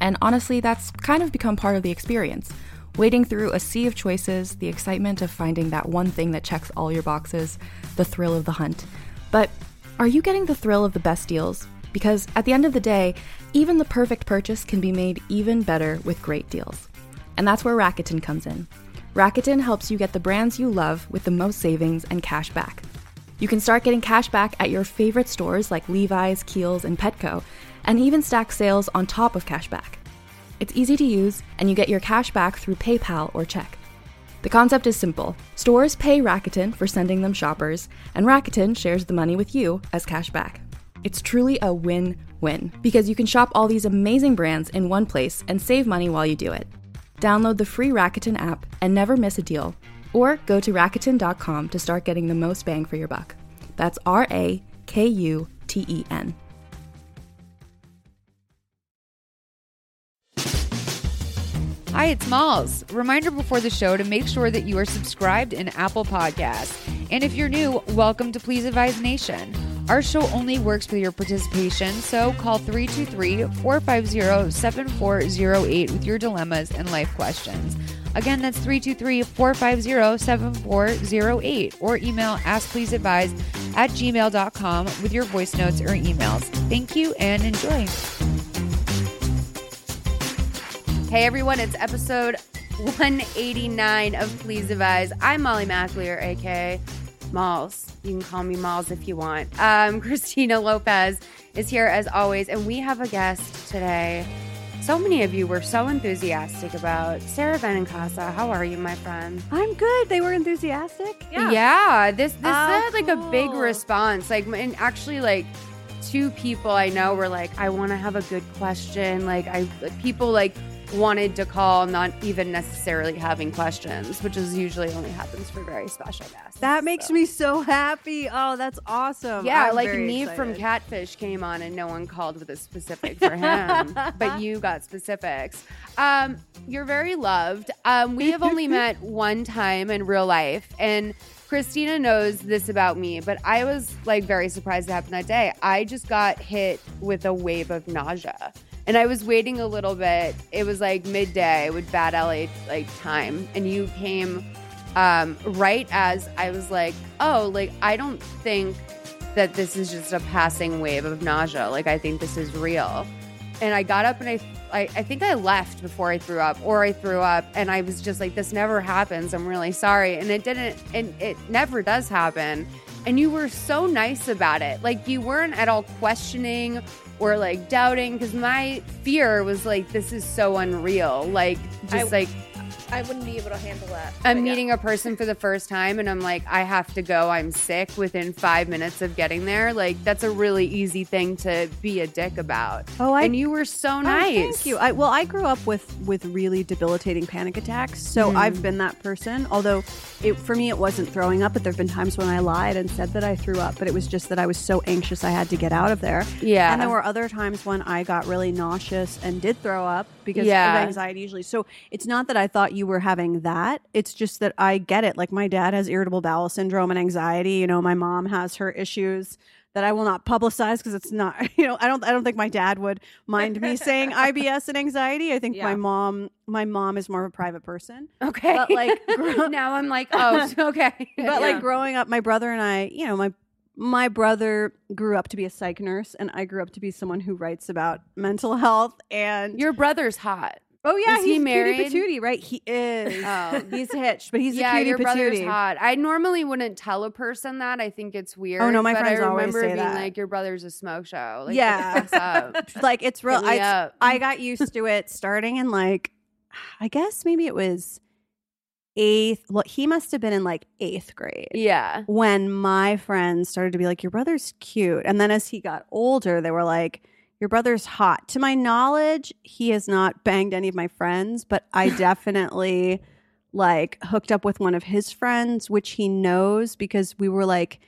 and honestly, that's kind of become part of the experience. Wading through a sea of choices, the excitement of finding that one thing that checks all your boxes, the thrill of the hunt. But are you getting the thrill of the best deals? Because at the end of the day, even the perfect purchase can be made even better with great deals. And that's where Rakuten comes in. Rakuten helps you get the brands you love with the most savings and cash back. You can start getting cash back at your favorite stores like Levi's, Kiehl's, and Petco, and even stack sales on top of cashback. It's easy to use, and you get your cash back through PayPal or check. The concept is simple stores pay Rakuten for sending them shoppers, and Rakuten shares the money with you as cashback. It's truly a win win because you can shop all these amazing brands in one place and save money while you do it. Download the free Rakuten app and never miss a deal or go to Rakuten.com to start getting the most bang for your buck. That's R A K U T E N. Hi, it's Malls. Reminder before the show to make sure that you are subscribed in Apple Podcasts. And if you're new, welcome to Please Advise Nation. Our show only works with your participation, so call 323 450 7408 with your dilemmas and life questions. Again, that's 323 450 7408 or email askpleaseadvise at gmail.com with your voice notes or emails. Thank you and enjoy. Hey everyone, it's episode 189 of Please Advise. I'm Molly McAleer, aka Malls. You can call me Malls if you want. Um, Christina Lopez is here as always, and we have a guest today. So many of you were so enthusiastic about Sara Benincasa. How are you, my friend? I'm good. They were enthusiastic. Yeah, Yeah. this this Oh, had like a big response. Like, and actually, like two people I know were like, "I want to have a good question." Like, I people like wanted to call, not even necessarily having questions, which is usually only happens for very special guests. That makes So- me so happy. Oh, that's awesome. Yeah, I'm like Nev from. Catfish came on and no one called with a specific for him, but you got specifics. Um, you're very loved. Um, we have only met one time in real life, and Christina knows this about me, but I was like very surprised it happened that day. I just got hit with a wave of nausea. And I was waiting a little bit. It was like midday with bad LA like time, and you came um, right as I was like, oh, like I don't think that this is just a passing wave of nausea. Like I think this is real. And I got up and I, I, I think I left before I threw up, or I threw up, and I was just like, this never happens. I'm really sorry. And it didn't, and it never does happen. And you were so nice about it. Like you weren't at all questioning or like doubting because my fear was like, this is so unreal. Like just I- like I wouldn't be able to handle that. I'm But yeah. meeting a person for the first time and I'm like, I have to go. I'm sick within five minutes of getting there. Like, that's a really easy thing to be a dick about. Oh, I and you were so Oh, nice. thank you. I, well, I grew up with with really debilitating panic attacks, so Mm. I've been that person. Although, it, for me, it wasn't throwing up, but there have been times when I lied and said that I threw up, but it was just that I was so anxious I had to get out of there. Yeah. And there were other times when I got really nauseous and did throw up because Yeah. of anxiety usually. So it's not that I thought you were having that. It's just that I get it. Like my dad has irritable bowel syndrome and anxiety. You know, my mom has her issues that I will not publicize because it's not, you know, I don't, I don't think my dad would mind me saying IBS and anxiety. I think Yeah. my mom, my mom is more of a private person. Okay. But, like, gro- now I'm like, oh, okay. But Yeah. like growing up, my brother and I, you know, my my brother grew up to be a psych nurse, and I grew up to be someone who writes about mental health. And your brother's hot. Oh yeah, is he he's married? cutie patootie, right? He is. Oh. he's hitched, but he's yeah, a cutie your brother's hot. I normally wouldn't tell a person that. I think it's weird. Oh, no, my but friends I always remember say being that. like, your brother's a smoke show. Like, Yeah. Like it's real. I up. I got used to it starting in like, I guess maybe it was eighth. Well, he must have been in like eighth grade. yeah. when my friends started to be like, Your brother's cute. And then as he got older, they were like, Your brother's hot. To my knowledge, he has not banged any of my friends, but I definitely like hooked up with one of his friends, which he knows because we were like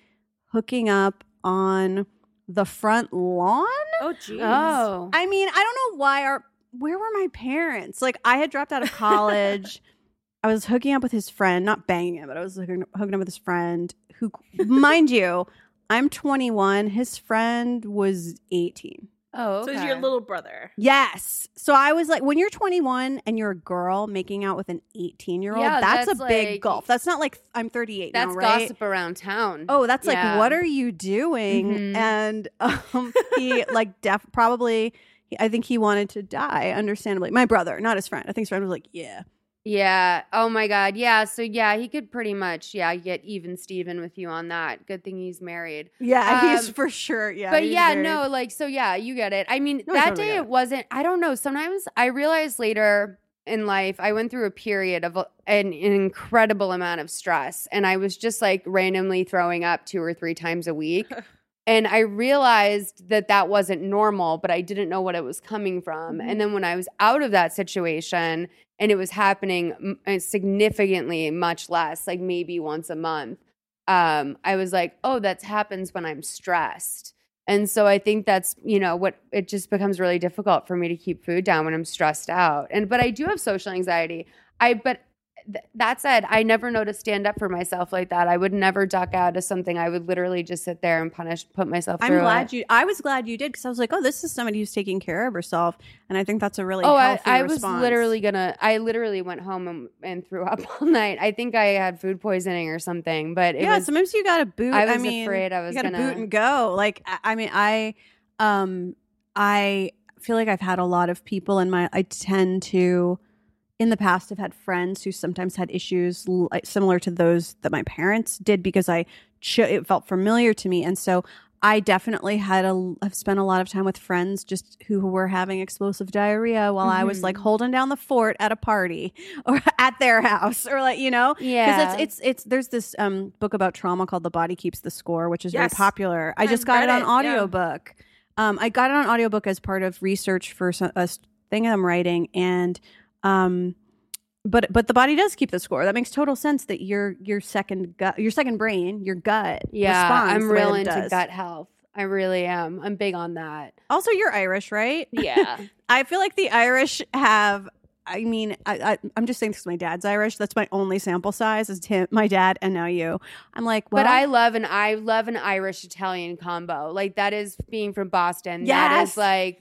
hooking up on the front lawn. Oh, jeez. Oh. I mean, I don't know why our where were my parents? Like I had dropped out of college. I was hooking up with his friend, not banging him, but I was hooking, hooking up with his friend who mind you, I'm 21, his friend was 18. Oh. So Okay. he's your little brother. Yes. So I was like when you're 21 and you're a girl making out with an 18-year-old, Yeah, that's, that's a big gulf. That's not like I'm 38 That's now, right? gossip around town. Oh, that's like, what are you doing? Mhm. And um, he like def probably, I think he wanted to die. Understandably, my brother, not his friend. I think his friend was like, yeah, Yeah. Oh my God. Yeah. So yeah, he could pretty much yeah get even Steven with you on that. Good thing he's married. yeah, he's Um, for sure. Yeah, but yeah, very- no, like so yeah, you get it. I mean, No, that totally day it wasn't. I don't know. Sometimes I realized later in life, I went through a period of a- an, an incredible amount of stress, and I was just like randomly throwing up two or three times a week. And I realized that that wasn't normal, but I didn't know what it was coming from. And then when I was out of that situation and it was happening uh, significantly much less, like maybe once a month, um, I was like, oh, that happens when I'm stressed. And so I think that's, you know, what it just becomes really difficult for me to keep food down when I'm stressed out. And, but I do have social anxiety. I, but th- that said, I never know to stand up for myself like that. I would never duck out of something. I would literally just sit there and punish, put myself I'm glad it. you. I was glad you did because I was like, oh, this is somebody who's taking care of herself, and I think that's a really Oh, I, I was literally gonna. I literally went home and, and threw up all night. I think I had food poisoning or something. But yeah. was, sometimes you got to boot. I was mean, afraid I was gonna- boot and go. Like I, I mean, I, um, I feel like I've had a lot of people in my. I tend to, in the past, have had friends who sometimes had issues similar to those that my parents did because I, cho- it felt familiar to me, and so. I definitely had a have spent a lot of time with friends just who were having explosive diarrhea while I was like holding down the fort at a party or at their house or like you know yeah. because it's, it's it's there's this um book about trauma called The Body Keeps the Score, which is very popular. I I've just got it on it, yeah. audiobook. Um, I got it on audiobook as part of research for some, a thing I'm writing, and um, but but the body does keep the score. That makes total sense. That your your second gut, your second brain, your gut, yeah. I'm real into does. gut health. I really am. I'm big on that. Also, you're Irish, right? Yeah. I feel like the Irish have. I mean, I, I, I'm just saying because my dad's Irish. That's my only sample size is him, my dad, and now you. I'm like, well, but I love an I love an Irish Italian combo. Like that is being from Boston. That Yes. is like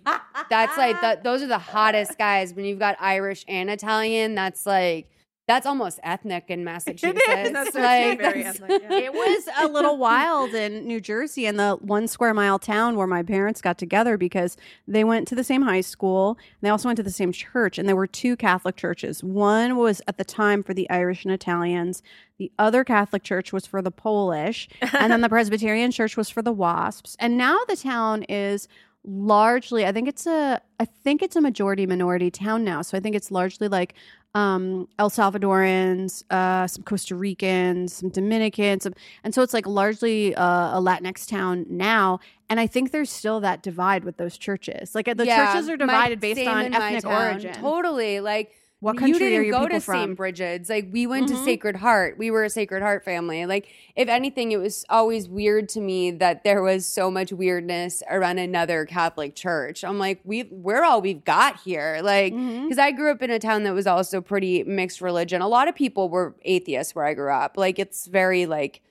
that's like the, those are the hottest guys. When you've got Irish and Italian, that's like that's almost ethnic in Massachusetts. That's like very that's- ethnic, yeah. it was a little wild in New Jersey in the one square mile town where my parents got together because they went to the same high school. And they also went to the same church, and there were two Catholic churches. One was at the time for the Irish and Italians. The other Catholic church was for the Polish, and then the Presbyterian church was for the WASPs. And now the town is largely i think it's a i think it's a majority minority town now. So i think it's largely like um el salvadorans uh some costa ricans some dominicans some, and so it's like largely uh, a latinx town now. And i think there's still that divide with those churches. Like the Yeah, churches are my- divided based on ethnic origin. Totally. Like what you country didn't are your go to from St. Bridget's. Like we went Mhm. to Sacred Heart. We were a Sacred Heart family. Like if anything, it was always weird to me that there was so much weirdness around another Catholic church. I'm like, we we're all we've got here. Like because I grew up in a town that was also pretty mixed religion. A lot of people were atheists where I grew up. Like it's very like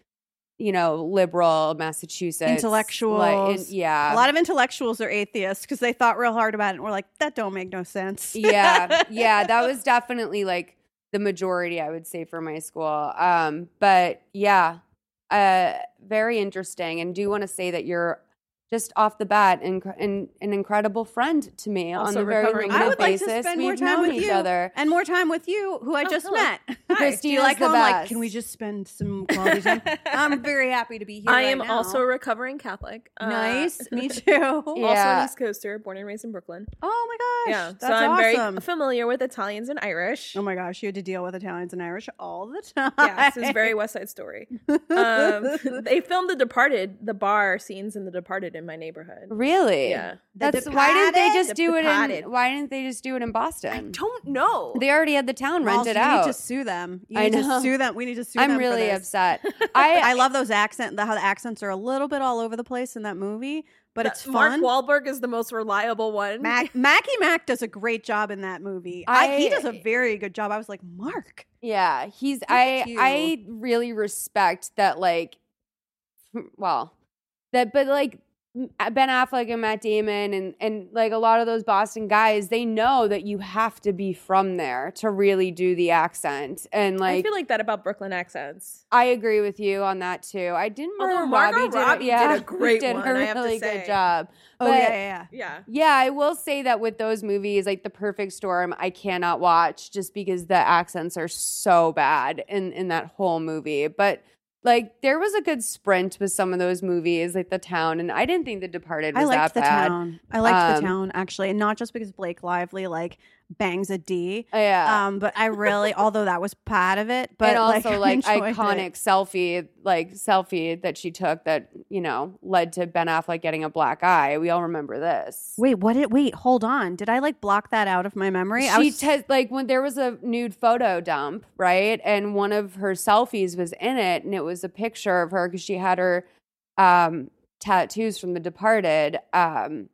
you know, liberal Massachusetts Intellectuals. like, in- yeah, A lot of intellectuals are atheists because they thought real hard about it and were like, that don't make no sense. yeah, yeah, that was definitely like the majority, I would say, for my school. Um, but yeah, uh, very interesting. And do want to say that you're just off the bat inc- an, an incredible friend to me on Also the very recovering limited I would like to spend We've more time known with each you other. and more time with you, who I Oh, just hello. met. Hi. Do you like the home? Like, best. can we just spend some quality time? I'm very happy to be here. I right am now. also a recovering Catholic. Uh, nice. Me too. Also an East Coaster, born and raised in Brooklyn. Oh my gosh. Yeah, That's so I'm awesome. very familiar with Italians and Irish. Oh my gosh, you had to deal with Italians and Irish all the time. yeah, this is very West Side Story. Um, they filmed The Departed, the bar scenes in The Departed in my neighborhood. Really? Yeah, The That's why didn't they just The do it Departed. in why didn't they just do it in Boston? I don't know. They already had the town Well, rented you out. need to sue them. You I need know. to sue them. We need to sue them. I'm for really this. upset. I I love those accent. The, how the accents are a little bit all over the place in that movie, but That- it's Mark fun. Wahlberg is the most reliable one. Mac, Mackie Mac does a great job in that movie. I, he does a very good job. I was like, Mark. Yeah, he's I you. I really respect that like hmm, well, that but like m- Ben Affleck and Matt Damon and and like a lot of those Boston guys, they know that you have to be from there to really do the accent. And like I feel like that about Brooklyn accents. I agree with you on that too. I didn't Although Margot Margot Robbie, did, Robbie a, yeah, did a great did one, a I have to really say. good job. Oh But- yeah, yeah, yeah. Yeah. Yeah, I will say that with those movies, like The Perfect Storm, I cannot watch just because the accents are so bad in in that whole movie. But like there was a good sprint with some of those movies, like The Town, and I didn't think The Departed was I liked that the bad. town. I liked Um, the town actually, and not just because Blake Lively like bangs a D. Yeah. Um, but I really, although that was part of it, but and also I like, iconic it. selfie, like selfie that she took that you know led to Ben Affleck getting a black eye. We all remember this. Wait, what did? Wait, hold on. Did I like block that out of my memory? I She was te- like when there was a nude photo dump, right? And one of her selfies was in it, and it was a picture of her because she had her um, tattoos from The Departed, um,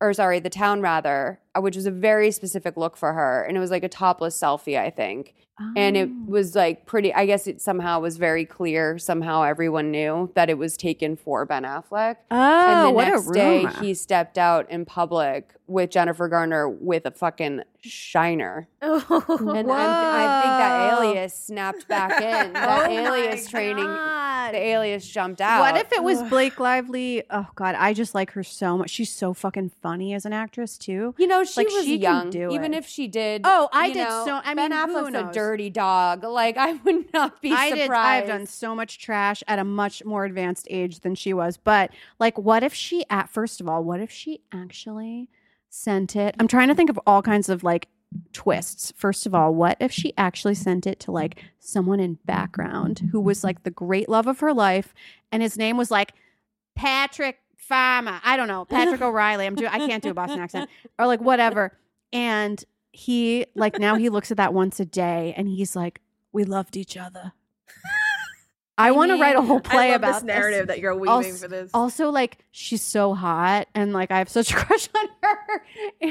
or sorry, The Town rather, Uh, which was a very specific look for her, and it was like a topless selfie, I think, and it Oh. was like pretty. I guess it somehow was very clear. Somehow everyone knew that it was taken for Ben Affleck. Oh, And the oh, what next a day, he stepped out in public with Jennifer Garner with a fucking shiner. Oh, And I think that alias snapped back in. That Oh alias training, the alias jumped out. What if it was Blake Lively? Oh God, I just like her so much. She's so fucking funny as an actress too. You know, she Like, was she young. Even if she did. Oh, I did know, so- I Ben mean, who Affleck's a dirty dog. Like I would not be I surprised. did. I've done so much trash at a much more advanced age than she was. But like, what if she? At first of all, what if she actually sent it? I'm trying to think of all kinds of like twists. First of all, what if she actually sent it to like someone in background who was like the great love of her life, and his name was like Patrick Farmer. I don't know, Patrick O'Reilly. I'm doing. I can't do a Boston accent or like whatever. And he like now he looks at that once a day, and he's like, "We loved each other." I, I want to write a whole play I love about this narrative that you're weaving Also- for this. Also, like she's so hot, and like I have such a crush on her,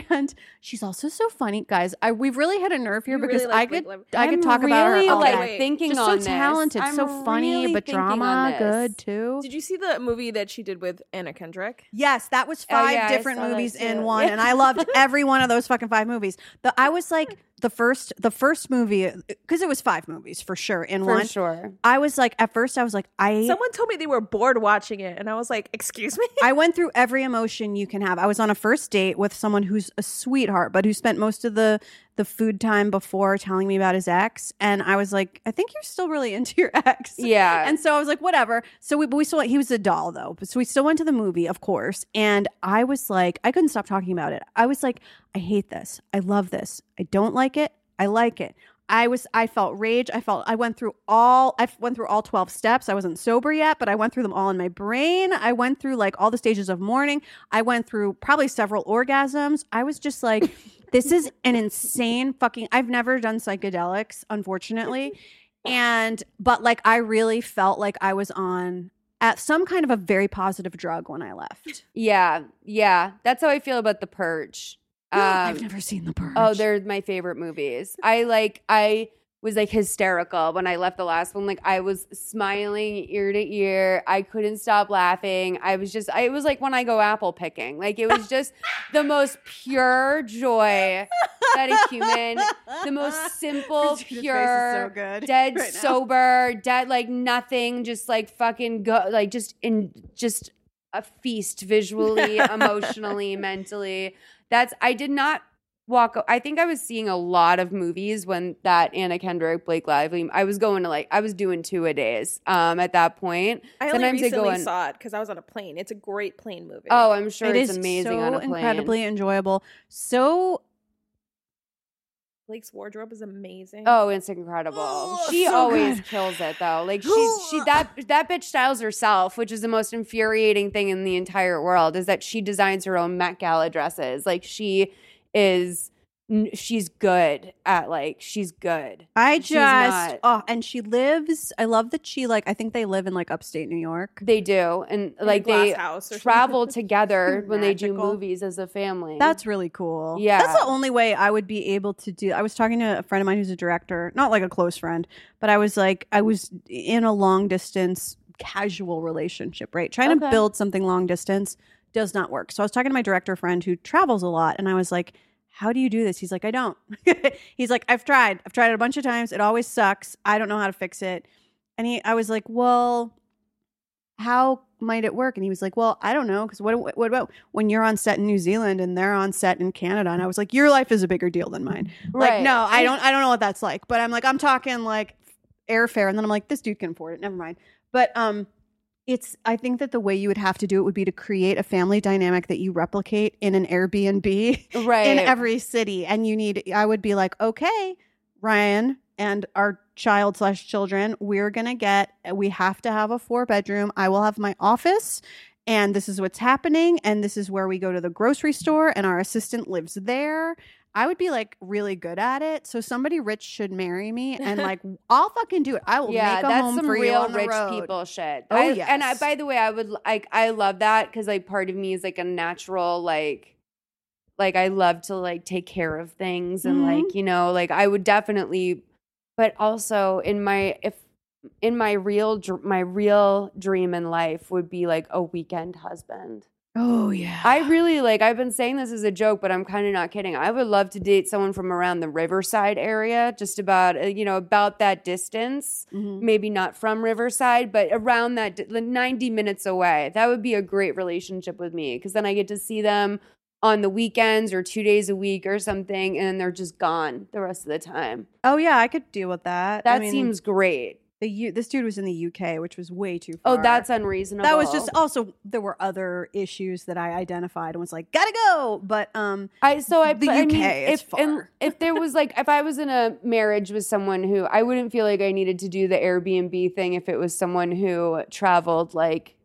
and she's also so funny, guys. I we've really hit a nerve here You because really I like could Blake I could I'm talk about her really, all like day. thinking Just on so this. talented, I'm so funny, really but drama good too. Did you see the movie that she did with Anna Kendrick? Yes, that was Oh, five yeah, different movies in one, Yeah. and I loved every one of those fucking five movies. The I was like the first, the first movie because it was five movies for sure in for one. sure. I was like, at first, I was like, I Someone told me they were bored watching it, and I was like, "Excuse me." I went through every emotion you can have. I was on a first date with someone who's a sweetheart, but who spent most of the the food time before telling me about his ex, and I was like, I think you're still really into your ex. Yeah. And so I was like, whatever. So we, but we still, he was a doll though. So we still went to the movie, of course. And I was like, I couldn't stop talking about it. I was like, I hate this. I love this. I don't like it. I like it. I was, I felt rage. I felt, I went through all, I went through all 12 steps. I wasn't sober yet, but I went through them all in my brain. I went through like all the stages of mourning. I went through probably several orgasms. I was just like, this is an insane fucking, I've never done psychedelics, unfortunately and but like i really felt like i was on at some kind of a very positive drug when i left Yeah, yeah. That's how I feel about the Purge. Um, i've never seen the purge Oh, they're my favorite movies. I like I was like hysterical when I left the last one. Like I was smiling ear to ear. I couldn't stop laughing. I was just, I, it was like when I go apple picking. Like it was just the most pure joy that a human, the most simple, Christina's pure, so good dead right sober, dead like nothing, just like fucking go, like just in, just a feast visually, emotionally, mentally. That's, I did not walk I think I was seeing a lot of movies when that Anna Kendrick, Blake Lively. I was going to like I was doing two a days um at that point. I only Sometimes recently go on- saw it because I was on a plane. It's a great plane movie. Oh, I'm sure It it's is amazing so on a plane. It's incredibly enjoyable. So Blake's wardrobe is amazing. Oh, it's incredible. Oh, she so always good. kills it though. Like she's she that that bitch styles herself, which is the most infuriating thing in the entire world is that she designs her own Met Gala dresses. Like she is she's good at like she's good. I just not- oh, and she lives. I love that she like. I think they live in like upstate New York. They do. And In like they house travel something. together when they do movies as a family. That's really cool. Yeah. That's the only way I would be able to do. I was talking to a friend of mine who's a director, not like a close friend, but I was like, I was in a long distance casual relationship, right? Trying to build something long distance does not work. So I was talking to my director friend who travels a lot, and I was like, how do you do this? He's like, I don't. He's like, I've tried. I've tried it a bunch of times. It always sucks. I don't know how to fix it. And he, I was like, well, how might it work? And he was like, well, I don't know. Because what, what about when you're on set in New Zealand and they're on set in Canada? And I was like, your life is a bigger deal than mine. Like, Right. no, I don't, I don't know what that's like. But I'm like, I'm talking like airfare. And then I'm like, this dude can afford it. Never mind. But, um, it's i think that the way you would have to do it would be to create a family dynamic that you replicate in an airbnb right. in every city and you need i would be like okay ryan and our child slash children we're gonna get we have to have a four bedroom i will have my office and this is what's happening and this is where we go to the grocery store and our assistant lives there i would be like really good at it so somebody rich should marry me and like i'll fucking do it i will yeah, make a that's home some for you real on the rich road. people shit. Oh, I, And I, by the way, I would like I love that because like part of me is like a natural like like I love to like take care of things and Mhm. like you know like I would definitely, but also in my if in my real dr- my real dream in life would be like a weekend husband. Oh yeah I really like, I've been saying this as a joke, but I'm kind of not kidding. I would love to date someone from around the Riverside area, just about, uh, you know, about that distance. Mhm. Maybe not from Riverside, but around that, di- like 90 minutes away. That would be a great relationship with me because then I get to see them on the weekends or two days a week or something, and they're just gone the rest of the time. oh yeah i could deal with that That I mean, seems great. The U- this dude was in the uk which was way too far. Oh, that's unreasonable. that was just also there were other issues that I identified and was like, gotta go. But um, I so I The but I mean, UK is if and far. if there was like if I was in a marriage with someone who I wouldn't feel like I needed to do the Airbnb thing if it was someone who traveled like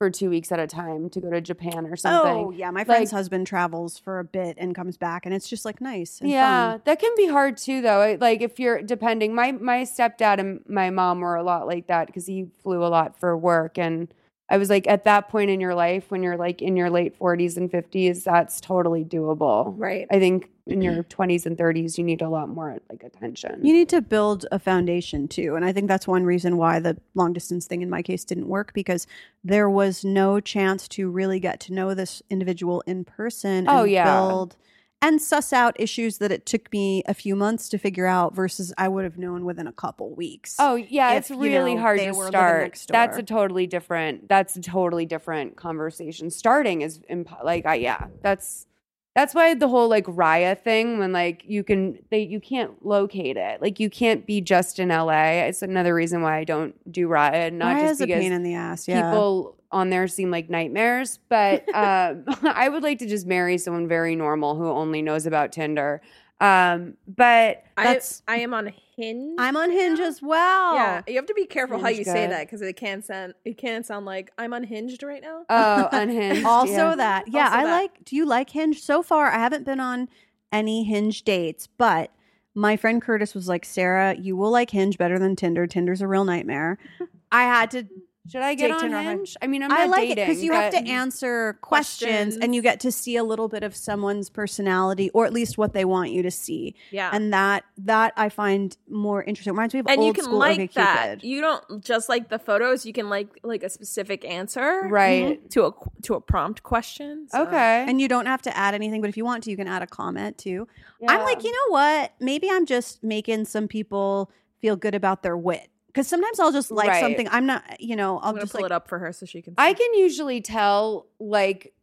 for two weeks at a time to go to Japan or something. oh yeah, my friend's Like- husband travels for a bit and comes back, and it's just like nice. And yeah, fun. that can be hard too, though. Like if you're depending, my my stepdad and my mom were a lot like that because he flew a lot for work, and I was like, at that point in your life, when you're like in your late 40s and 50s, that's totally doable. Right. I think in your mm-hmm. 20s and 30s, you need a lot more like attention. You need to build a foundation too. And I think that's one reason why the long distance thing in my case didn't work because there was no chance to really get to know this individual in person Oh, and yeah. build and suss out issues that it took me a few months to figure out versus I would have known within a couple weeks. Oh yeah, if, it's you really know, hard to start. That's a totally different. That's a totally different conversation. Starting is imp- like, I, yeah, that's that's why the whole like Raya thing when like you can they you can't locate it. Like you can't be just in LA. It's another reason why I don't do Raya. Not Why just is a because pain in the ass. Yeah. people on there seem like nightmares, but um, I would like to just marry someone very normal who only knows about Tinder. Um, but I, That's- I am on Hinge. I'm on Hinge as well. Yeah, you have to be careful how Hinge you say that because it can sound it can sound like I'm unhinged right now. oh, unhinged. Also yeah. that. Yeah, Also I that. like do you like Hinge? So far I haven't been on any Hinge dates, but my friend Curtis was like, "Sara, you will like Hinge better than Tinder. Tinder's a real nightmare." I had to Should I get on Tinder on Hinge? I mean, I'm I like dating it because you have to answer questions, Questions. and you get to see a little bit of someone's personality, or at least what they want you to see. Yeah. And that that I find more interesting. Reminds me of and old you can school like that. You don't just like the photos. You can like like a specific answer, Right. Mm-hmm. To a to a prompt question. So- Okay. And you don't have to add anything, but if you want to, you can add a comment too. I'm like, you know what? Maybe I'm just making some people feel good about their wit. Because sometimes I'll just like Right. something. I'm not, you know, I'll just pull like it up for her so she can. I can usually tell, like,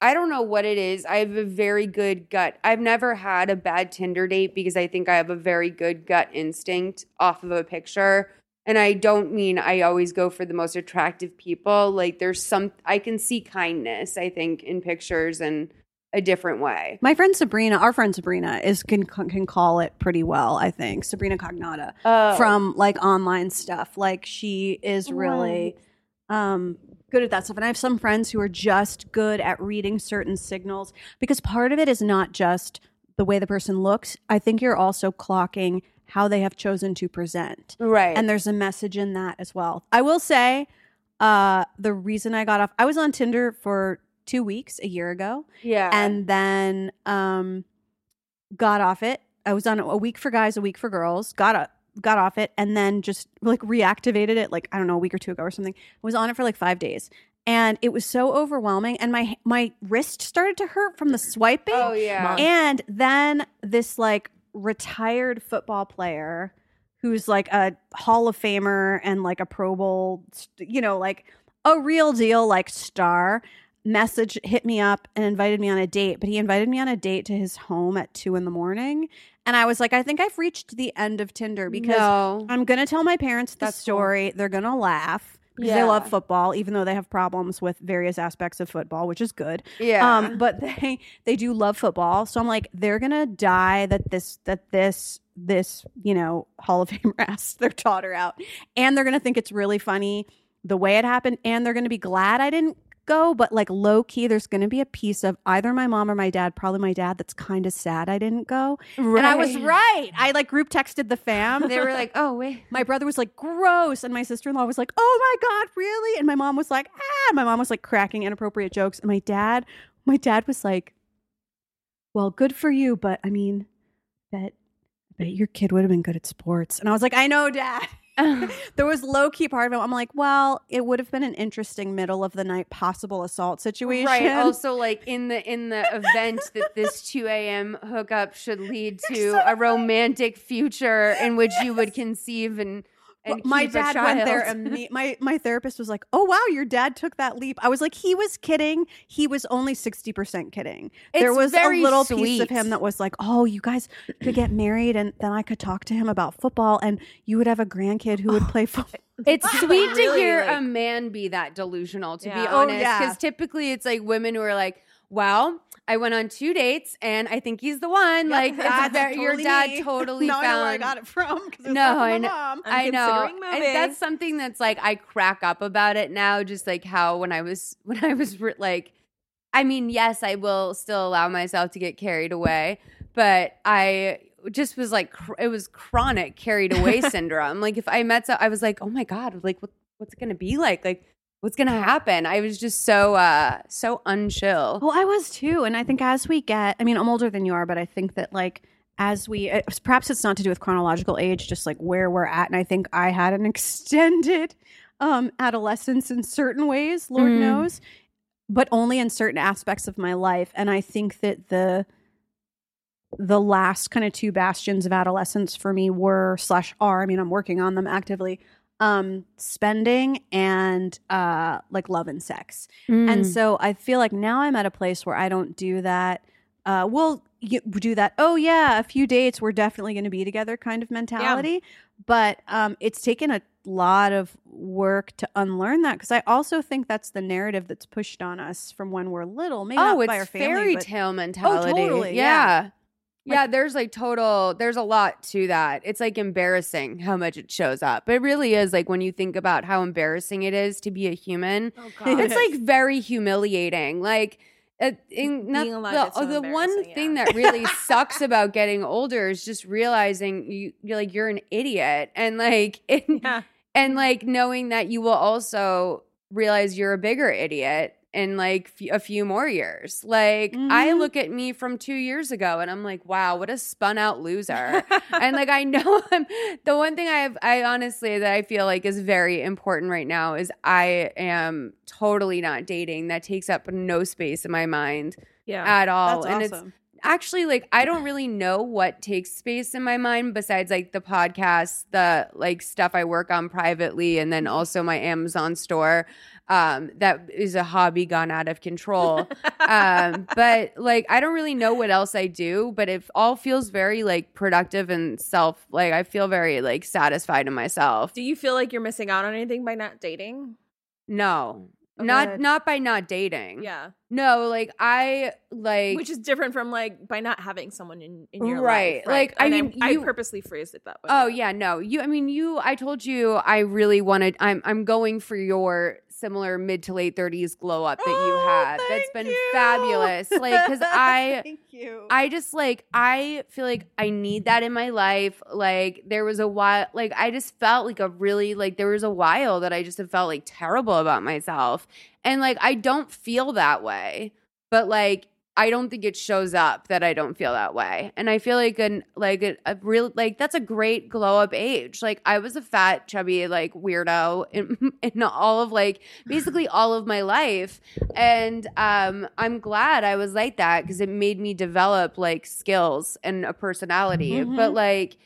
I don't know what it is. I have a very good gut. I've never had a bad Tinder date because I think I have a very good gut instinct off of a picture. And I don't mean I always go for the most attractive people. Like, there's some, I can see kindness, I think, in pictures in a different way. My friend Sabrina, our friend Sabrina, is can can call it pretty well. I think Sabrina Cognata Oh. from like online stuff. Like she is really um, good at that stuff. And I have some friends who are just good at reading certain signals because part of it is not just the way the person looks. I think you're also clocking how they have chosen to present, Right. and there's a message in that as well. I will say, uh, the reason I got off, I was on Tinder for two weeks a year ago yeah. and then um got off it i was on a week for guys a week for girls got up got off it and then just like reactivated it like i don't know a week or two ago or something I was on it for like five days and it was so overwhelming and my my wrist started to hurt from the swiping oh, yeah. and then this like retired football player who's like a Hall of Famer and like a Pro Bowl, you know, like a real deal like star message hit me up and invited me on a date, but he invited me on a date to his home at two in the morning. And I was like, I think I've reached the end of Tinder because no. I'm going to tell my parents the That's cool. story. They're going to laugh because they love football, even though they have problems with various aspects of football, which is good. yeah. Um, but they they do love football, so I'm like, they're gonna die that this that this this you know Hall of Famer asked their daughter out, and they're gonna think it's really funny the way it happened, and they're gonna be glad I didn't go, but like low key, there's gonna be a piece of either my mom or my dad, probably my dad, that's kind of sad I didn't go, and I was right. I like group texted the fam. They were like, oh, wait. My brother was like, gross. And my sister in law was like, oh my God, really? And my mom was like, ah. My mom was like cracking inappropriate jokes. And my dad, my dad was like, well, good for you. But I mean, bet, bet your kid would have been good at sports. And I was like, I know, dad. there was low key part of it. I'm like, well, it would have been an interesting middle of the night possible assault situation. Right. Also, like in the in the event that this 2 a.m. hookup should lead to a romantic future in which you would conceive and and Well, my dad went there child. and my my therapist was like, "Oh wow, your dad took that leap." I was like, "He was kidding. He was only 60% kidding." there was very a little piece of him that was like, "Oh, you guys could get married and then I could talk to him about football and you would have a grandkid who would oh. play football." It's sweet to Really, hear like- a man be that delusional, to be Yeah. Oh, honest. yeah. Because typically it's like women who are like, well, I went on two dates and I think he's the one. like, That's very, your dad me. totally now found. I know where I got it from. No, I know. mom. I'm I know. considering And moving. that's something that's like I crack up about it now. Just like how when I was when I was re- like, I mean, yes, I will still allow myself to get carried away, but I just was like, cr- it was chronic carried away syndrome. Like if I met, so I was like, oh my god, like what what's it gonna be like? Like what's gonna happen? I was just so uh so unchill. Well, I was too, and I think as we get, I mean, I'm older than you are, but I think that like as we, uh, perhaps it's not to do with chronological age, just like where we're at, and I think I had an extended um adolescence in certain ways, Lord Mm. knows, but only in certain aspects of my life, and I think that the the last kind of two bastions of adolescence for me were slash are i mean i'm working on them actively um spending and uh like love and sex Mm. and so I feel like now I'm at a place where I don't do that. Uh, we'll do that. Oh yeah, a few dates. We're definitely going to be together, kind of mentality. But um, it's taken a lot of work to unlearn that because I also think that's the narrative that's pushed on us from when we're little. Maybe oh, not by our it's family, fairy but- tale mentality. totally, Yeah. yeah. Yeah, there's like total, there's a lot to that. It's like embarrassing how much it shows up. But it really is like when you think about how embarrassing it is to be a human, Oh, it's like very humiliating. Like, uh, in, not, the, so the one embarrassing, thing that really sucks about getting older is just realizing you, you're like, you're an idiot. And like, it, Yeah. and like knowing that you will also realize you're a bigger idiot in like f- a few more years. Like I Mhm. look at me from 2 years ago and I'm like, wow, what a spun out loser. and like I know I'm the one thing I have I honestly that I feel like is very important right now is I am totally not dating. That takes up no space in my mind yeah. at all. That's and it's actually like I don't really know what takes space in my mind besides like the podcast, the like stuff I work on privately, and then also my Amazon store. Um, that is a hobby gone out of control. um, but like I don't really know what else I do, but it all feels very like productive and self like I feel very like satisfied in myself. Do you feel like you're missing out on anything by not dating? No. Oh, not not by not dating. Yeah. No, like I like Which is different from like by not having someone in, in your Right. life. Like, I And mean, I you- purposely phrased it that way. Oh yeah, no. You I mean you I told you I really wanted I'm I'm going for your similar mid to late 30s glow up that you Oh, had. That's thank been you. fabulous. Like cuz I Thank you. I just like I feel like I need that in my life. Like there was a while like I just felt like a really like there was a while that I just have felt like terrible about myself. And like I don't feel that way. But like I don't think it shows up that I don't feel that way. And I feel like an like a, a real like that's a great glow up age. Like I was a fat chubby like weirdo in, in all of like basically all of my life and um i'm glad i was like that because it made me develop like skills and a personality Mhm. but like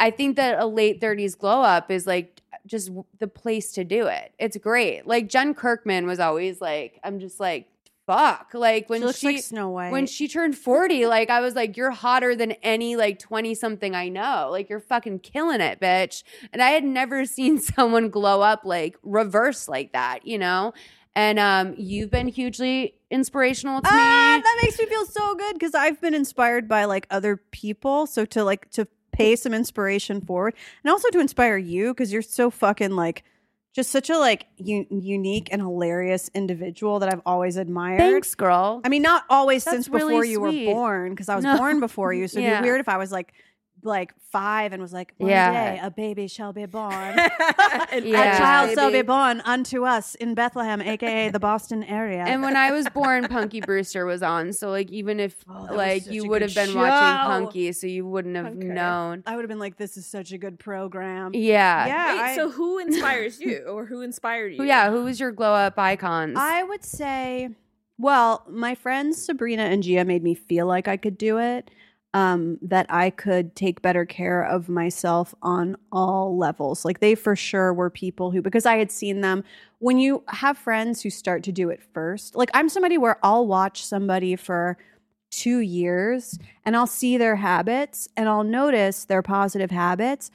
i think that a late 30s glow up is like just the place to do it it's great like jen kirkman was always like i'm just like fuck. Like when she she like Snow White. when she turned 40 like i was like you're hotter than any like 20 something i know. Like you're fucking killing it bitch. And i had never seen someone glow up like reverse like that you know? And um you've been hugely inspirational to ah, me. that makes me feel so good because I've been inspired by like other people. So to like to pay some inspiration forward, and also to inspire you because you're so fucking like just such a like u- unique and hilarious individual that I've always admired. thanks girl I mean, not always That's since before really you sweet. were born, because I was No. born before you. So it'd Yeah. be weird if I was like, like five and was like, one Yeah. day a baby shall be born. Yeah. A child baby. shall be born unto us in Bethlehem, aka the Boston area. and when I was born, Punky Brewster was on. So like, even if Oh, like you would have been show. watching Punky, so you wouldn't have Okay. known. I would have been like, this is such a good program. Yeah, Yeah, Wait, I- so who inspires you or who inspired you? Yeah. Who was your glow up icons? I would say, well, my friends Sabrina and Gia made me feel like I could do it. Um, that I could take better care of myself on all levels. Like they for sure were people who, because I had seen them. When you have friends who start to do it first, like I'm somebody where I'll watch somebody for two years and I'll see their habits and I'll notice their positive habits,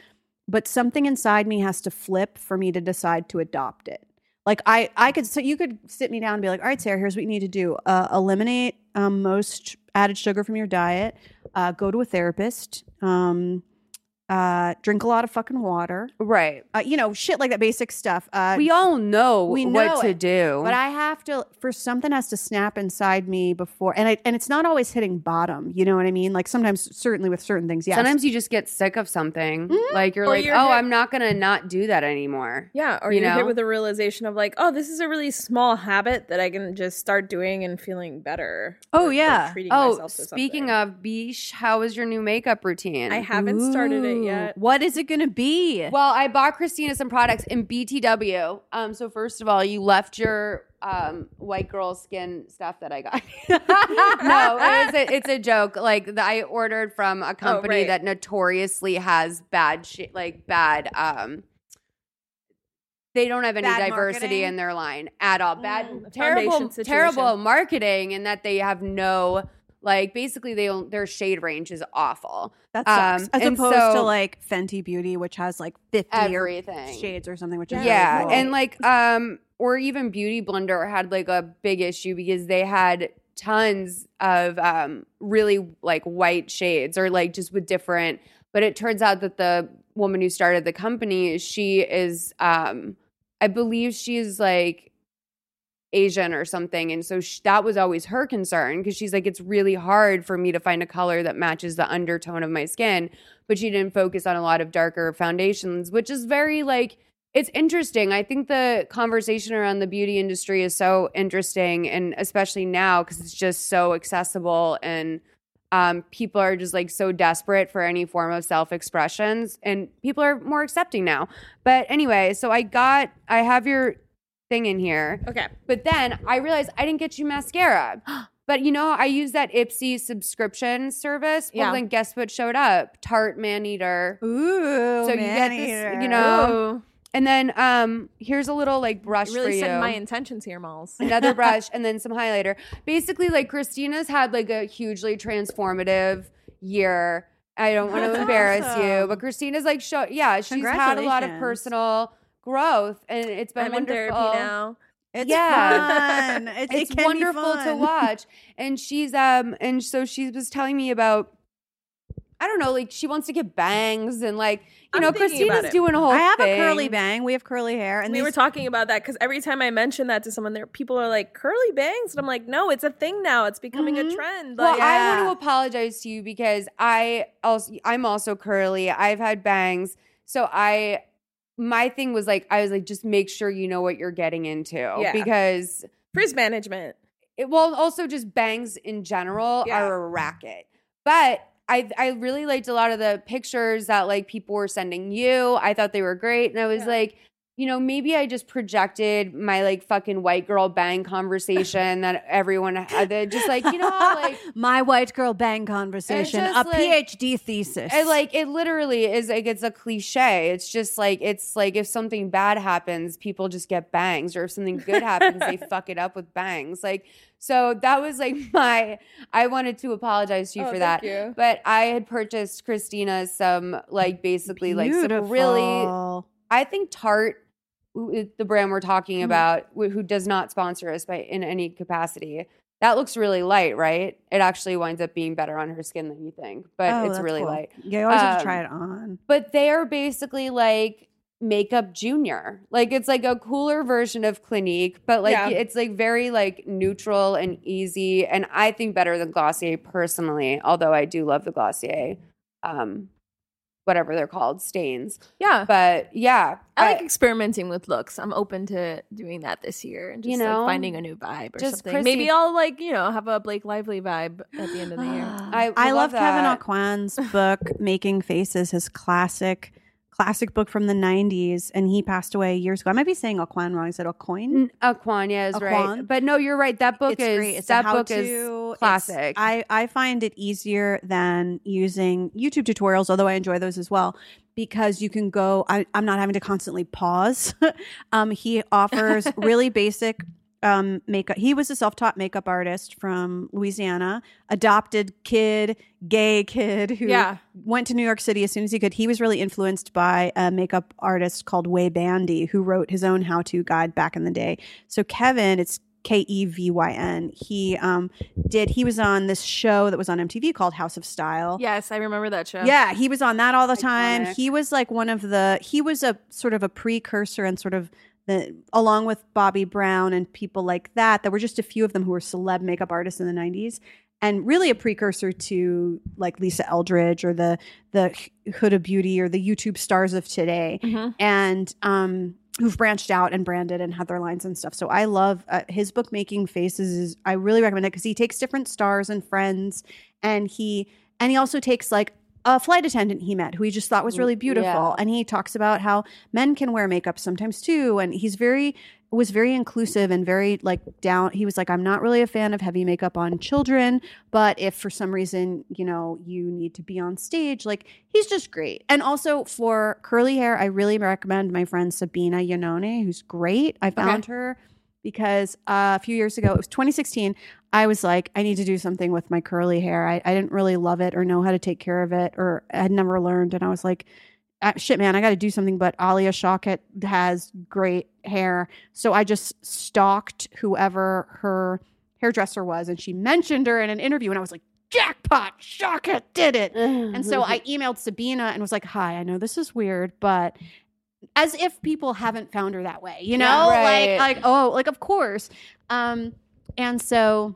but something inside me has to flip for me to decide to adopt it. Like I, I could, so you could sit me down and be like, all right, Sara, here's what you need to do. Uh, eliminate um, most added sugar from your diet. Uh, go to a therapist. Um, uh, drink a lot of fucking water. right. Uh, you know, shit like that, basic stuff. Uh, We all know we what know to it, do. but I have to for something has to snap inside me before, and I, and it's not always hitting bottom. You know what I mean? Like sometimes, certainly with certain things, yes. Sometimes you just get sick of something. Mhm. Like you're Or like, you're oh, hit- I'm not gonna not do that anymore. Yeah, or You you are know? hit with a realization of like, oh, this is a really small habit that I can just start doing and feeling better. Oh, or- or yeah. treating Oh, myself speaking of Beesh, how is your new makeup routine? I haven't started it yet. What is it going to be? well, I bought Christina some products in BTW. Um, so first of all, you left your um white girl skin stuff that I got. no, it a, it's a joke. Like the, I ordered from a company right. that notoriously has bad shit, like bad um. They don't have any Bad diversity marketing? in their line at all. Bad, Mm, terrible, terrible marketing, and that they have no like. Basically, they don't, their shade range is awful. That sucks. Um, As opposed to like Fenty Beauty, which has like 50 or Everything. shades or something, which is yeah really cool. and like um or even beauty blender had like a big issue because they had tons of um really like white shades or like just with different but it turns out that the woman who started the company she is um i believe she's like asian or something and so sh- that was always her concern because she's like it's really hard for me to find a color that matches the undertone of my skin but she didn't focus on a lot of darker foundations which is very like It's interesting. I think the conversation around the beauty industry is so interesting, and especially now because it's just so accessible and um, people are just like so desperate for any form of self expressions, and people are more accepting now. But anyway, so I got, I have your thing in here, Okay. but then I realized I didn't get you mascara. But you know, I use that Ipsy subscription service. Well, Yeah. then guess what showed up? Tarte Man Eater. Ooh, So you get this, you know, Oh, and then um, here's a little like brush you for really you. setting my intentions here, Malls. Another brush and then some highlighter. Basically, like Christina's had like a hugely transformative year. I don't want to embarrass you, but Christina's like show yeah, she's had a lot of personal growth and it's been I'm in wonderful. therapy now. It's Yeah. fun. It's, It's it can be wonderful to watch. And she's um and so she was telling me about I don't know, like she wants to get bangs and like you I'm know, Christina's doing a whole I have thing. a curly bang. We have curly hair, and And we these- were talking about that because every time I mention that to someone, there people are like curly bangs, and I'm like, no, it's a thing now. It's becoming Mhm. a trend. Well, Like, I want to apologize to you because I also I'm also curly. I've had bangs. So I my thing was like I was like just make sure you know what you're getting into Yeah. because frizz management. it well also just bangs in general Yeah. are a racket. But I I really liked a lot of the pictures that like people were sending you. I thought they were great and I was Yeah. like you know, maybe I just projected my like fucking white girl bang conversation that everyone had. that Just like, you know, how, like my white girl bang conversation, just a like- PhD thesis. It like it literally is like it's a cliche. It's just like it's like if something bad happens, people just get bangs, or if something good happens, they fuck it up with bangs. Like so that was like my. I wanted to apologize to you Oh, for thank that, you. but I had purchased Christina some like basically like some really. I think Tarte, who- the brand we're talking Mhm. about, who does not sponsor us by in any capacity. That looks really light, right? It actually winds up being better on her skin than you think, but Oh, it's really cool. light Yeah, you always have to Um, try it on. but they're basically like makeup junior like it's like a cooler version of clinique but like Yeah. it's like very like neutral and easy and i think better than glossier personally although i do love the glossier um whatever they're called stains Yeah. but yeah I like experimenting with looks. I'm open to doing that this year and just You know, like finding a new vibe or just something. Chrissy- Maybe I'll like, you know, have a Blake Lively vibe at the end of the year. I I love love Kevyn that. Aucoin's book, Making Faces, his classic classic book from the 90s, and he passed away years ago. I might be saying Aucoin wrong. I said Aucoin. N- Aquan, yeah, is right. But no, you're right. That book it's is great. It's that book is It's- classic. I, I find it easier than using YouTube tutorials, although I enjoy those as well, because you can go, I, I'm not having to constantly pause. um, he offers really basic um, makeup. He was a self taught makeup artist from Louisiana, adopted kid, gay kid who Yeah. went to New York City as soon as he could. He was really influenced by a makeup artist called Way Bandy, who wrote his own how to guide back in the day. So Kevyn, it's K E V Y N. He um, did. He was on this show that was on MTV called House of Style. Yes, I remember that show. Yeah, he was on that all the time. He was like one of the he was a sort of a precursor and sort of the along with Bobbi Brown and people like that. There were just a few of them who were celeb makeup artists in the 90s and really a precursor to like Lisa Eldridge or the the Huda Beauty or the YouTube stars of today Mhm. and um who've branched out and branded and had their lines and stuff. So I love uh, his book making faces is I really recommend it cuz he takes different stars and friends and he and he also takes like a flight attendant he met who he just thought was really beautiful Yeah. and he talks about how men can wear makeup sometimes too and he's very was very inclusive and very like down he was like i'm not really a fan of heavy makeup on children but if for some reason you know you need to be on stage like he's just great. And also for curly hair i really recommend my friend sabina yanone who's great. I found her because uh, a few years ago it was 2016 i was like i need to do something with my curly hair. I, I didn't really love it or know how to take care of it or i had never learned. And i was like uh, shit man i got to do something. But alia shawkat has great hair. So i just stalked whoever her hairdresser was and she mentioned her in an interview. And i was like jackpot shawkat did it. And so I emailed Sabina and was like, "Hi, I know this is weird, but as if people haven't found her that way, you know? Yeah, right. Like like oh, like of course." Um and so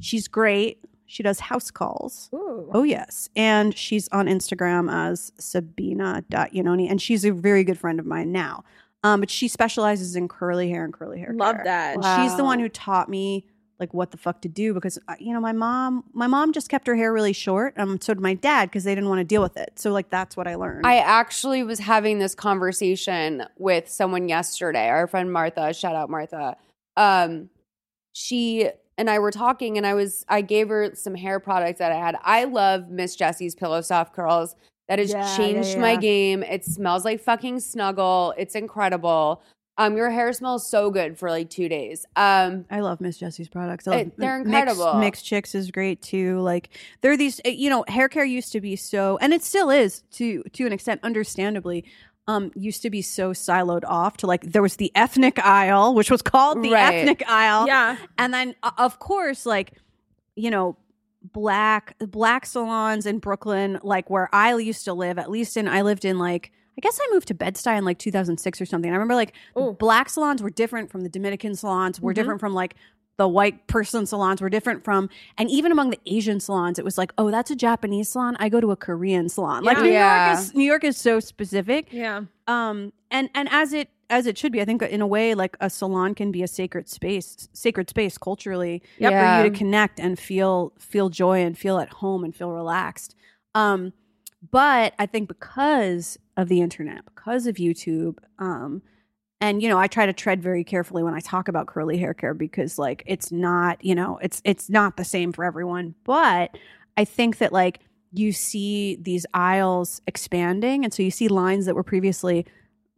she's great. She does house calls. Ooh. Oh yes. And she's on Instagram as sabina.yanoni and she's a very good friend of mine now. Um, but she specializes in curly hair and curly hair. Love care. that. And She's the one who taught me like what the fuck to do because uh, you know my mom my mom just kept her hair really short. Um, so did my dad because they didn't want to deal with it. So like that's what I learned. I actually was having this conversation with someone yesterday, our friend Martha, shout out Martha. Um, she and I were talking and I was I gave her some hair products that I had. I love Miss Jessie's Pillow Soft Curls. That has Yeah, yeah, changed my game. It smells like fucking snuggle. It's incredible. Um, your hair smells so good for like two days. Um, I love Miss Jessie's products. It- they're incredible. Mixed Chicks is great too. Like there are these, uh, you know, hair care used to be so, and it still is to to an extent, understandably. Um, used to be so siloed off to like there was the ethnic aisle, which was called the Right. ethnic aisle, Yeah. and then uh, of course like you know black black salons in brooklyn like where i used to live at least in i lived in like i guess i moved to bed-stuy in like 2006 or something i remember like black salons were different from the dominican salons were Mhm. different from like the white person salons were different from and even among the asian salons it was like oh that's a japanese salon i go to a korean salon like new Yeah. york is new york is so specific Yeah. um and and as it as it should be i think in a way like a salon can be a sacred space sacred space culturally Yep. for you to connect and feel feel joy and feel at home and feel relaxed um but i think because of the internet because of youtube um and you know i try to tread very carefully when i talk about curly hair care because like it's not you know it's it's not the same for everyone but i think that like you see these aisles expanding and so you see lines that were previously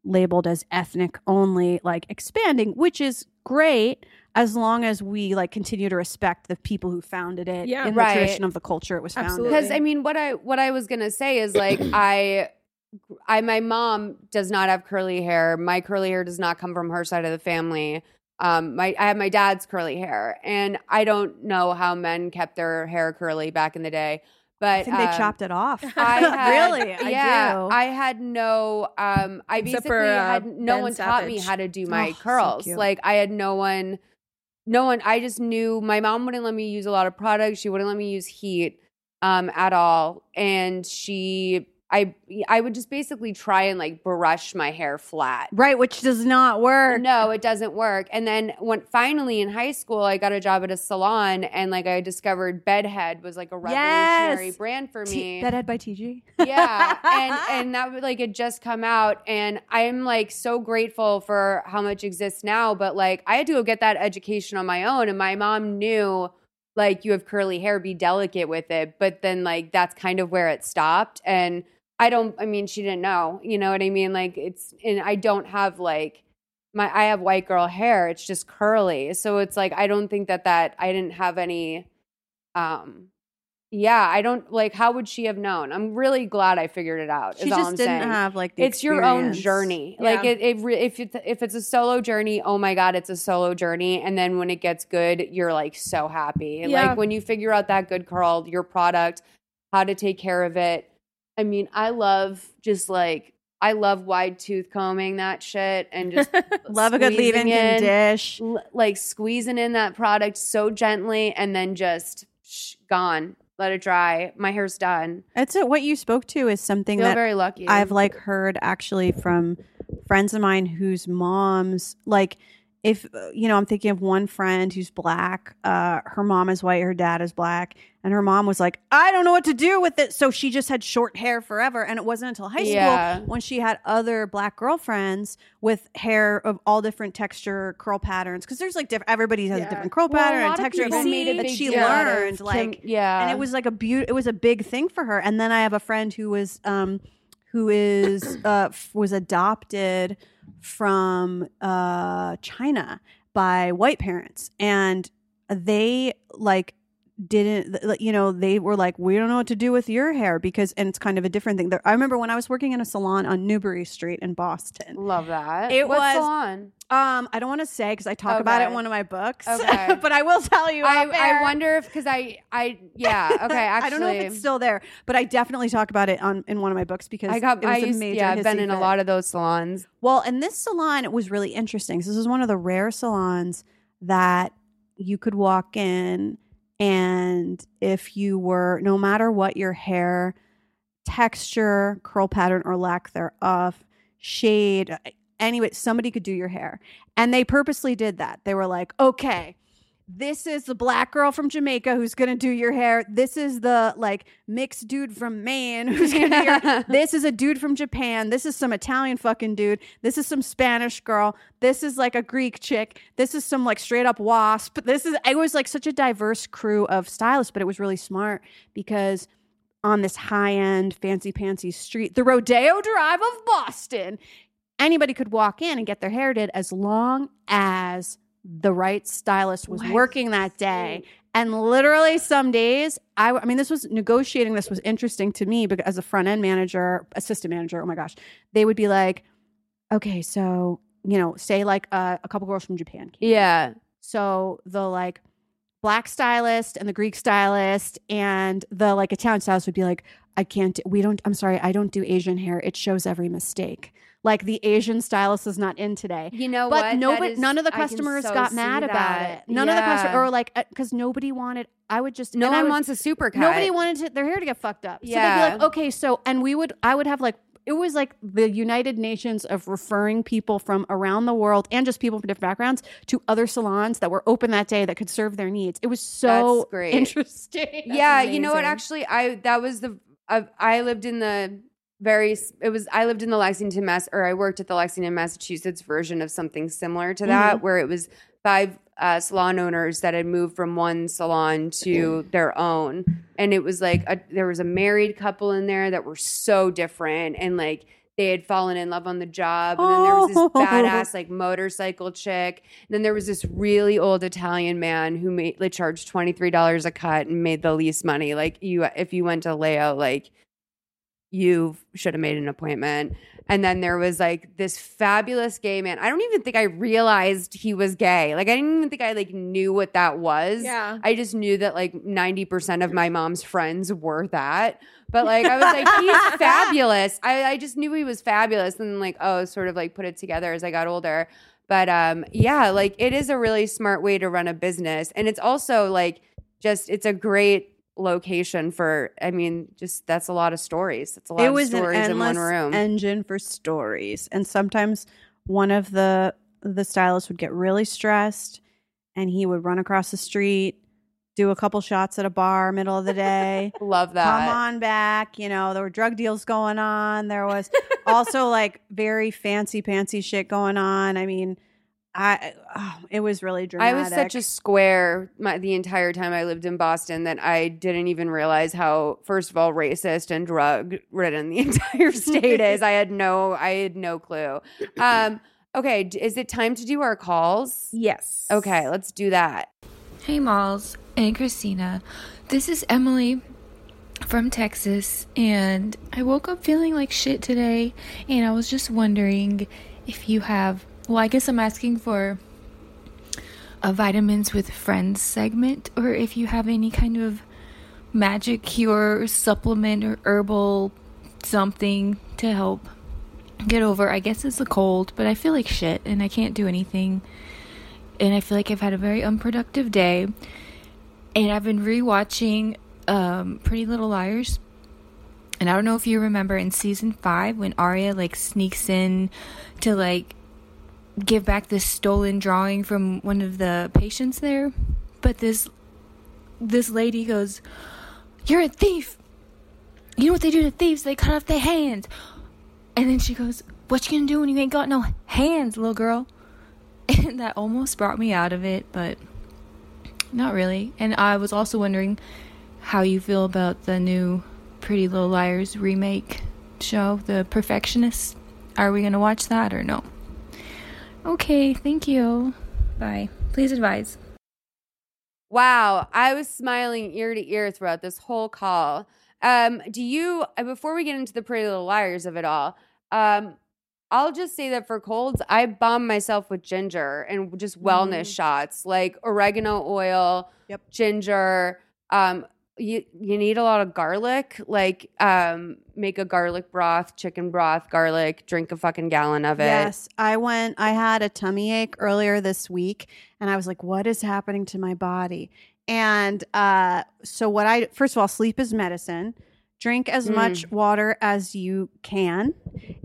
labeled as ethnic only like expanding which is great as long as we like continue to respect the people who founded it Yeah. in Right. the tradition of the culture it was founded because I mean, what I what I was gonna say is like I, I my mom does not have curly hair. My curly hair does not come from her side of the family. Um, my I have my dad's curly hair, and I don't know how men kept their hair curly back in the day. But i think they um, chopped it off I had, really I yeah, do. I had no. Um, I Except basically for, uh, had no Ben one taught me how to do my Oh, curls. cute. like I had no one, no one. I just knew my mom wouldn't let me use a lot of products. She wouldn't let me use heat um, at all, and she. I I would just basically try and like brush my hair flat. right which does not work No, it doesn't work. And then when finally in high school, I got a job at a salon, and like I discovered Bedhead was like a revolutionary Yes. brand for T- me Bedhead by tg yeah and and that would like had just come out and i'm like so grateful for how much exists now but like i had to go get that education on my own and my mom knew like you have curly hair be delicate with it but then like that's kind of where it stopped and i don't i mean she didn't know you know what i mean? Like it's and i don't have like my i have white girl hair it's just curly. So it's like i don't think that that i didn't have any um yeah i don't like how would she have known? I'm really glad i figured it out she is all just I'm didn't saying. have like the it's your own journey. Yeah. like it, it if it's if it's a solo journey oh my god it's a solo journey. And then when it gets good you're like so happy. Yeah. like when you figure out that good curl your product how to take care of it i mean i love just like i love wide tooth combing that shit and just love a good leave-in in, condish l- like squeezing in that product so gently and then just sh- gone let it dry. My hair's done. That's it. What you spoke to is something feel that very lucky. I've like heard actually from friends of mine whose moms like if uh, you know I'm thinking of one friend who's black uh her mom is white her dad is black and her mom was like I don't know what to do with it so she just had short hair forever and it wasn't until high Yeah. school when she had other black girlfriends with hair of all different texture curl patterns because there's like different everybody has Yeah. a different curl Well, pattern and texture people that- made that she deal out of learned Kim- like yeah and it was like a beaut it was a big thing for her and then i have a friend who was um who is uh f- was adopted from uh china by white parents. And they like didn't you know they were like we don't know what to do with your hair because and it's kind of a different thing. I remember when i was working in a salon on newbury street in boston. Love that. It what was- salon? um i don't want to say because i talk about it in one of my books Okay. but i will tell you I. I wonder if because I I yeah okay actually I don't know if it's still there, but I definitely talk about it on in one of my books because I got it was I used yeah I've been in a lot of those salons. Well, and this salon it was really interesting. So this was one of the rare salons that you could walk in and if you were no matter what your hair texture, curl pattern or lack thereof, shade, anybody somebody could do your hair. And they purposely did that. They were like, "Okay, this is the black girl from Jamaica who's gonna do your hair. This is the like mixed dude from Maine who's gonna do your. This is a dude from Japan. This is some Italian fucking dude. This is some Spanish girl. This is like a Greek chick. This is some like straight up wasp. This is it was like such a diverse crew of stylists, but it was really smart because on this high end fancy pantsy street, the Rodeo Drive of Boston, anybody could walk in and get their hair did as long as the right stylist was What? working that day. And literally, some days, I, I mean, this was negotiating. This was interesting to me because as a front end manager, assistant manager, oh my gosh, they would be like, okay, so, you know, say like uh, a couple girls from Japan. Yeah. So the like black stylist and the Greek stylist and the like Italian stylist would be like, I can't, we don't, I'm sorry, I don't do Asian hair. It shows every mistake. Like the Asian stylist is not in today. You know But what? Nobody, is- none of the customers so got mad about it. None of the customers, or like, uh, because nobody wanted, I would just, no one would- wants a super cut. Nobody wanted to, their hair to get fucked up. So they'd Yeah. be like, okay, so, and we would, I would have like, it was like the United Nations of referring people from around the world and just people from different backgrounds to other salons that were open that day that could serve their needs. It was so great. interesting. yeah, you know what? Actually, I that was the I, I lived in the very it was I lived in the Lexington, Mass, or I worked at the Lexington, Massachusetts version of something similar to that, Mm-hmm. where it was five uh, salon owners that had moved from one salon to their own, and it was like a, there was a married couple in there that were so different, and like. They had fallen in love on the job, and then there was this Oh. badass like motorcycle chick. And then there was this really old Italian man who made like charged twenty three dollars a cut and made the least money. Like you, if you went to Leo, like you should have made an appointment. And then there was like this fabulous gay man. I don't even think I realized he was gay. Like I didn't even think I like knew what that was. Yeah. I just knew that like 90% of my mom's friends were that. But like I was like, he's fabulous. I, I just knew he was fabulous. And like, oh, sort of like put it together as I got older. But um, yeah, like it is a really smart way to run a business. And it's also like just it's a great location for I mean, just that's a lot of stories. It's a lot it of was an stories in endless one room. engine for stories. And sometimes one of the the stylists would get really stressed and he would run across the street, do a couple shots at a bar middle of the day. Love that. come on back. You know, there were drug deals going on. There was also like very fancy pantsy shit going on. I mean, I oh, it was really dramatic. I was such a square my, the entire time I lived in Boston that I didn't even realize how, first of all, racist and drug ridden the entire state is. I had no, I had no clue. Um, okay, is it time to do our calls? Yes. Okay, let's do that. Hey, Malls and Christina. This is Emily from Texas, and I woke up feeling like shit today, and I was just wondering if you have. Well, I guess I'm asking for a vitamins with friends segment, or if you have any kind of magic cure, supplement, or herbal something to help get over. I guess it's a cold, but I feel like shit, and I can't do anything and I feel like I've had a very unproductive day. And I've been rewatching um, Pretty Little Liars. And I don't know if you remember in season five when Aria like sneaks in to like give back this stolen drawing from one of the patients there, but this this lady goes, "You're a thief." You know what they do to thieves? They cut off their hands. And then she goes, "What you gonna do when you ain't got no hands, little girl?" and that almost brought me out of it, but not really. And I was also wondering how you feel about the new Pretty Little Liars remake show, The Perfectionists. Are we going to watch that or no? Okay, thank you. Bye. Please advise. Wow, I was smiling ear to ear throughout this whole call. Um, do you uh, before we get into the pretty little liars of it all, um, I'll just say that for colds, I bomb myself with ginger and just wellness shots like oregano oil, Yep. ginger. Um, you you need a lot of garlic. Like, um, make a garlic broth, chicken broth, garlic. Drink a fucking gallon of it. Yes, I went. I had a tummy ache earlier this week, and I was like, "What is happening to my body?" And uh, so, what I first of all, sleep is medicine. Drink as Mm. much water as you can,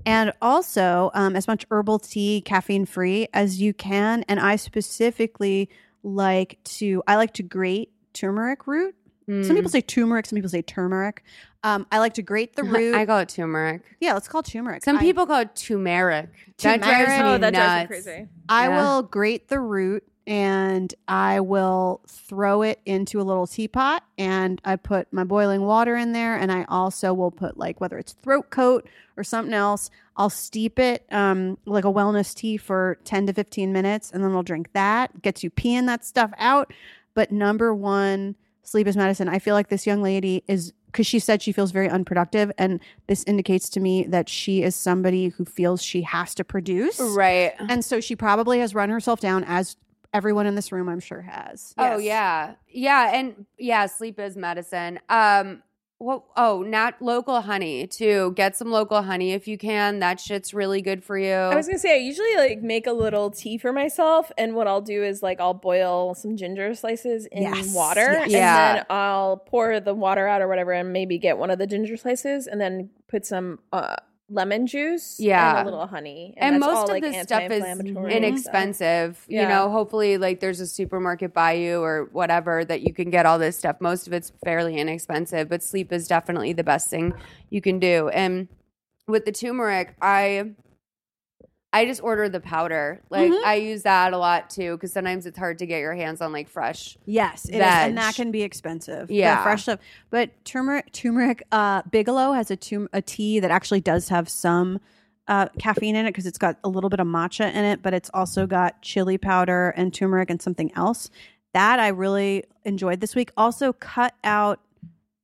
and also um, as much herbal tea, caffeine free as you can. And I specifically like to I like to grate turmeric root. Mm. Some people say turmeric, some people say turmeric. Um, I like to grate the root. I call it turmeric. yeah, let's call it turmeric. Some I- people call it turmeric. That Turmeric. drives me Oh, that drives me nuts. crazy. I Yeah. will grate the root and I will throw it into a little teapot and I put my boiling water in there and I also will put like whether it's throat coat or something else, I'll steep it um, like a wellness tea for 10 to 15 minutes and then I'll drink that. Gets you peeing that stuff out. But number one, sleep is medicine. I feel like this young lady is because she said she feels very unproductive and this indicates to me that she is somebody who feels she has to produce. Right. And so she probably has run herself down as everyone in this room I'm sure has. Oh yeah, yeah, and yeah, sleep is medicine. Um, what? Oh, not local honey too. Get some local honey if you can. That shit's really good for you. I was gonna say I usually like make a little tea for myself, and what I'll do is like I'll boil some ginger slices in Yes, water, yes. and Yeah. then I'll pour the water out or whatever, and maybe get one of the ginger slices, and then put some uh, lemon juice, Yeah. and a little honey, and that's most all, of like, this stuff is anti-inflammatory and stuff. inexpensive. You know, hopefully, like there's a supermarket by you or whatever that you can get all this stuff. Most of it's fairly inexpensive, but sleep is definitely the best thing you can do. And with the turmeric, I. I just order the powder. Like Mhm. I use that a lot too, because sometimes it's hard to get your hands on like fresh. Yes, it is, Veg. and that can be expensive. The Yeah. fresh stuff. But turmeric, turmeric, uh, Bigelow has a tum- a tea that actually does have some uh, caffeine in it because it's got a little bit of matcha in it, but it's also got chili powder and turmeric and something else. That I really enjoyed this week. Also, cut out,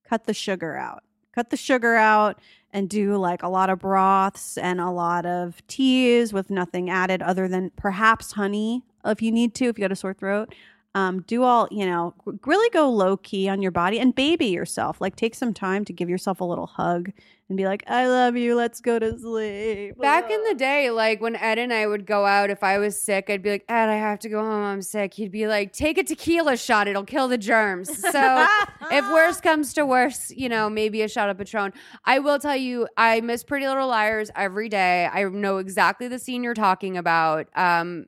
cut the sugar out. Cut the sugar out and do like a lot of broths and a lot of teas with nothing added other than perhaps honey if you need to, if you got a sore throat. Um, do all, you know, really go low key on your body and baby yourself. Like take some time to give yourself a little hug and be like, I love you. Let's go to sleep. Back in the day, like when Ed and I would go out, if I was sick, I'd be like, Ed, I have to go home. I'm sick. He'd be like, take a tequila shot. It'll kill the germs. So if worse comes to worse, you know, maybe a shot of Patron. I will tell you, I miss Pretty Little Liars every day. I know exactly the scene you're talking about. Um,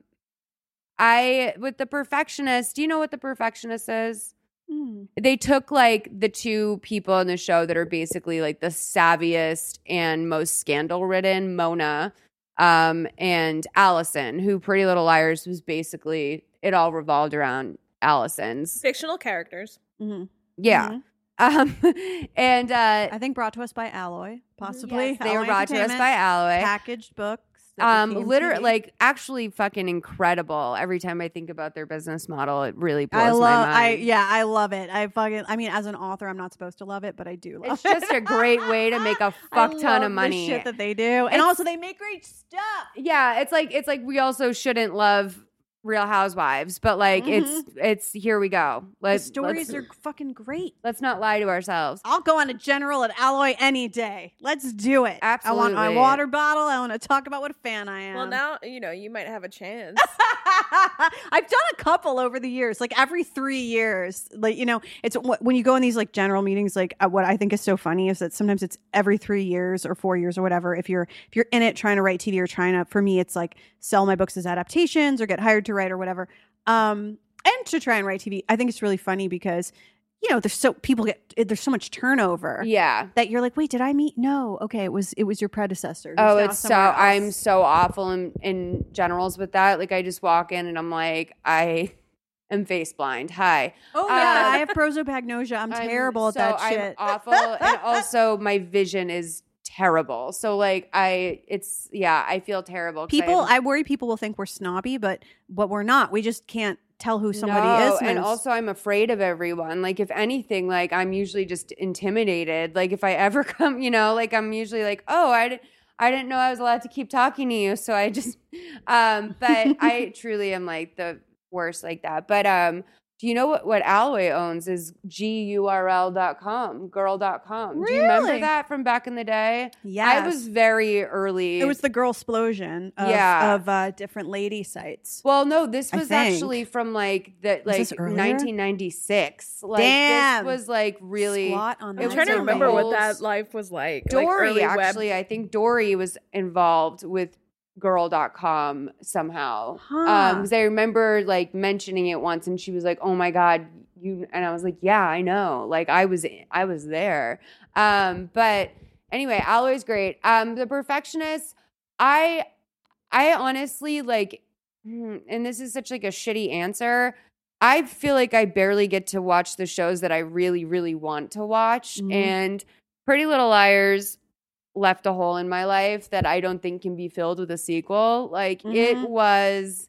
I, with the perfectionist, do you know what the perfectionist is? Mm. they took like the two people in the show that are basically like the savviest and most scandal ridden mona um and alison who pretty little liars was basically it all revolved around alison's fictional characters. Mhm. yeah um and uh I think brought to us by Alloy, possibly. yes, they were brought to us by alloy packaged books. Um literally like actually fucking incredible every time i think about their business model it really blows I love. my mind I yeah, I love it. I fucking. I mean, as an author, I'm not supposed to love it, but I do love it's it. just a great way to make a fuck ton of the money shit that they do, and It's- also they make great stuff. yeah it's like it's like we also shouldn't love real housewives but like it's it's here we go let's stories let's, are fucking great. let's not lie to ourselves I'll go on a general at Alloy any day. Let's do it. I want my water bottle. I want to talk about what a fan I am. Well, now you know you might have a chance. I've done a couple over the years, like every three years. Like you know, it's when you go in these like general meetings. Like uh, what I think is so funny is that sometimes it's every three years or four years or whatever. If you're if you're in it trying to write TV or trying to, for me, it's like sell my books as adaptations or get hired to write or whatever. Um, and to try and write TV, I think it's really funny because you know there's so people get there's so much turnover yeah that you're like, wait, did I meet? No, okay, it was it was your predecessor. oh it's so else. i'm so awful in in generals with that like i just walk in and i'm like i am face blind hi Oh yeah, Uh, I have prosopagnosia. I'm, terrible at so that I'm shit. awful and also my vision is terrible so like i it's yeah i feel terrible. people, I'm- I worry people will think we're snobby, but but we're not. We just can't tell who somebody No, is. and also I'm afraid of everyone. Like if anything, like I'm usually just intimidated. Like if I ever come, you know, like I'm usually like, oh, I didn't. I didn't know I was allowed to keep talking to you, so I just, um, but I truly am like the worst like that. But um, Do you know what, what Alloy owns is gurl.com, girl.com. Do you remember that from back in the day? Yeah. I was very early. It was the girl explosion of, Yeah. of uh, different lady sites. Well, no, this was actually from like the like 1996. Like Damn. this was like really Squat on I'm trying to remember what that life was like. like Dory early web- actually, I think Dory was involved with girl.com somehow. Huh. Um because I remember like mentioning it once and she was like, "Oh my god, you" and I was like, "Yeah, I know. Like I was I was there." Um but anyway, Alloy's great. Um the perfectionist I I honestly like hmm, and this is such like a shitty answer. I feel like I barely get to watch the shows that I really, really want to watch. Mhm. And Pretty Little Liars left a hole in my life that I don't think can be filled with a sequel. Like it Mhm. was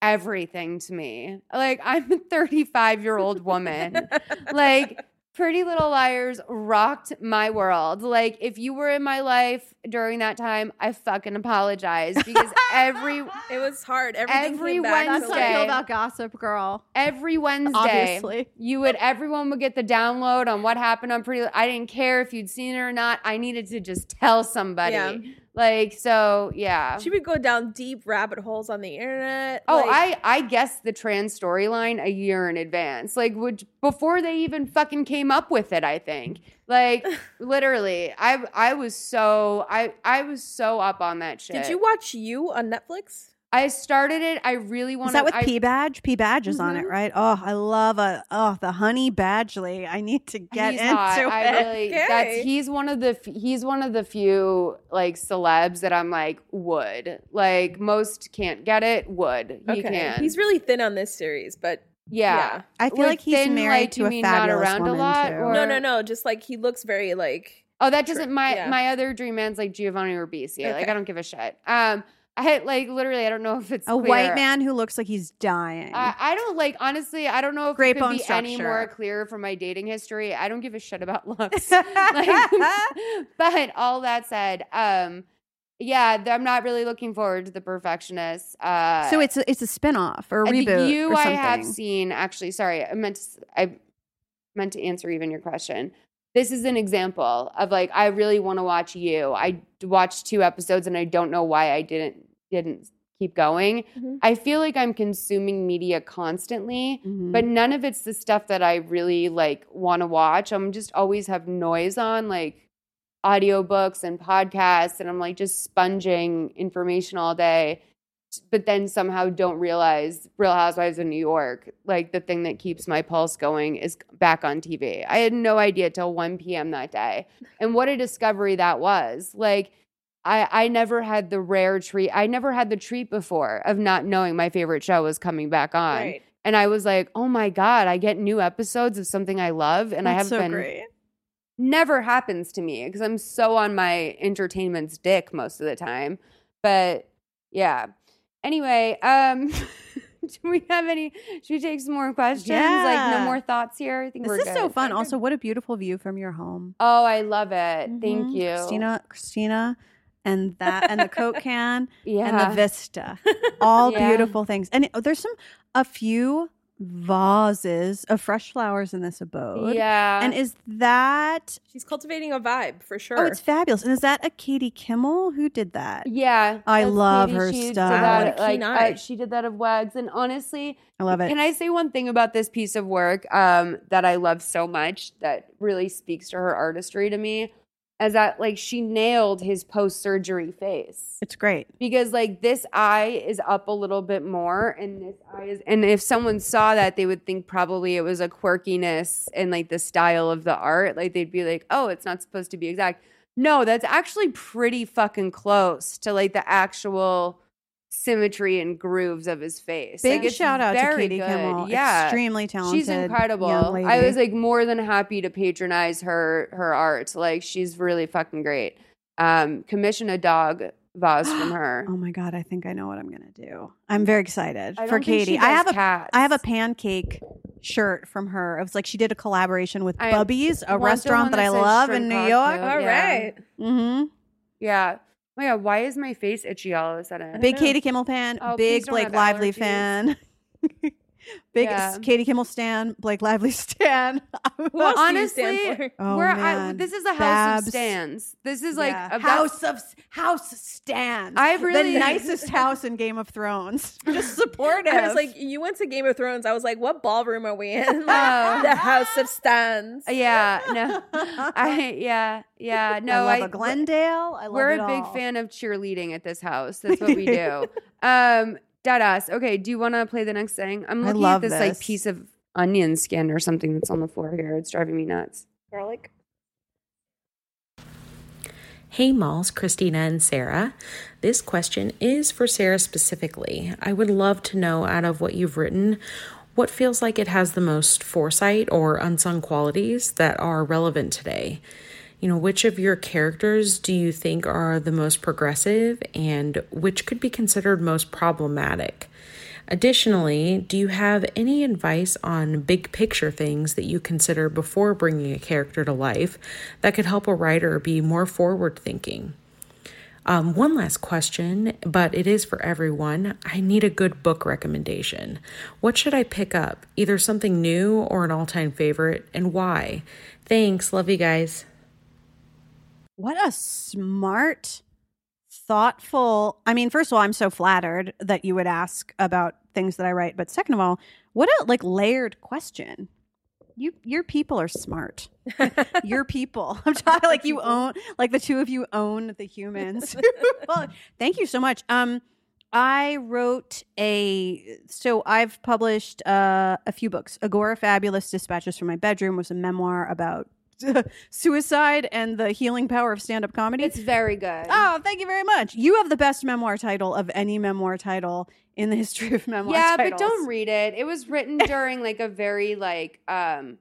everything to me. Like I'm a 35 year old woman. like Pretty Little Liars rocked my world. Like if you were in my life during that time, I fucking apologize because every It was hard. Everything Every came back to, That's Wednesday- how I feel about Gossip Girl. every Wednesday, Obviously. you would everyone would get the download on what happened on Pretty. I didn't care if you'd seen it or not. I needed to just tell somebody. Yeah. Like so, yeah. She would go down deep rabbit holes on the internet. Oh, like- I I guessed the trans storyline a year in advance, like would before they even fucking came up with it. I think, like literally, I I was so I I was so up on that shit. Did you watch You on Netflix? I started it. I really wanted. Is that with I, P Badge? P Badge is on it, Mhm. right? Oh, I love a oh the Honey Badgley. I need to get he's into hot. it. I really that's he's one of the he's one of the few like celebs that I'm like would like most can't get it would he can He's really thin on this series, but yeah. yeah. I feel With like he's thin, married like, to you a mean not fabulous around a woman lot, too. or- no, no, no. Just like he looks very like Oh, that doesn't True. my Yeah. my other dream man's like Giovanni Ribisi. Like I don't give a shit. Um, I like literally I don't know if it's a clear. white man who looks like he's dying. I, I don't like honestly. I don't know if Great it could be any more clear from my dating history. I don't give a shit about looks. Like, but all that said, um, yeah, I'm not really looking forward to the perfectionist. Uh, so it's a, it's a spin-off or a reboot You, or I have seen. Actually, sorry, I meant to, I meant to answer even your question. This is an example of like I really want to watch you. I watched two episodes and I don't know why I didn't didn't keep going. Mhm. I feel like I'm consuming media constantly, Mhm. but none of it's the stuff that I really like want to watch. I'm just always have noise on like audiobooks and podcasts and I'm like just sponging information all day but then somehow don't realize Real Housewives of New York, like the thing that keeps my pulse going, is back on TV. I had no idea till 1 p.m. that day. And what a discovery that was. Like, I, I never had the rare treat. I never had the treat before of not knowing my favorite show was coming back on. right. And I was like, oh my God, I get new episodes of something I love. And I haven't so been great. never happens to me because I'm so on my entertainment's dick most of the time. But yeah. Anyway, um do we have any should we take some more questions? Yeah. Like no more thoughts here? I think This is so good. fun. Also, what a beautiful view from your home. Oh, I love it. Thank Mhm. you. Christina, Christina, and that and the Coke can Yeah. and the Vista. All Yeah. beautiful things. And it- there's some a few vases of fresh flowers in this abode. yeah. And is that She's cultivating a vibe for sure. Oh, it's fabulous. And is that a Katie Kimmel? Who did that? yeah. I love Katie. her She did stuff. that, What like, uh, she did that of Wags. And honestly, I love it. Can I say one thing about this piece of work um, that I love so much that really speaks to her artistry to me? Is that like she nailed his post surgery face. It's great. because like this eye is up a little bit more and this eye is and if someone saw that they would think probably it was a quirkiness in like the style of the art. Like they'd be like oh it's not supposed to be exact. No that's actually pretty fucking close to like the actual symmetry and grooves of his face Big like, shout out to Katie good. Kimmel. yeah Extremely talented. She's incredible. young lady. I was like more than happy to patronize her her art. Like she's really fucking great. Um, commission a dog vase from her. Oh my god, I think I know what I'm gonna do. I'm very excited I for don't think she Katie. I have a cats. I have a pancake shirt from her. It was like she did a collaboration with I Bubby's, a restaurant one that, I love in New cocktail. York. All Yeah. right. Mm-hmm. Yeah. My god, why is my face itchy all of a sudden? Big. Katie Kimmel fan, Oh, big please don't Blake have Lively allergies. fan. Big Yeah. Katie Kimmel stan, Blake Lively stan. well, else stand Honestly, for? Oh, We're, I, this is a house Babs. of stands. This is like Yeah. a house of house stands. I've really- the nicest house in Game of Thrones. Just supportive. I was like, you went to Game of Thrones. I was like, what ballroom are we in? The House of Stands. Yeah, no, I yeah yeah no. I love a Glendale. I love We're it a big all. fan of cheerleading at this house. That's what we do. um, Deadass. Okay, do you want to play the next thing? I'm I looking love at this, like this. piece of onion skin or something that's on the floor here. It's driving me nuts. Garlic. Hey, Malls, Christina and Sara. This question is for Sara specifically. I would love to know out of what you've written, what feels like it has the most foresight or unsung qualities that are relevant today. You know, which of your characters do you think are the most progressive and which could be considered most problematic? Additionally, do you have any advice on big picture things that you consider before bringing a character to life that could help a writer be more forward thinking? Um, one last question, but it is for everyone. I need a good book recommendation. What should I pick up? Either something new or an all time favorite, and why? Thanks. Love you guys. What a smart, thoughtful. I mean, first of all, I'm so flattered that you would ask about things that I write, but second of all, what a like layered question. You your people are smart. your people. I'm talking like you own like the two of you own the humans. well, thank you so much. Um I wrote a so I've published uh, a few books. Agorafabulous Dispatches from My Bedroom was a memoir about suicide and the healing power of stand-up comedy. It's very good. Oh, thank you very much. You have the best memoir title of any memoir title in the history of memoir yeah, titles. but don't read it. It was written during like a very like um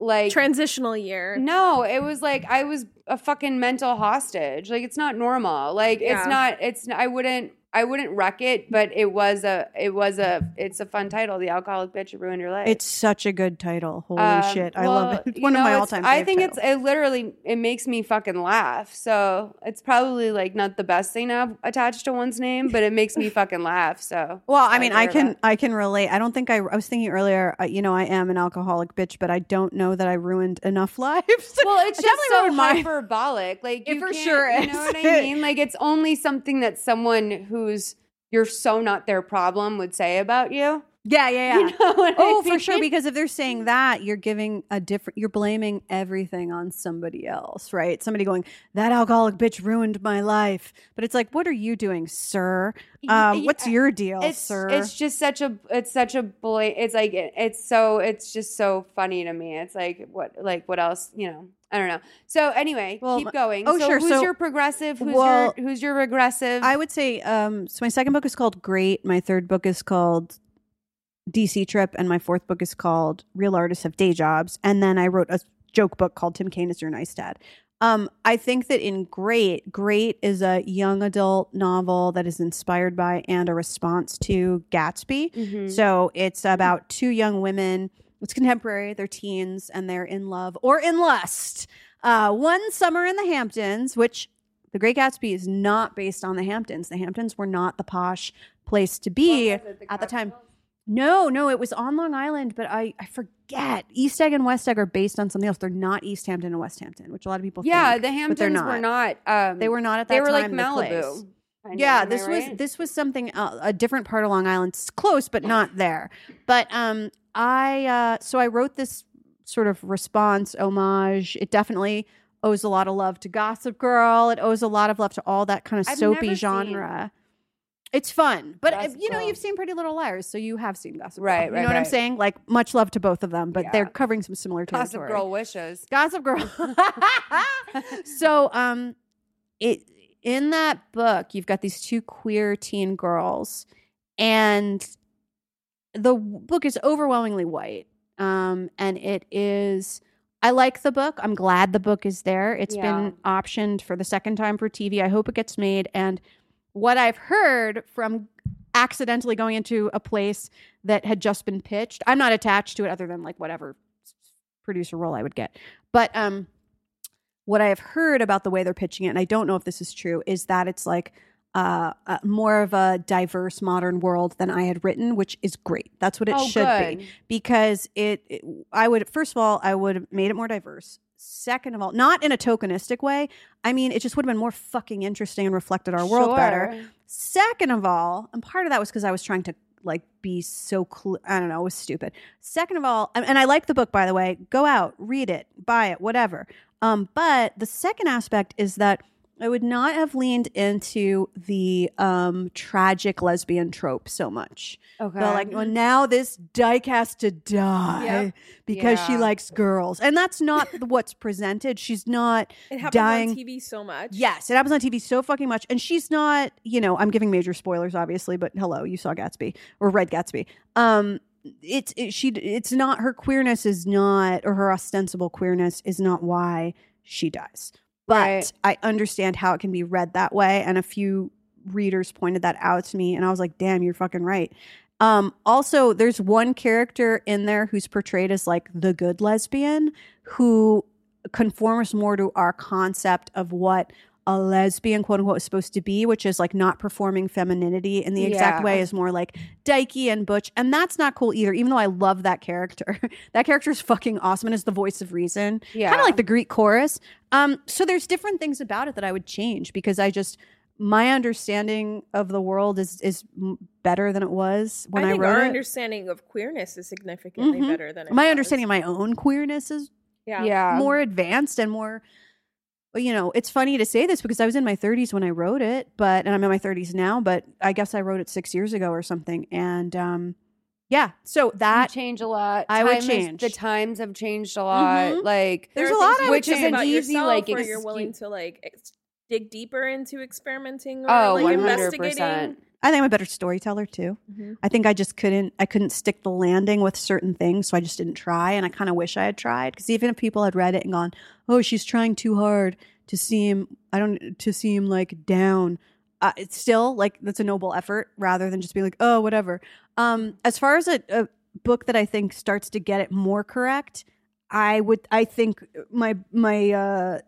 like Transitional year. No, it was like I was a fucking mental hostage. Like it's not normal. Like Yeah. it's not. It's. I wouldn't. I wouldn't wreck it. But it was a. It was a. It's a fun title. The alcoholic bitch who ruined your life. It's such a good title. Holy Um, shit. I well, love it. It's one of my all-time I think titles. it's. It literally. It makes me fucking laugh. So it's probably like not the best thing to have attached to one's name, but it makes me fucking laugh. So. Well, I mean, I can that. I can relate. I don't think I I was thinking earlier, uh, you know, I am an alcoholic bitch, but I don't know that I ruined enough lives. Well, it's just so hyperbolic. Like for sure You know what I mean? Like it's only something that someone who's you're so not their problem would say about you. Yeah, yeah, yeah. You know what I Oh, for sure. Because if they're saying that, you're giving a different, you're blaming everything on somebody else, right? Somebody going, that alcoholic bitch ruined my life. But it's like, what are you doing, sir? Um, what's your deal, it's sir? it's just such a it's such a bla- it's like it- it's so it's just so funny to me. It's like what like what else you know I don't know. So anyway, Well, keep going. oh, so sure. Who's So- your progressive? Who's well, your who's your regressive? I would say, um, so my second book is called Great. My third book is called DC Trip. And my fourth book is called Real Artists Have Day Jobs. And then I wrote a joke book called Tim Kaine is Your Nice Dad. Um, I think that in Great, Great is a young adult novel that is inspired by and a response to Gatsby. Mhm. So it's about two young women. It's contemporary. They're teens and they're in love or in lust. Uh, one summer in the Hamptons, which The Great Gatsby is not based on the Hamptons. The Hamptons were not the posh place to be at the time. No, no, it was on Long Island, but I, I forget. East Egg and West Egg are based on something else. They're not East Hampton and West Hampton, which a lot of people yeah, think. the Hamptons were not. Um, They were not at that time. They were like time the place. Malibu. Yeah, this was right? this was something uh, a different part of Long Island, It's close but not there. But um, I uh, so I wrote this sort of response homage. It definitely owes a lot of love to Gossip Girl. It owes a lot of love to all that kind of I've soapy genre. It's fun, but uh, Gossip you know Girl. you've seen Pretty Little Liars, so you have seen Gossip Girl. Right, You right, know what I'm saying? Like much love to both of them, but they're covering some similar territory. Gossip Girl wishes. Gossip Girl. so, um, it in that book, you've got these two queer teen girls, and the book is overwhelmingly white. Um, and it is. I like the book. I'm glad the book is there. It's been optioned for the second time for TV. I hope it gets made. And what I've heard from accidentally going into a place that had just been pitched, I'm not attached to it other than like whatever producer role I would get. But um, what I have heard about the way they're pitching it, and I don't know if this is true, is that it's like uh, uh, more of a diverse modern world than I had written, which is great. That's what it Oh, should good. be because it, it. I would first of all, I would have made it more diverse. Second of all, not in a tokenistic way. I mean, it just would have been more fucking interesting and reflected our world better. Second of all, and part of that was because I was trying to like be so cl- I don't know, it was stupid. Second of all, and, and I like the book by the way. Go out, read it, buy it, whatever. Um, but the second aspect is that I would not have leaned into the um tragic lesbian trope so much. Okay. The, like, well, now this dyke has to die Yep. because she likes girls, and that's not what's presented. She's not It happens dying. on TV so much. Yes, it happens on TV so fucking much. And she's not, you know, I'm giving major spoilers, obviously, but hello, you saw Gatsby or Red Gatsby. Um, it's it, she. It's not her queerness is not, or her ostensible queerness is not why she dies. But Right. I understand how it can be read that way, and a few readers pointed that out to me, and I was like, "Damn, you're fucking right." Um, also, there's one character in there who's portrayed as like the good lesbian who conforms more to our concept of what a lesbian quote unquote is supposed to be, which is like not performing femininity in the exact Yeah. way is more like dykey and butch. And that's not cool either, even though I love that character. that character is fucking awesome and is the voice of reason. Yeah. Kind of like the Greek chorus. Um, so there's different things about it that I would change because I just my understanding of the world is is better than it was when I, I wrote our it. understanding of queerness is significantly Mhm. better than it my was. understanding of my own queerness is Yeah. Yeah. more advanced and more you know it's funny to say this because i was in my 30s when i wrote it but and i'm in my 30s now but i guess i wrote it six years ago or something and um yeah so You that change a lot. I would Time is- change. the times have changed a lot. Mhm. Like There's There a lot things I you would Which isn't about easy, like, or it's- you're willing to like ex- dig deeper into experimenting or oh, like one investigating. I think i'm a better storyteller too Mhm. i think i just couldn't i couldn't stick the landing with certain things so i just didn't try and i kind of wish i had tried because even if people had read it and gone oh she's trying too hard to seem i don't to seem like down uh, it's still like that's a noble effort rather than just be like oh whatever um as far as a, a book that i think starts to get it more correct i would i think my my uh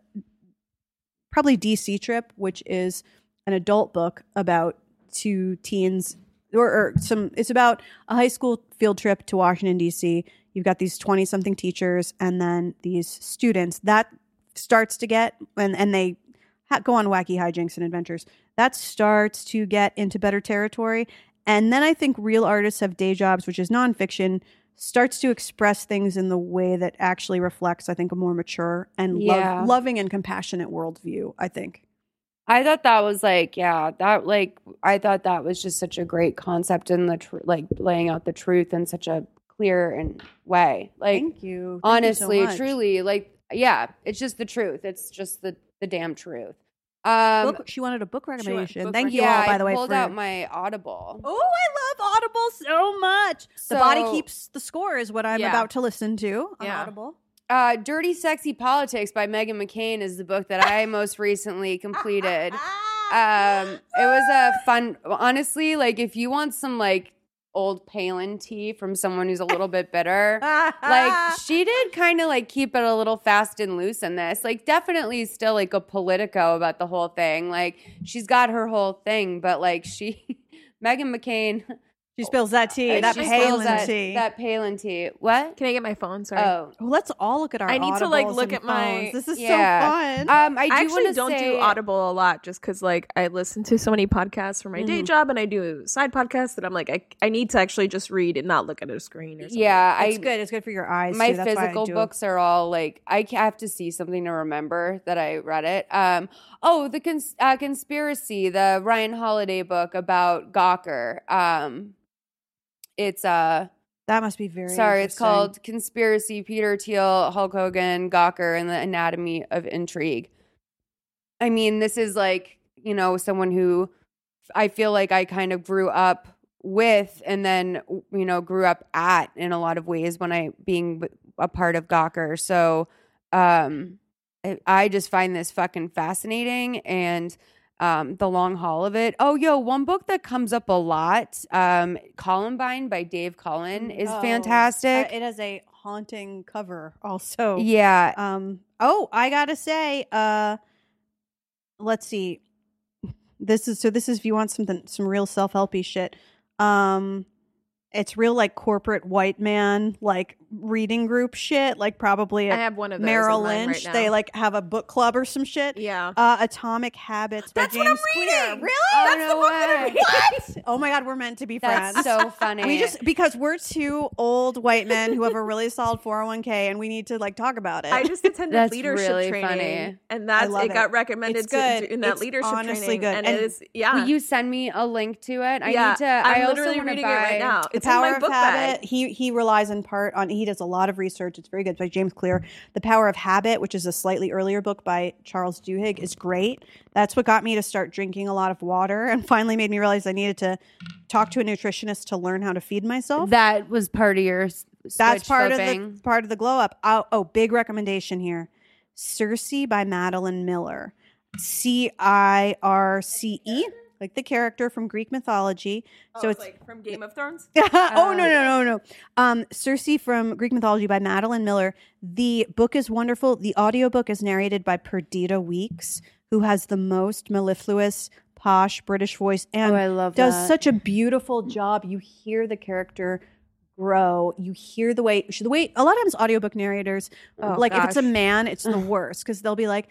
probably dc trip which is an adult book about two teens or, or some it's about a high school field trip to washington d.c you've got these 20 something teachers and then these students. That starts to get and and they ha- go on wacky hijinks and adventures. That starts to get into better territory. And then i think real artists have day jobs which is nonfiction starts to express things in the way that actually reflects i think a more mature and Yeah. loving and compassionate worldview i think I thought that was like, yeah, that like, I thought that was just such a great concept and the tr- like laying out the truth in such a clear and way. Like, thank you Thank you so honestly, truly, like, yeah, it's just the truth. It's just the the damn truth. Um, book, she wanted a book recommendation. book Thank you yeah, all, by I the way. I pulled for... out my Audible. oh, I love Audible so much. the body keeps the score is what I'm Yeah. about to listen to on Yeah. Audible. Uh, Dirty Sexy Politics by Meghan McCain is the book that I most recently completed. Um, it was a fun, honestly, like if you want some like old Palin tea from someone who's a little bit bitter, like she did kind of like keep it a little fast and loose in this. Like definitely still like a politico about the whole thing. Like she's got her whole thing, but like she, Meghan McCain, she spills that tea, that she Palin spills that, tea. that Palin tea. What? Can I get my phone? Sorry. Oh, Oh, let's all look at our. I need to, like, Audibles look and at my- phones. This is Yeah. so fun. um, I I, do actually want to don't say, do Audible a lot just because like I listen to so many podcasts for my day Mhm. job and I do side podcasts that I'm like I, I need to actually just read and not look at a screen or something. Yeah, it's I good. It's good for your eyes. my too. That's why I physical do it. books are all like I ca- have to see something to remember that I read it. Um, oh, the cons- uh, conspiracy, the Ryan Holiday book about Gawker. Um, it's uh, That must be very. sorry, it's called Conspiracy: Peter Thiel, Hulk Hogan, Gawker, and the Anatomy of Intrigue. I mean, this is like you know someone who I feel like I kind of grew up with, and then you know grew up at in a lot of ways when I being a part of Gawker. So um, I, I just find this fucking fascinating and. Um, the long haul of it. Oh, yo, one book that comes up a lot, um, Columbine by Dave Cullen, is Oh, fantastic. uh, it has a haunting cover, also. yeah, Um. Oh, I gotta say, uh, let's see. This is so. This is if you want something, some real self helpy shit. Um, it's real like corporate white man like reading group shit. Like probably I have one of those. Merrill Lynch. Right they like have a book club or some shit. Yeah. Uh, Atomic Habits by That's what James I'm Clear. reading! Really? Oh, That's no the book that I'm reading. What? Oh my god, we're meant to be friends. That's so funny. we just because we're two old white men who have a really solid 401k and we need to like talk about it. I just attended That's leadership really training, funny. and that's love it, got recommended It's good. do in that It's leadership honestly training, good. and, And- it is yeah. Will you send me a link to it? I yeah, need to. I'm I also literally reading buy, it right now. The power of habit bag. he he relies in part on he does a lot of research. It's very good. By james clear. The power of habit which is a slightly earlier book by charles duhigg is great. That's what got me to start drinking a lot of water and finally made me realize i needed to talk to a nutritionist to learn how to feed myself. That was part of your. that's part flipping. of the part of the glow up. Oh, oh big recommendation here. Circe by madeline miller. C-i-r-c-e like the character from greek mythology. So it's like from Game of Thrones. oh no no no no. Um circe from greek mythology by madeline miller. The book is wonderful. The audiobook is narrated by perdita weeks who has the most mellifluous posh british voice and Oh, I love does that. such a beautiful job. You hear the character grow. You hear the way the way a lot of times audiobook narrators Oh, like if it's a man it's the worst because they'll be like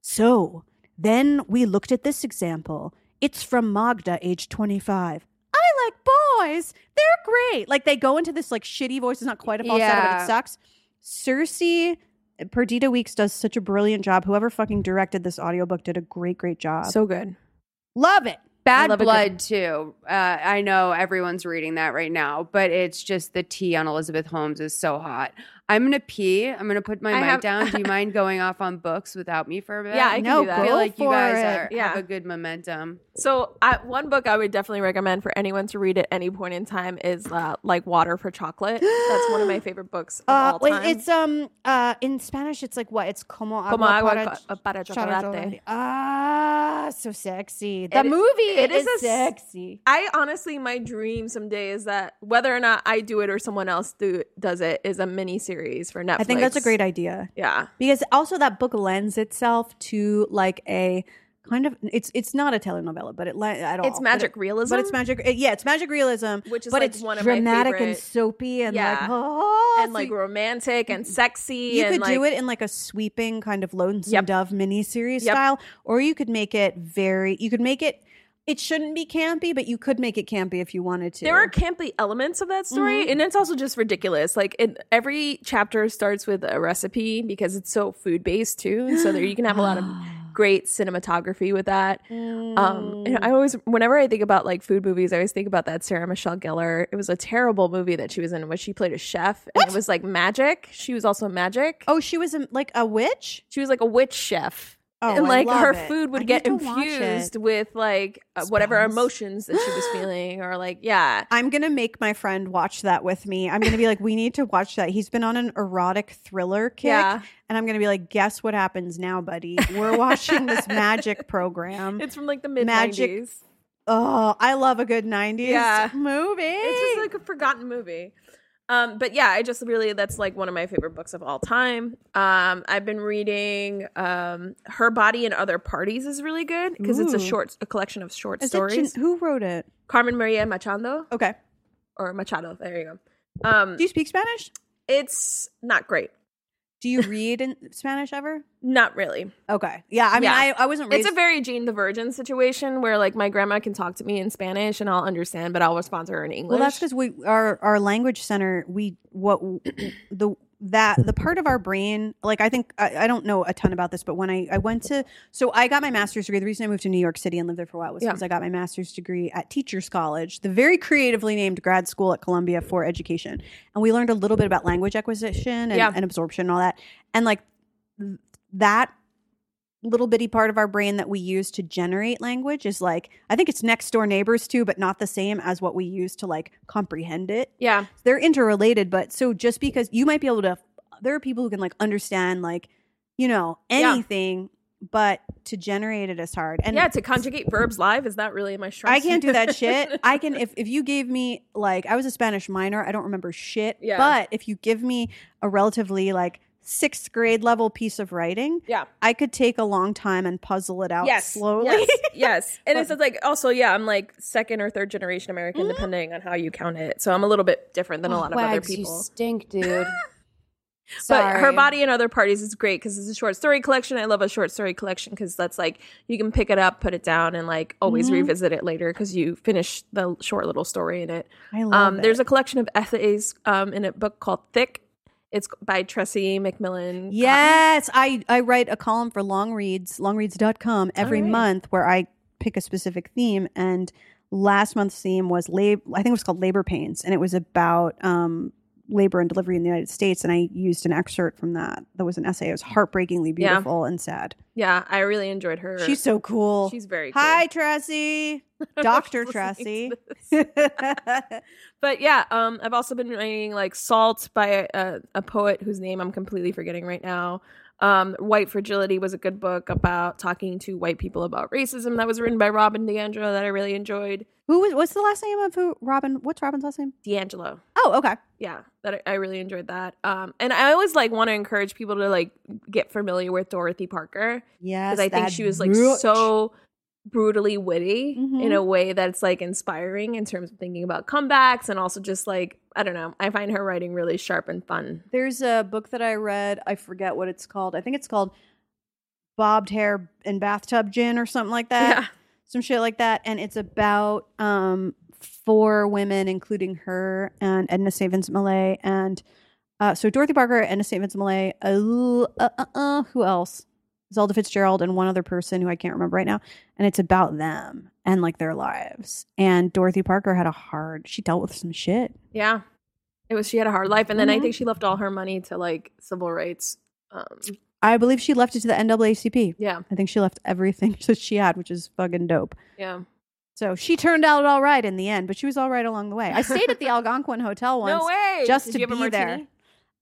so then we looked at this example. It's from Magda, age 25. I like boys. They're great. Like they go into this like shitty voice. It's not quite a falsetto, but Yeah. it sucks. Circe, Perdita Weeks does such a brilliant job. Whoever fucking directed this audiobook did a great, great job. So good. love it. Bad love a good- Blood too. Uh, I know everyone's reading that right now, but it's just the tea on Elizabeth Holmes is so hot. I'm gonna pee. I'm gonna put my I mic have- down. Do you mind going off on books without me for a bit? Yeah, I can No, do that. I feel Go like you for guys it. are, Yeah. have a good momentum. So, I, one book I would definitely recommend for anyone to read at any point in time is uh, like Water for Chocolate. That's one of my favorite books of Uh, all wait, it's um uh in Spanish it's like what? It's como agua, Como agua para, co- para para chocolate. Ah, so sexy. The It- movie it is is a s- sexy. I honestly, my dream someday is that whether or not I do it or someone else do does it is a mini series for Netflix. I think that's a great idea. Yeah, because also that book lends itself to like a kind of it's it's not a telenovela but it at all it's magic but, it- realism, but it's magic uh, yeah it's magic realism Which is, but like, it's one of my dramatic and soapy and like Yeah. oh and like romantic and sexy. you and could like, do it in like a sweeping kind of lonesome Yep. dove miniseries Yep. style or you could make it very you could make it it shouldn't be campy but you could make it campy if you wanted to There are campy elements of that story, Mm-hmm. and it's also just ridiculous. Like it, every chapter starts with a recipe because it's so food based too, and so there you can have a lot of great cinematography with that. Um, and I always, whenever I think about like food movies, I always think about that Sarah Michelle Gellar. It was a terrible movie that she was in, where she played a chef, and it was like magic. She was also magic. oh she was a, like a witch She was like a witch chef. Oh, and I like her it. food would need get to watch it. infused with like uh, whatever emotions that she was feeling, or like yeah, I'm gonna make my friend watch that with me. I'm gonna be like, we need to watch that. He's been on an erotic thriller kick, Yeah. and I'm gonna be like, guess what happens now, buddy? We're watching this magic program. It's from like the mid Magic nineties. Oh, I love a good '90s Yeah. movie. It's just like a forgotten movie. Um, but yeah, I just really that's like one of my favorite books of all time. Um, I've been reading um, Her Body and Other Parties is really good because it's a short a collection of short Is stories. Who wrote it? Carmen Maria Machado Okay. or Machado. There you go. Um, Do you speak Spanish? it's not great. Do you read in Spanish ever? Not really. Okay. Yeah. I mean, Yeah. I, I wasn't raised. It's a very Jane the Virgin situation where like my grandma can talk to me in Spanish and I'll understand, but I'll respond to her in English. Well, that's because we our our language center we what the that the mm-hmm. part of our brain like I think I, I don't know a ton about this, but when I I went to so I got my master's degree. The reason I moved to New York City and lived there for a while was Yeah. because I got my master's degree at Teachers College, the very creatively named grad school at Columbia for education, and we learned a little bit about language acquisition and, Yeah. and absorption and all that, and like th- that little bitty part of our brain that we use to generate language is like I think it's next door neighbors too, but not the same as what we use to like comprehend it. yeah. They're interrelated, but so just because you might be able to, there are people who can like understand like you know Yeah. anything, but to generate it is hard. And yeah, to conjugate verbs live is that really my strength? I can't do that shit. I can if if you gave me like I was a Spanish minor, I don't remember shit. Yeah. But if you give me a relatively like sixth grade level piece of writing, Yeah. I could take a long time and puzzle it out Yes. slowly. Yes. yes. And it's like also, yeah, I'm like second or third generation American, depending on how you count it. So I'm a little bit different than a lot of other Wags, you people. stink, dude. But her body and other parties is great because it's a short story collection. I love a short story collection because that's like you can pick it up, put it down, and like always revisit it later because you finish the short little story in it. I love Um, it. there's a collection of essays um, in a book called Thick. It's by Tressie McMillan. Yes, I, I write a column for Long Reads, longreads.com every right. month where I pick a specific theme. And last month's theme was lab I think it was called labor pains. And it was about um, labor and delivery in the United States. And I used an excerpt from that. That was an essay. It was heartbreakingly Yeah. beautiful and sad. Yeah, I really enjoyed her. She's so cool. she's very cool. Hi, Tressie. Dr. Tressie. But yeah, um, I've also been reading like Salt by a, a poet whose name I'm completely forgetting right now. Um, White Fragility was a good book about talking to white people about racism that was written by Robin DiAngelo that I really enjoyed. Who was, what's the last name of who? Robin. What's Robin's last name? DiAngelo. Oh, okay. Yeah, that I, really enjoyed that. Um, and I always like want to encourage people to like get familiar with Dorothy Parker Yes. because I think she was like so brutally witty Mhm. in a way that's like inspiring in terms of thinking about comebacks and also just like I don't know. I find her writing really sharp and fun. There's a book that I read. I forget what it's called. I think it's called Bobbed Hair and Bathtub Gin or something like that. Yeah. Some shit like that. And it's about um, four women, including her and Edna St. Vincent Millay. And uh, so Dorothy Parker, Edna St. Vincent Millay, uh, uh, uh, uh, who else? Zelda Fitzgerald and one other person who I can't remember right now. And it's about them and like their lives. And Dorothy Parker had a hard, she dealt with some shit. Yeah. It was she had a hard life and then I Mhm. think she left all her money to like civil rights. Um I believe she left it to the NAACP. yeah. I think she left everything that she had, which is fucking dope. Yeah. So she turned out all right in the end, but she was all right along the way. I stayed at the Algonquin Hotel once. No way. just Did to you have a be there.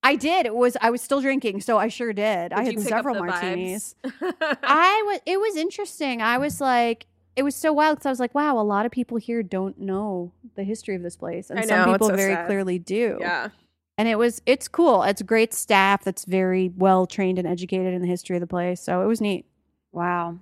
I did. It was I was still drinking, so I sure did. I had you pick up several martinis. I was. It was interesting. I was like, it was so wild because I was like, wow, a lot of people here don't know the history of this place, and some know, it's people so very sad. clearly do. yeah. And it was. It's cool. It's great staff that's very well trained and educated in the history of the place. So it was neat. Wow.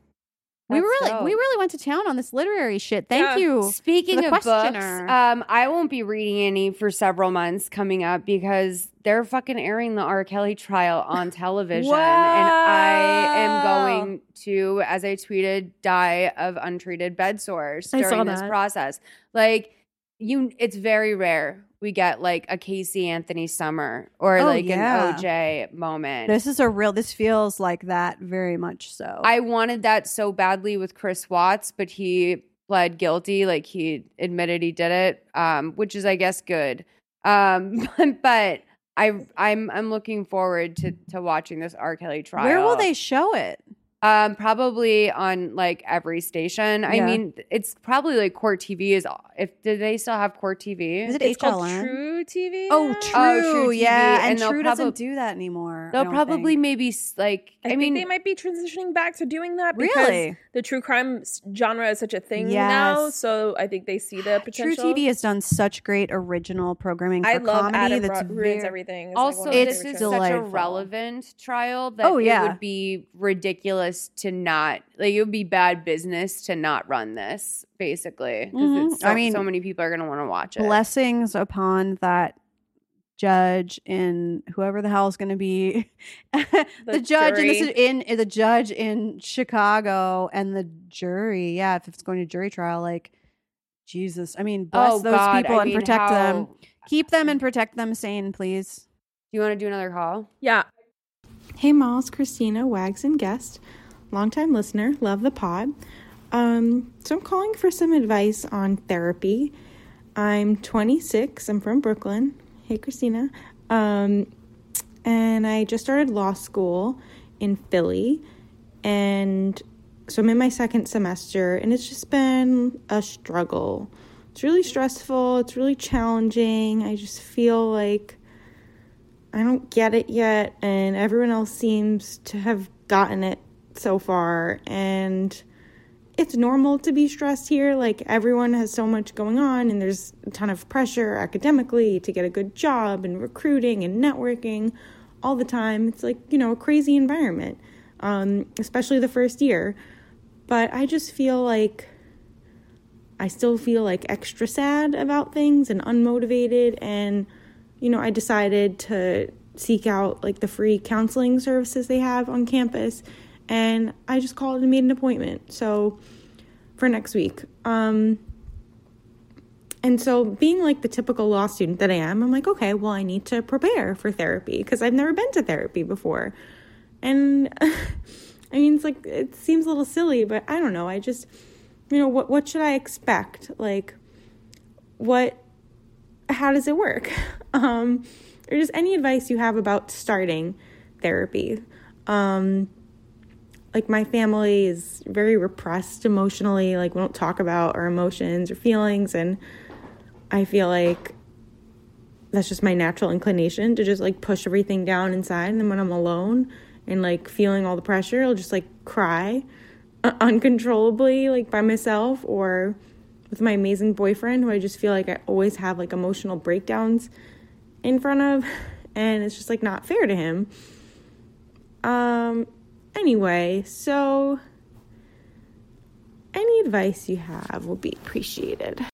We really, dope. we really went to town on this literary shit. Thank Yeah. you. Speaking of books, questioner. um, I won't be reading any for several months coming up because they're fucking airing the R. Kelly trial on television, and I am going to, as I tweeted, die of untreated bed sores during this process. Like you, it's very rare we get like a Casey Anthony Summer or Oh, like yeah. an OJ moment. This is a real. This feels like that very much so. I wanted that so badly with Chris Watts, but he pled guilty. Like he admitted he did it, um, which is, I guess, good. Um, but I, I'm, I'm looking forward to to watching this R. Kelly trial. Where will they show it? Um, probably on like every station. I mean, it's probably like Court TV is. If do they still have Court TV? Is it It's called truTV. Oh, true. Oh, truTV, yeah, and, and True probab- doesn't do that anymore. I They'll don't probably think. maybe like. I, I, think mean, they might be transitioning back to doing that because Really? the true crime genre is such a thing now. So I think they see the potential. True. TV has done such great original programming for I love comedy Adam that's Ru- ruins everything. It's also one of my this is shows. such a relevant trial that Oh, it would be ridiculous to not like it would be bad business to not run this basically because Mhm. so, I mean, so many people are going to want to watch it blessings upon that judge in whoever the hell is going to be the, The judge in, this in in the judge in Chicago and the jury. Yeah, if it's going to jury trial, like Jesus, I mean, bless oh those god people I and mean, protect them. Keep them and protect them sane, please. do you want to do another call Yeah. Hey, Miles, Christina, Wags, and guest. Longtime listener, love the pod. Um, so I'm calling for some advice on therapy. I'm 26. I'm from Brooklyn. Hey, Christina. Um, and I just started law school in Philly. And so I'm in my second semester, and it's just been a struggle. It's really stressful. It's really challenging. I just feel like I don't get it yet, and everyone else seems to have gotten it so far. And it's normal to be stressed here. Like, everyone has so much going on, and there's a ton of pressure academically to get a good job, and recruiting, and networking, all the time. It's like, you know, a crazy environment, um, especially the first year. But I just feel like I still feel like extra sad about things and unmotivated. And, you know, I decided to seek out like the free counseling services they have on campus. And I just called and made an appointment. So for next week. Um, and so, being like the typical law student that I am, I'm like, okay, well, I need to prepare for therapy because I've never been to therapy before. And I mean, it's like, it seems a little silly, but I don't know. I just, you know, what, what should I expect? Like, what, how does it work? Um, or just any advice you have about starting therapy. Um, like my family is very repressed emotionally like we don't talk about our emotions or feelings and i feel like that's just my natural inclination to just like push everything down inside and then when i'm alone and like feeling all the pressure i'll just like cry uncontrollably like by myself or with my amazing boyfriend who i just feel like i always have like emotional breakdowns in front of and it's just like not fair to him. Um Anyway, so any advice you have will be appreciated.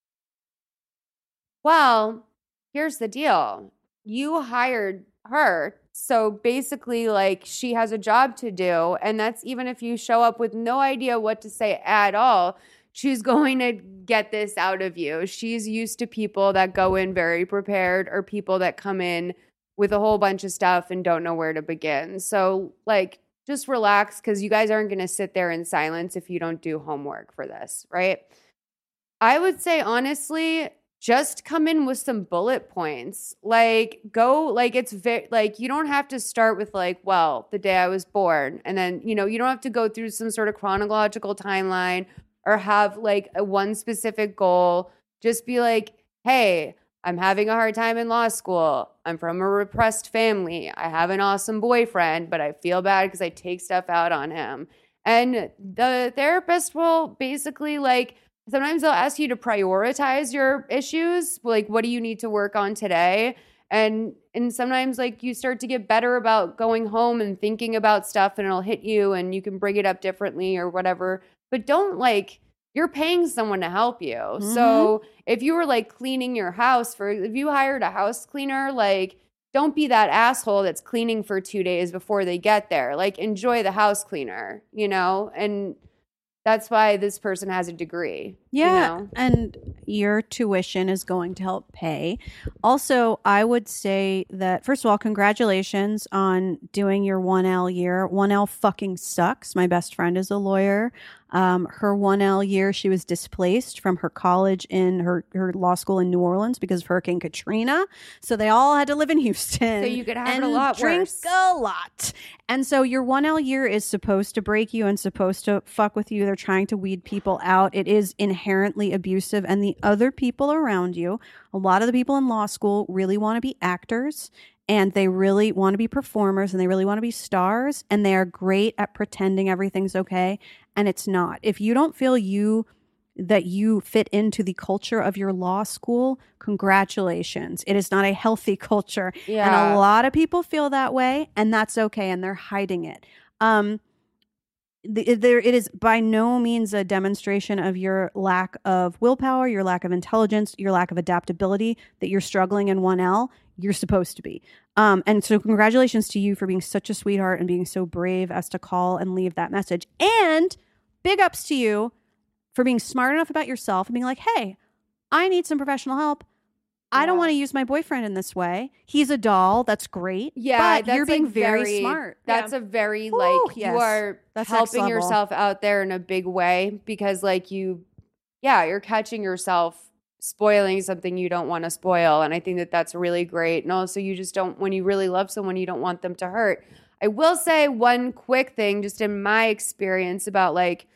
Well, here's the deal you hired her. So basically, like, she has a job to do. And that's even if you show up with no idea what to say at all. She's going to get this out of you. She's used to people that go in very prepared or people that come in with a whole bunch of stuff and don't know where to begin. So, like, just relax because you guys aren't going to sit there in silence if you don't do homework for this, right? I would say, honestly, just come in with some bullet points. Like, go, like, it's very, like, you don't have to start with, like, well, the day I was born. And then, you know, you don't have to go through some sort of chronological timeline or have, like, a one specific goal. Just be like, hey, I'm having a hard time in law school. I'm from a repressed family. I have an awesome boyfriend, but I feel bad because I take stuff out on him. And the therapist will basically like, sometimes they'll ask you to prioritize your issues. Like, what do you need to work on today? And and sometimes like you start to get better about going home and thinking about stuff and it'll hit you and you can bring it up differently or whatever. But don't like you're paying someone to help you. Mm-hmm. So if you were like cleaning your house for, if you hired a house cleaner, like don't be that asshole that's cleaning for two days before they get there. Like enjoy the house cleaner, you know? And that's why this person has a degree. Yeah. You know? And your tuition is going to help pay. Also, I would say that, first of all, congratulations on doing your 1L year. 1L fucking sucks. My best friend is a lawyer. Um, her 1L year, she was displaced from her college in her, her law school in New Orleans because of Hurricane Katrina. So they all had to live in Houston. So you could have a lot drink worse. a lot. And so your 1L year is supposed to break you and supposed to fuck with you. They're trying to weed people out. It is inherently abusive. And the other people around you, a lot of the people in law school really want to be actors and they really want to be performers and they really want to be stars and they are great at pretending everything's okay and it's not. If you don't feel you that you fit into the culture of your law school, congratulations. It is not a healthy culture. And a lot of people feel that way and that's okay and they're hiding it. Um the, there it is by no means a demonstration of your lack of willpower, your lack of intelligence, your lack of adaptability that you're struggling in 1L. You're supposed to be. Um, and so, congratulations to you for being such a sweetheart and being so brave as to call and leave that message. And big ups to you for being smart enough about yourself and being like, hey, I need some professional help. I don't want to use my boyfriend in this way. He's a doll. That's great. Yeah, but that's you're being like very, smart. That's a very Woo, like yes. you are That's helping yourself out there in a big way because like you, yeah, you're catching yourself spoiling something you don't want to spoil, and I think that that's really great. And also, you just don't when you really love someone, you don't want them to hurt. I will say one quick thing, just in my experience about like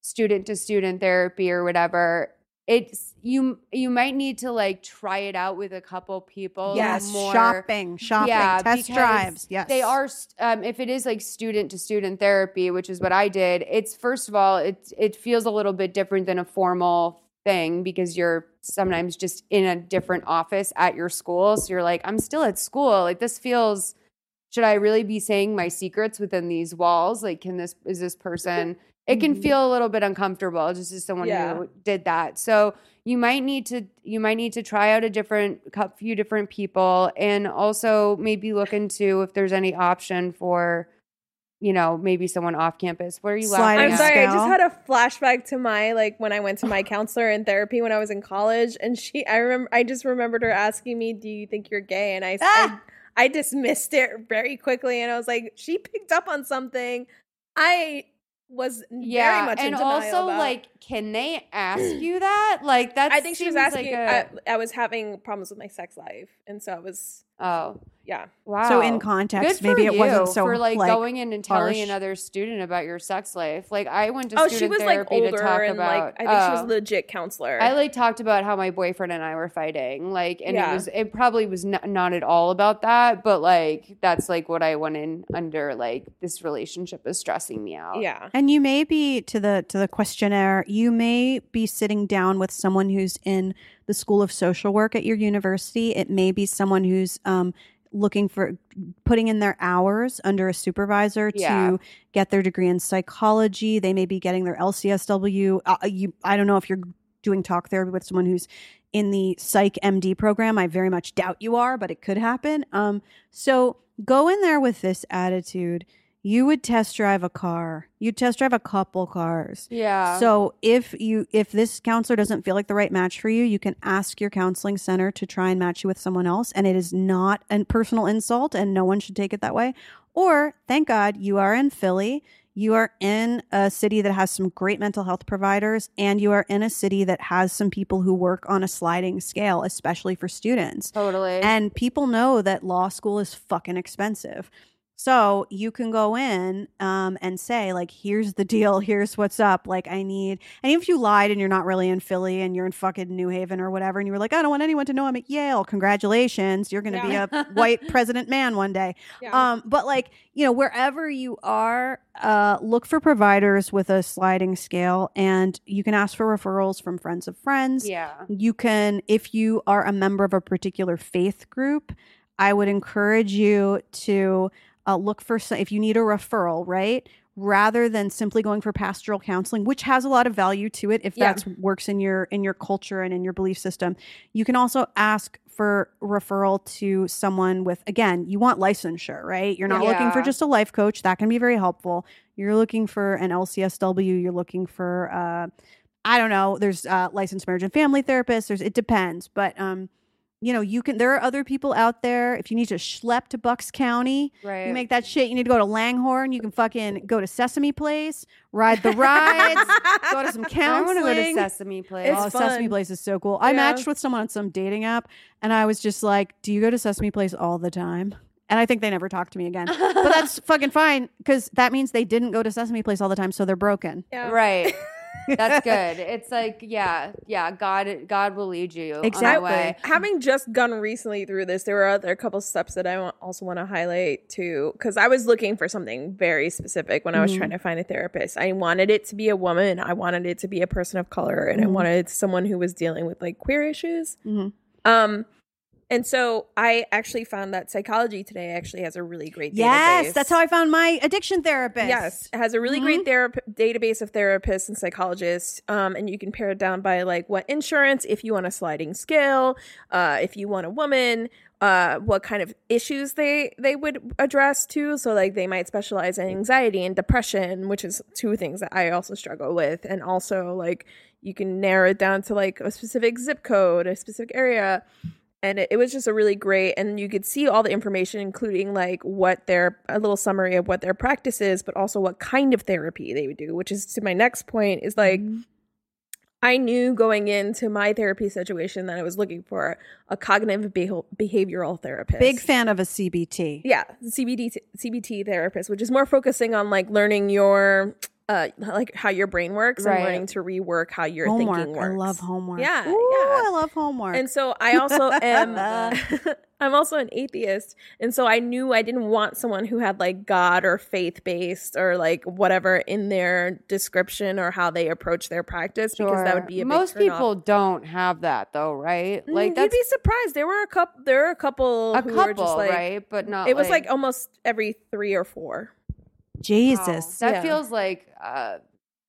student to student therapy or whatever. It's you. You might need to like try it out with a couple people. yes, more, shopping, shopping, Yeah, test drives. Yes, they are um, if it is like student to student therapy which is what i did it's first of all it it feels a little bit different than a formal thing because you're sometimes just in a different office at your school so you're like i'm still at school like this feels should I really be saying my secrets within these walls? Like, can this is this person? It can Mhm. feel a little bit uncomfortable just as someone Yeah. who did that. So you might need to you might need to try out a different cou- few different people, and also maybe look into if there's any option for, you know, maybe someone off campus. What are you laughing Sliding I'm at? sorry, I just had a flashback to my like when I went to my counselor in therapy when I was in college, and she, I remember, I just remembered her asking me, "Do you think you're gay?" And I, Ah! I, I dismissed it very quickly, and I was like, "She picked up on something." I was Yeah, very much and also about. like, can they ask you that? Like that. I think she was asking. Like a, I, I was having problems with my sex life, and so I was, oh yeah. wow. So in context, for maybe it wasn't you so for like, going in and telling harsh. another student about your sex life. Like I went to Oh, student she was like therapy to older talk and about. like I think she was oh. a legit counselor. I like talked about how my boyfriend and I were fighting, like, and Yeah. it was it probably was not, not at all about that, but like that's like what I went in under. Like this relationship is stressing me out. yeah. And you may be to the to the questionnaire, you may be sitting down with someone who's in the School of Social Work at your university. It may be someone who's um, looking for putting in their hours under a supervisor Yeah. to get their degree in psychology. They may be getting their LCSW. Uh, you, I don't know if you're doing talk therapy with someone who's in the psych MD program. I very much doubt you are, but it could happen. Um, so go in there with this attitude. You would test drive a car. You test drive a couple cars. Yeah. So if you if this counselor doesn't feel like the right match for you, you can ask your counseling center to try and match you with someone else and it is not a personal insult and no one should take it that way. Or thank God you are in Philly. You are in a city that has some great mental health providers and you are in a city that has some people who work on a sliding scale, especially for students. totally. And people know that law school is fucking expensive. So you can go in um, and say, like, here's the deal. Here's what's up. Like, I need, and if you lied and you're not really in Philly and you're in fucking New Haven or whatever, and you were like, I don't want anyone to know I'm at Yale. Congratulations. You're going to Yeah. be a white president man one day. Yeah. Um, but like, you know, wherever you are, uh, look for providers with a sliding scale and you can ask for referrals from friends of friends. yeah. You can, if you are a member of a particular faith group, I would encourage you to uh, look for, some, if you need a referral, right? Rather than simply going for pastoral counseling, which has a lot of value to it, if Yeah. that works in your in your culture and in your belief system, you can also ask for referral to someone with again, you want licensure, right? You're not looking for just a life coach. That can be very helpful. You're looking for an LCSW. You're looking for uh, I don't know. There's uh, licensed marriage and family therapists. There's it depends, but um, you know, you can. There are other people out there. If you need to schlep to Bucks County, Right. you make that shit. You need to go to Langhorne. You can fucking go to Sesame Place, ride the rides, go to some counties. I want to go to Sesame Place. It's oh, Sesame. Place is so cool. I matched with someone on some dating app, and I was just like, "Do you go to Sesame Place all the time?" And I think they never talked to me again. but that's fucking fine because that means they didn't go to Sesame Place all the time, so they're broken. yeah. Right. That's good. It's like, yeah, yeah. God, God will lead you Exactly. way. Having just gone recently through this, there were other a couple steps that I also want to highlight too, because I was looking for something very specific when I was trying to find a therapist. I wanted it to be a woman. I wanted it to be a person of color, and I wanted someone who was dealing with like queer issues. Mhm. Um, and so I actually found that Psychology Today actually has a really great Yes, database. that's how I found my addiction therapist. Yes, it has a really great therap- database of therapists and psychologists, um, and you can pare it down by like what insurance, if you want a sliding scale, uh, if you want a woman, uh, what kind of issues they they would address too. So like they might specialize in anxiety and depression, which is two things that I also struggle with, and also like you can narrow it down to like a specific zip code, a specific area and it, it was just a really great and you could see all the information including like what their a little summary of what their practice is but also what kind of therapy they would do which is to my next point is like Mm-hmm. i knew going into my therapy situation that i was looking for a cognitive beha- behavioral therapist Big fan of a CBT. yeah cbt cbt therapist which is more focusing on like learning your uh like how your brain works Right. and learning to rework how your homework. thinking works. I love homework. Yeah, Ooh, yeah. I love homework. And so I also am I'm also an atheist. And so I knew I didn't want someone who had like God or faith based or like whatever in their description or how they approach their practice because that would be a big most turn off. people don't have that though, right? Mm, Like you'd be surprised. There were a couple. There were a couple. a who were just couple, like, right? But not. It was like almost every three or four. Jesus. That Yeah. feels like uh,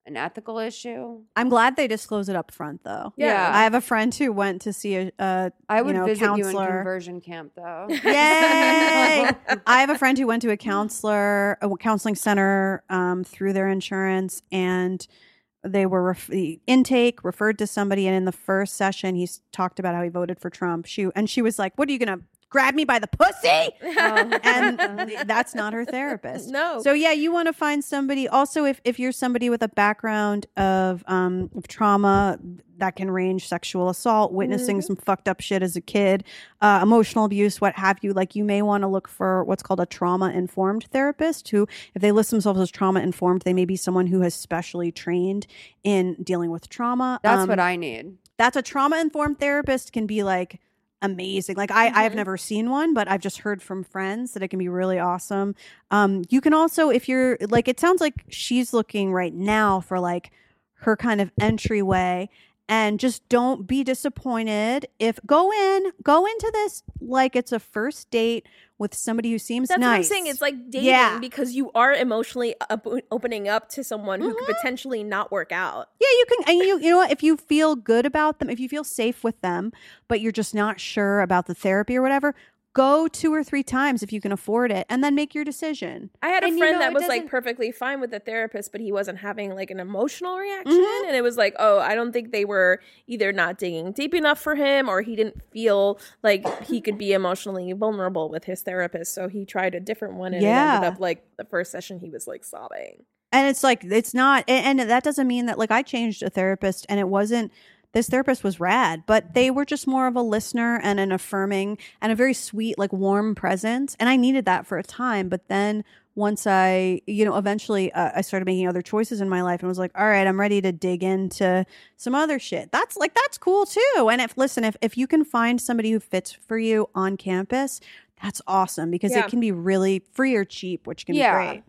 an ethical issue. I'm glad they disclose it up front, though. Yeah. I have a friend who went to see a, a I would know, visit you in counselor. conversion camp though. Yay! I have a friend who went to a counselor, a counseling center um, through their insurance, and they were ref- the intake referred to somebody, and in the first session, he s- talked about how he voted for Trump. She and she was like, "What are you gonna?" Grab me by the pussy, and that's not her therapist. No. So yeah, you want to find somebody. Also, if if you're somebody with a background of um of trauma that can range sexual assault, witnessing some fucked up shit as a kid, uh, emotional abuse, what have you, like you may want to look for what's called a trauma informed therapist. Who, if they list themselves as trauma informed, they may be someone who has specially trained in dealing with trauma. That's Um, what I need. that's a trauma informed therapist can be like amazing. Like i i've never seen one but i've just heard from friends that it can be really awesome. Um you can also if you're like it sounds like she's looking right now for like her kind of entryway and just don't be disappointed if go in go into this like it's a first date with somebody who seems That's nice what I'm saying. It's like dating Yeah. because you are emotionally up- opening up to someone who Mm-hmm. could potentially not work out. Yeah, you can, and you you know what? If you feel good about them, if you feel safe with them, but you're just not sure about the therapy or whatever, go two or three times if you can afford it, and then make your decision. I had a And you friend know, that was like perfectly fine with the therapist, but he wasn't having like an emotional reaction. Mm-hmm. And it was like, oh, I don't think they were either not digging deep enough for him or he didn't feel like he could be emotionally vulnerable with his therapist. So he tried a different one and it Yeah. ended up like the first session he was like sobbing. And it's like it's not, and, and that doesn't mean that like I changed a therapist, and it wasn't. This therapist was rad, but they were just more of a listener and an affirming and a very sweet, like warm presence. And I needed that for a time. But then once I, you know, eventually uh, I started making other choices in my life and was like, all right, I'm ready to dig into some other shit. That's like, that's cool too. And if, listen, if, if you can find somebody who fits for you on campus, that's awesome because Yeah. it can be really free or cheap, which can Yeah. be great.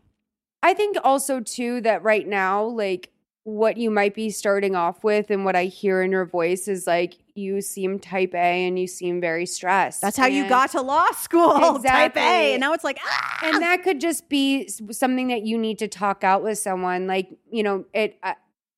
I think also too that right now, like what you might be starting off with and what I hear in your voice is like you seem type A and you seem very stressed. That's how you got to law school, type A. And now it's like, ah! and that could just be something that you need to talk out with someone like you know it uh,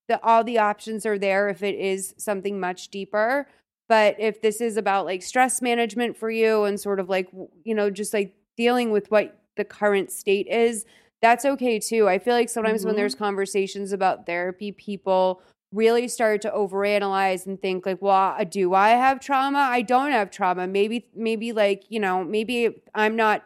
the all the options are there if it is something much deeper but if this is about like stress management for you and sort of like you know just like dealing with what the current state is that's okay too i feel like sometimes when Mhm. there's conversations about therapy people really start to overanalyze and think like well do i have trauma i don't have trauma maybe maybe like you know maybe i'm not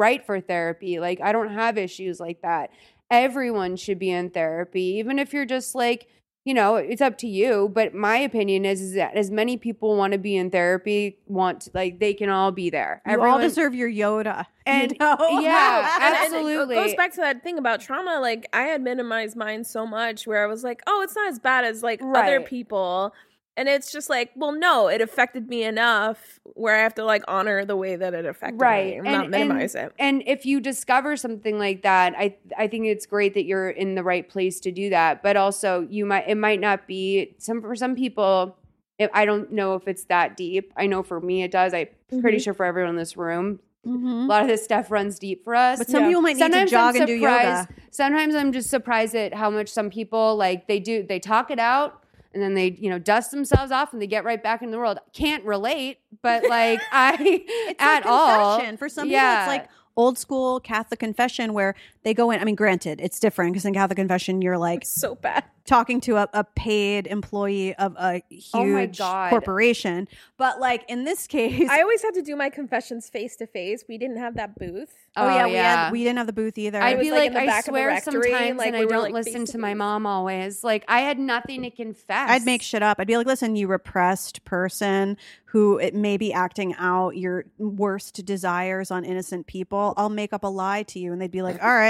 right for therapy. Like, I don't have issues like that. Everyone should be in therapy, even if you're just like, you know, it's up to you. But my opinion is, is that as many people want to be in therapy, want to, like, they can all be there. you all deserve your Yoda. And- you know? yeah, And- and it goes back to that thing about trauma. Like I had minimized mine so much where I was like, oh, it's not as bad as like other people. And it's just like, well, no, it affected me enough where I have to like honor the way that it affected right me and, not minimize and, it. and if you discover something like that i i think it's great that you're in the right place to do that but also you might it might not be some for some people if, i don't know if it's that deep i know for me it does i'm pretty Mm-hmm. sure for everyone in this room Mhm. a lot of this stuff runs deep for us But some Yeah. people might need sometimes to jog I'm and do yoga. surprised- Sometimes I'm just surprised at how much some people like they do they talk it out and then they you know dust themselves off and they get right back in the world. Can't relate, but like I It's at all confession. For some people, Yeah. it's like old school Catholic confession where they go in. I mean, granted, it's different because in Catholic confession, you're like so bad. talking to a, a paid employee of a Oh huge God. corporation. But like in this case, I always had to do my confessions face to face. We didn't have that booth. oh, yeah, oh, we had we didn't have the booth either. I'd be like, like, in the I back of the swear rectory, sometimes, like, and we I don't like, listen to my face-to-face. mom always. Like I had nothing to confess. I'd make shit up. I'd be like, listen, you repressed person who it may be acting out your worst desires on innocent people. I'll make up a lie to you. And they'd be like, all right,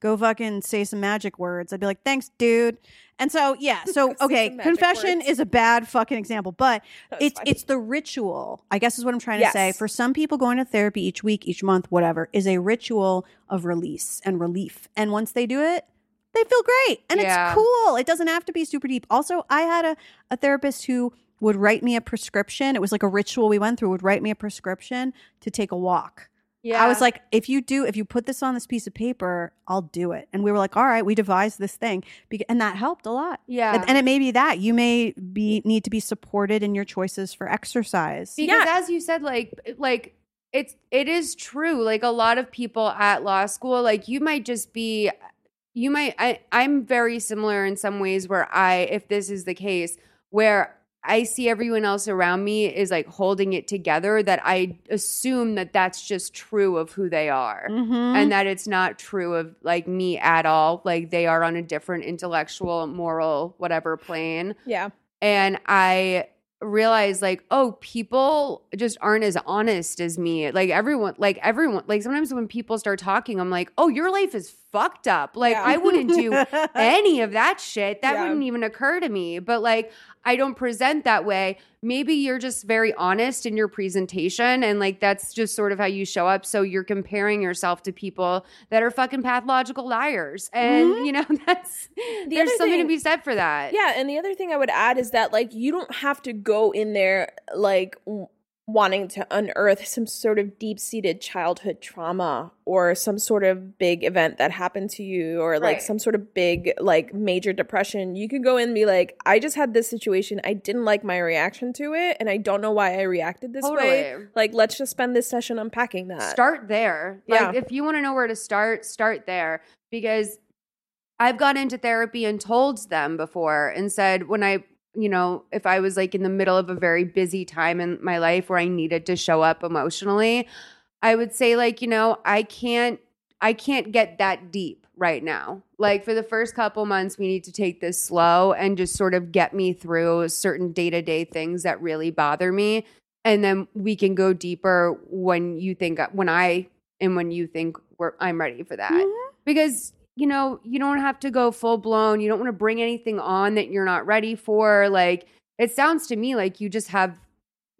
go fucking say some magic words. I'd be like, thanks, dude. And so, yeah. So, okay, confession words. is a bad fucking example, but it's funny. it's the ritual. I guess is what I'm trying to say. For some people, going to therapy each week, each month, whatever, is a ritual of release and relief. And once they do it, they feel great and Yeah. it's cool. It doesn't have to be super deep. Also, I had a, a therapist who would write me a prescription. It was like a ritual we went through, would write me a prescription to take a walk. Yeah. I was like, if you do, if you put this on this piece of paper, I'll do it. And we were like, all right, we devised this thing. Bec- And that helped a lot. yeah. And, and it may be that you may be need to be supported in your choices for exercise. because as you said like like it's it is true like a lot of people at law school like you might just be you might I, i'm very similar in some ways where i if this is the case where i see everyone else around me is like holding it together that i assume that that's just true of who they are Mhm. and that it's not true of like me at all like they are on a different intellectual moral whatever plane Yeah. and I realized like, oh, people just aren't as honest as me. Like everyone, like everyone, like sometimes when people start talking, I'm like, oh, your life is fucked up. Like Yeah. I wouldn't do any of that shit. That Yeah. wouldn't even occur to me. But like I don't present that way. Maybe you're just very honest in your presentation and like that's just sort of how you show up. So you're comparing yourself to people that are fucking pathological liars. And mm-hmm. you know, that's there's other something to be said for that. Yeah, and the other thing I would add is that like you don't have to go in there like w- wanting to unearth some sort of deep-seated childhood trauma or some sort of big event that happened to you or like some sort of big like major depression. You can go in and be like, I just had this situation. I didn't like my reaction to it and I don't know why I reacted this way. Like let's just spend this session unpacking that. start there. Yeah. Like if you want to know where to start, start there because I've gone into therapy and told them before and said when I, you know, if I was like in the middle of a very busy time in my life where I needed to show up emotionally, I would say like, you know, I can't I can't get that deep right now. Like for the first couple months we need to take this slow and just sort of get me through certain day-to-day things that really bother me and then we can go deeper when you think when I and when you think we're I'm ready for that. Mm-hmm. Because you know, you don't have to go full blown. You don't want to bring anything on that you're not ready for. Like it sounds to me like you just have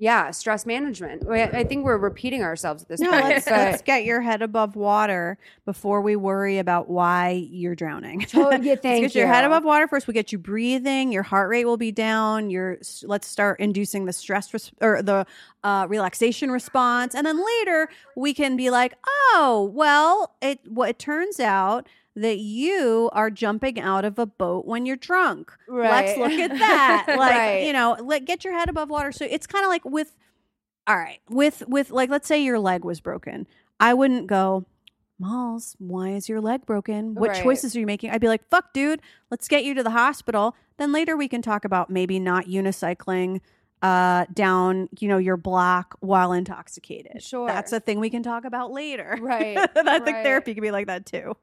yeah, stress management. I think we're repeating ourselves at this No, point. let's, but- let's get your head above water before we worry about why you're drowning. Oh, yeah, let's thank get your head above water first. We get you breathing. Your heart rate will be down. Your let's start inducing the stress res- or the uh, relaxation response, and then later we can be like, oh, well, it what it turns out that you are jumping out of a boat when you're drunk. Right. Let's look at that. Like Right. you know, let get your head above water. So it's kind of like with all right with with like let's say your leg was broken i wouldn't go malls why is your leg broken what Right. choices are you making i'd be like fuck dude let's get you to the hospital then later we can talk about maybe not unicycling uh down you know your block while intoxicated Sure. that's a thing we can talk about later Right, i think right. therapy can be like that too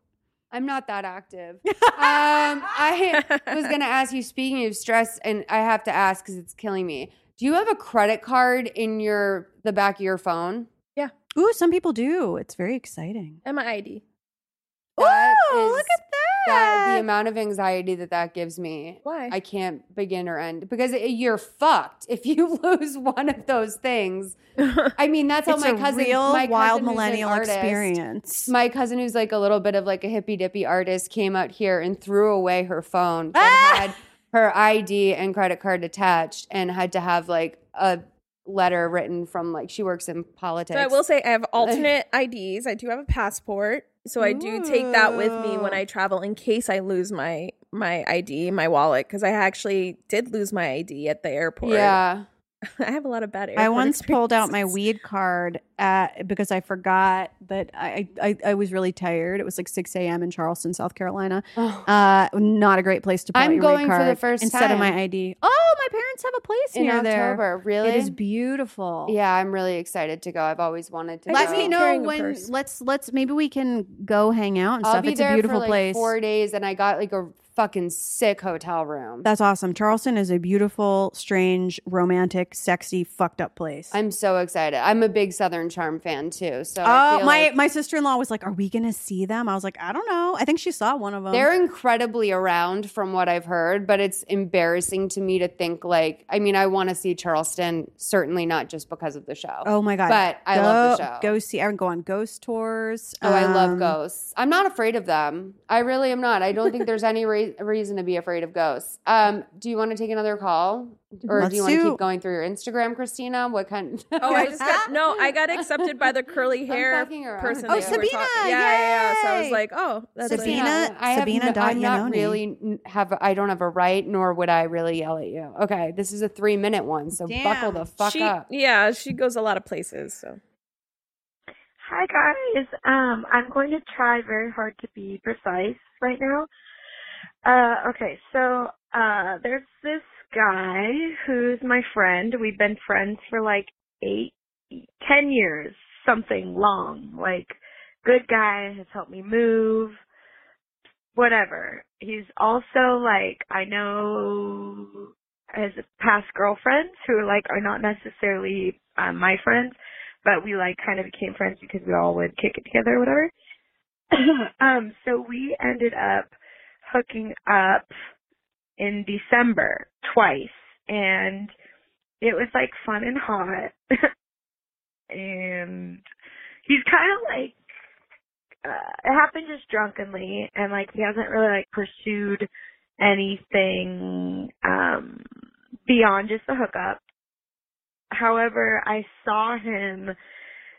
I'm not that active. um, I was going to ask you, speaking of stress, and I have to ask because it's killing me. Do you have a credit card in your the back of your phone? Yeah. Ooh some people do it's very exciting and my ID. That ooh is- look at that, That the amount of anxiety that that gives me. Why? I can't begin or end because it, you're fucked if you lose one of those things. I mean, that's how my cousin, real my wild cousin who's millennial artist, experience My cousin, who's like a little bit of like a hippy dippy artist, came out here and threw away her phone Ah! had her ID and credit card attached, and had to have like a letter written from like she works in politics. So I will say I have alternate IDs. I do have a passport. So I do take that with me when I travel in case I lose my my ID, my wallet, because I actually did lose my ID at the airport. Yeah. I have a lot of bad airport I once pulled out my weed card at, because I forgot that I, I I was really tired. It was like 6 a.m. in Charleston, South Carolina. Oh. Uh, not a great place to pull I'm your going weed for the first instead of my. ID. Oh, my parents have a place in near there. October. Really? It is beautiful. Yeah, I'm really excited to go. I've always wanted to Let go. me know when. Let's let's maybe we can go hang out and I'll stuff. be It's there a beautiful for like place. four days, and I got like a fucking sick hotel room. That's awesome. Charleston is a beautiful, strange, romantic, sexy, fucked up place. I'm so excited. I'm a big Southern Charm fan too. So Oh, my like my sister in law was like, "Are we gonna see them?" I was like, "I don't know. I think she saw one of them." they're incredibly around from what I've heard, but it's embarrassing to me to think like. I mean, I want to see Charleston, certainly not just because of the show. oh my god! But I love the show. Go see. I go on ghost tours. Oh, I love Um, ghosts. I'm not afraid of them. I really am not. I don't think there's any re- reason to be afraid of ghosts. Um, do you want to take another call, or Let's do you want to keep going through your Instagram, Christina? What kind? Oh, I just got no. I got accepted by the curly hair person. Oh, that you were Sabina, talking- Yeah, yeah, yeah. So I was like, oh, that's like- Sabina- Yeah, I have Sabina no- dot I'm not really have. I don't have a right, nor would I really yell at you. Okay, this is a three minute one, so buckle the fuck she, up. Yeah, she goes a lot of places. So Hi guys. Um, I'm going to try very hard to be precise right now. Uh, okay, so uh, there's this guy who's my friend. We've been friends for like eight, ten years, something long. Like, good guy has helped me move. Whatever. He's also like I know as past girlfriends who like are not necessarily um, my friends but we like kind of became friends because we all would kick it together or whatever. um, so we ended up hooking up in December twice and it was like fun and hot. and he's kind of like uh, it happened just drunkenly and like he hasn't really like pursued anything um beyond just the hookup However, I saw him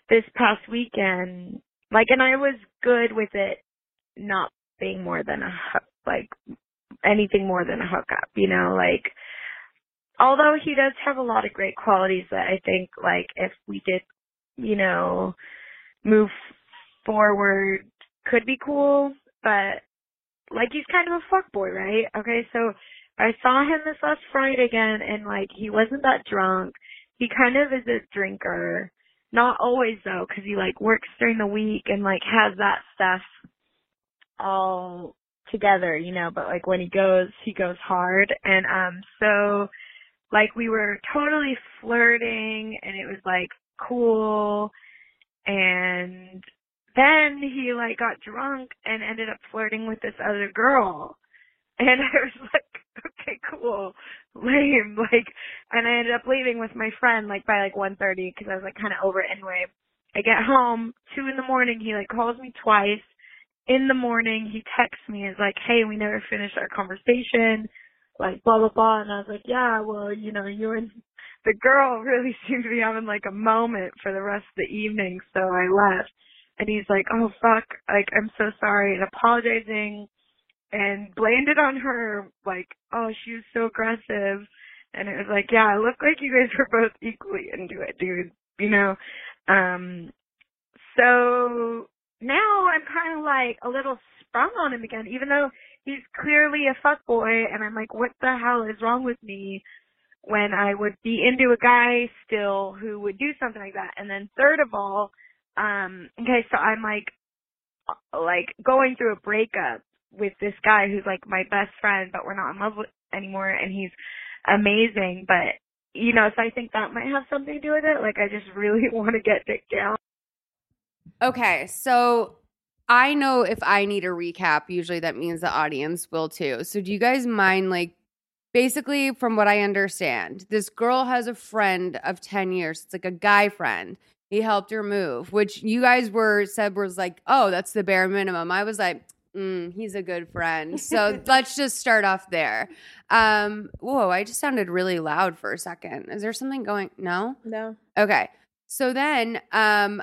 this past weekend, like, and I was good with it not being more than a, hook- like, anything more than a hookup, you know, like, although he does have a lot of great qualities that I think, like, if we did, you know, move forward, could be cool, but, like, he's kind of a fuckboy, right? Okay, so I saw him this last Friday again, and, like, he wasn't that drunk he kind of is a drinker. Not always though, because he like works during the week and like has that stuff all together, you know, but like when he goes, he goes hard. And um so like we were totally flirting and it was like cool and then he like got drunk and ended up flirting with this other girl. And I was like, okay, cool, lame, like, and I ended up leaving with my friend like by like one thirty because I was like kind of over it anyway. I get home two in the morning. He like calls me twice. In the morning, he texts me. Is like, hey, we never finished our conversation. Like blah blah blah. And I was like, yeah, well, you know, you and the girl really seemed to be having like a moment for the rest of the evening. So I left. And he's like, oh fuck, like I'm so sorry, and apologizing and blamed it on her, like, oh, she was so aggressive. And it was like, yeah, it looked like you guys were both equally into it, dude. You know? Um, so now I'm kind of like a little sprung on him again, even though he's clearly a fuck boy, And I'm like, what the hell is wrong with me when I would be into a guy still who would do something like that? And then third of all, um, okay, so I'm like, like going through a breakup with this guy who's like my best friend, but we're not in love with anymore, and he's amazing. But you know, so I think that might have something to do with it. Like, I just really want to get dick down. Okay, so I know if I need a recap, usually that means the audience will too. So do you guys mind like basically from what I understand, this girl has a friend of 10 years. It's like a guy friend. He helped her move, which you guys were said was like, "Oh, that's the bare minimum." I was like, mm, he's a good friend. So let's just start off there. Um, whoa, I just sounded really loud for a second. Is there something going? No? no. Okay. So then um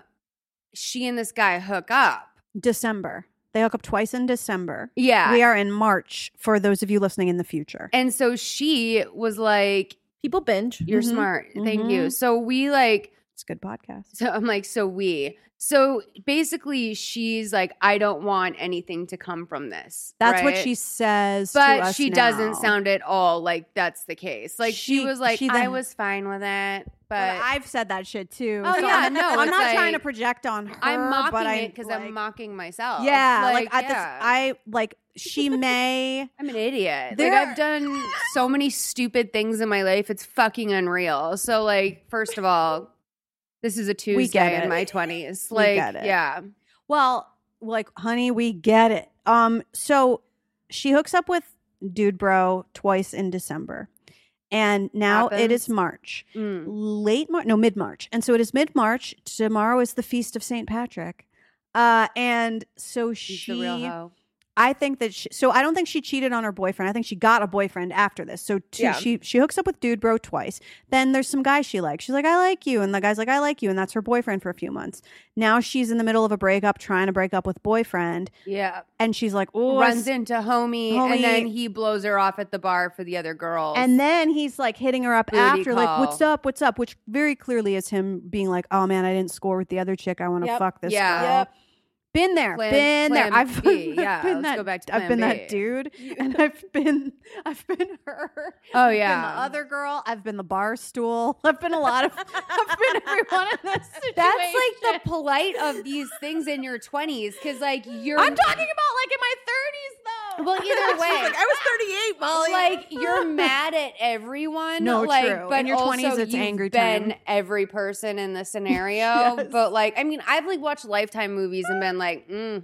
she and this guy hook up. December. They hook up twice in December. Yeah. We are in March for those of you listening in the future. and so she was like People binge. You're Mhm. smart. Thank Mhm. you. So we like It's a good podcast. so I'm like, so we. So basically she's like, I don't want anything to come from this. That's what she says. to But us she now. doesn't sound at all like that's the case. Like she, She- was like, she I was fine with it, but But I've said that shit too. Oh, so yeah, I'm, no, I'm not trying to project on her. I'm mocking I, it because like, I'm mocking myself. Yeah, like, at yeah. this, I like she may. I'm an idiot. There- like I've done so many stupid things in my life. It's fucking unreal. So like, first of all, this is a Tuesday in my twenties. We Like, yeah. Well, like, honey, we get it. Um, so she hooks up with dude bro twice in December. And now it is March. Mm. Late March, no, mid March. And so it is mid March. Tomorrow is the feast of St. Patrick. Uh, and so She's she the real hoe. I think that she, so. I don't think she cheated on her boyfriend. I think she got a boyfriend after this. So two, Yeah. she she hooks up with dude bro twice. Then there's some guy she likes. She's like, I like you, and the guy's like, I like you, and that's her boyfriend for a few months. Now she's in the middle of a breakup, trying to break up with boyfriend, Yeah. and she's like, oh, Runs into homie, Homie. and then he blows her off at the bar for the other girls. and then he's like hitting her up Booty after, like, what's up, what's up, which very clearly is him being like, oh man, I didn't score with the other chick. I want to Yep. fuck this Yeah. girl. Yep. Been there, Plan- been there. I've B. Yeah, been let's that, go back to I've plan been that dude, and I've been, I've been her. oh I've been yeah. the other girl. I've been the bar stool. I've been a lot of. I've been everyone in this situation. That's like the polite of these things in your twenties, because like you're. I'm talking about like in my 30s though. Well, either way, Like, I was 38, Molly. like you're mad at everyone. No, like, true. But In your 20s, it's you've angry been time. every person in the scenario. Yes. But like, I mean, I've like watched Lifetime movies and been like, mm,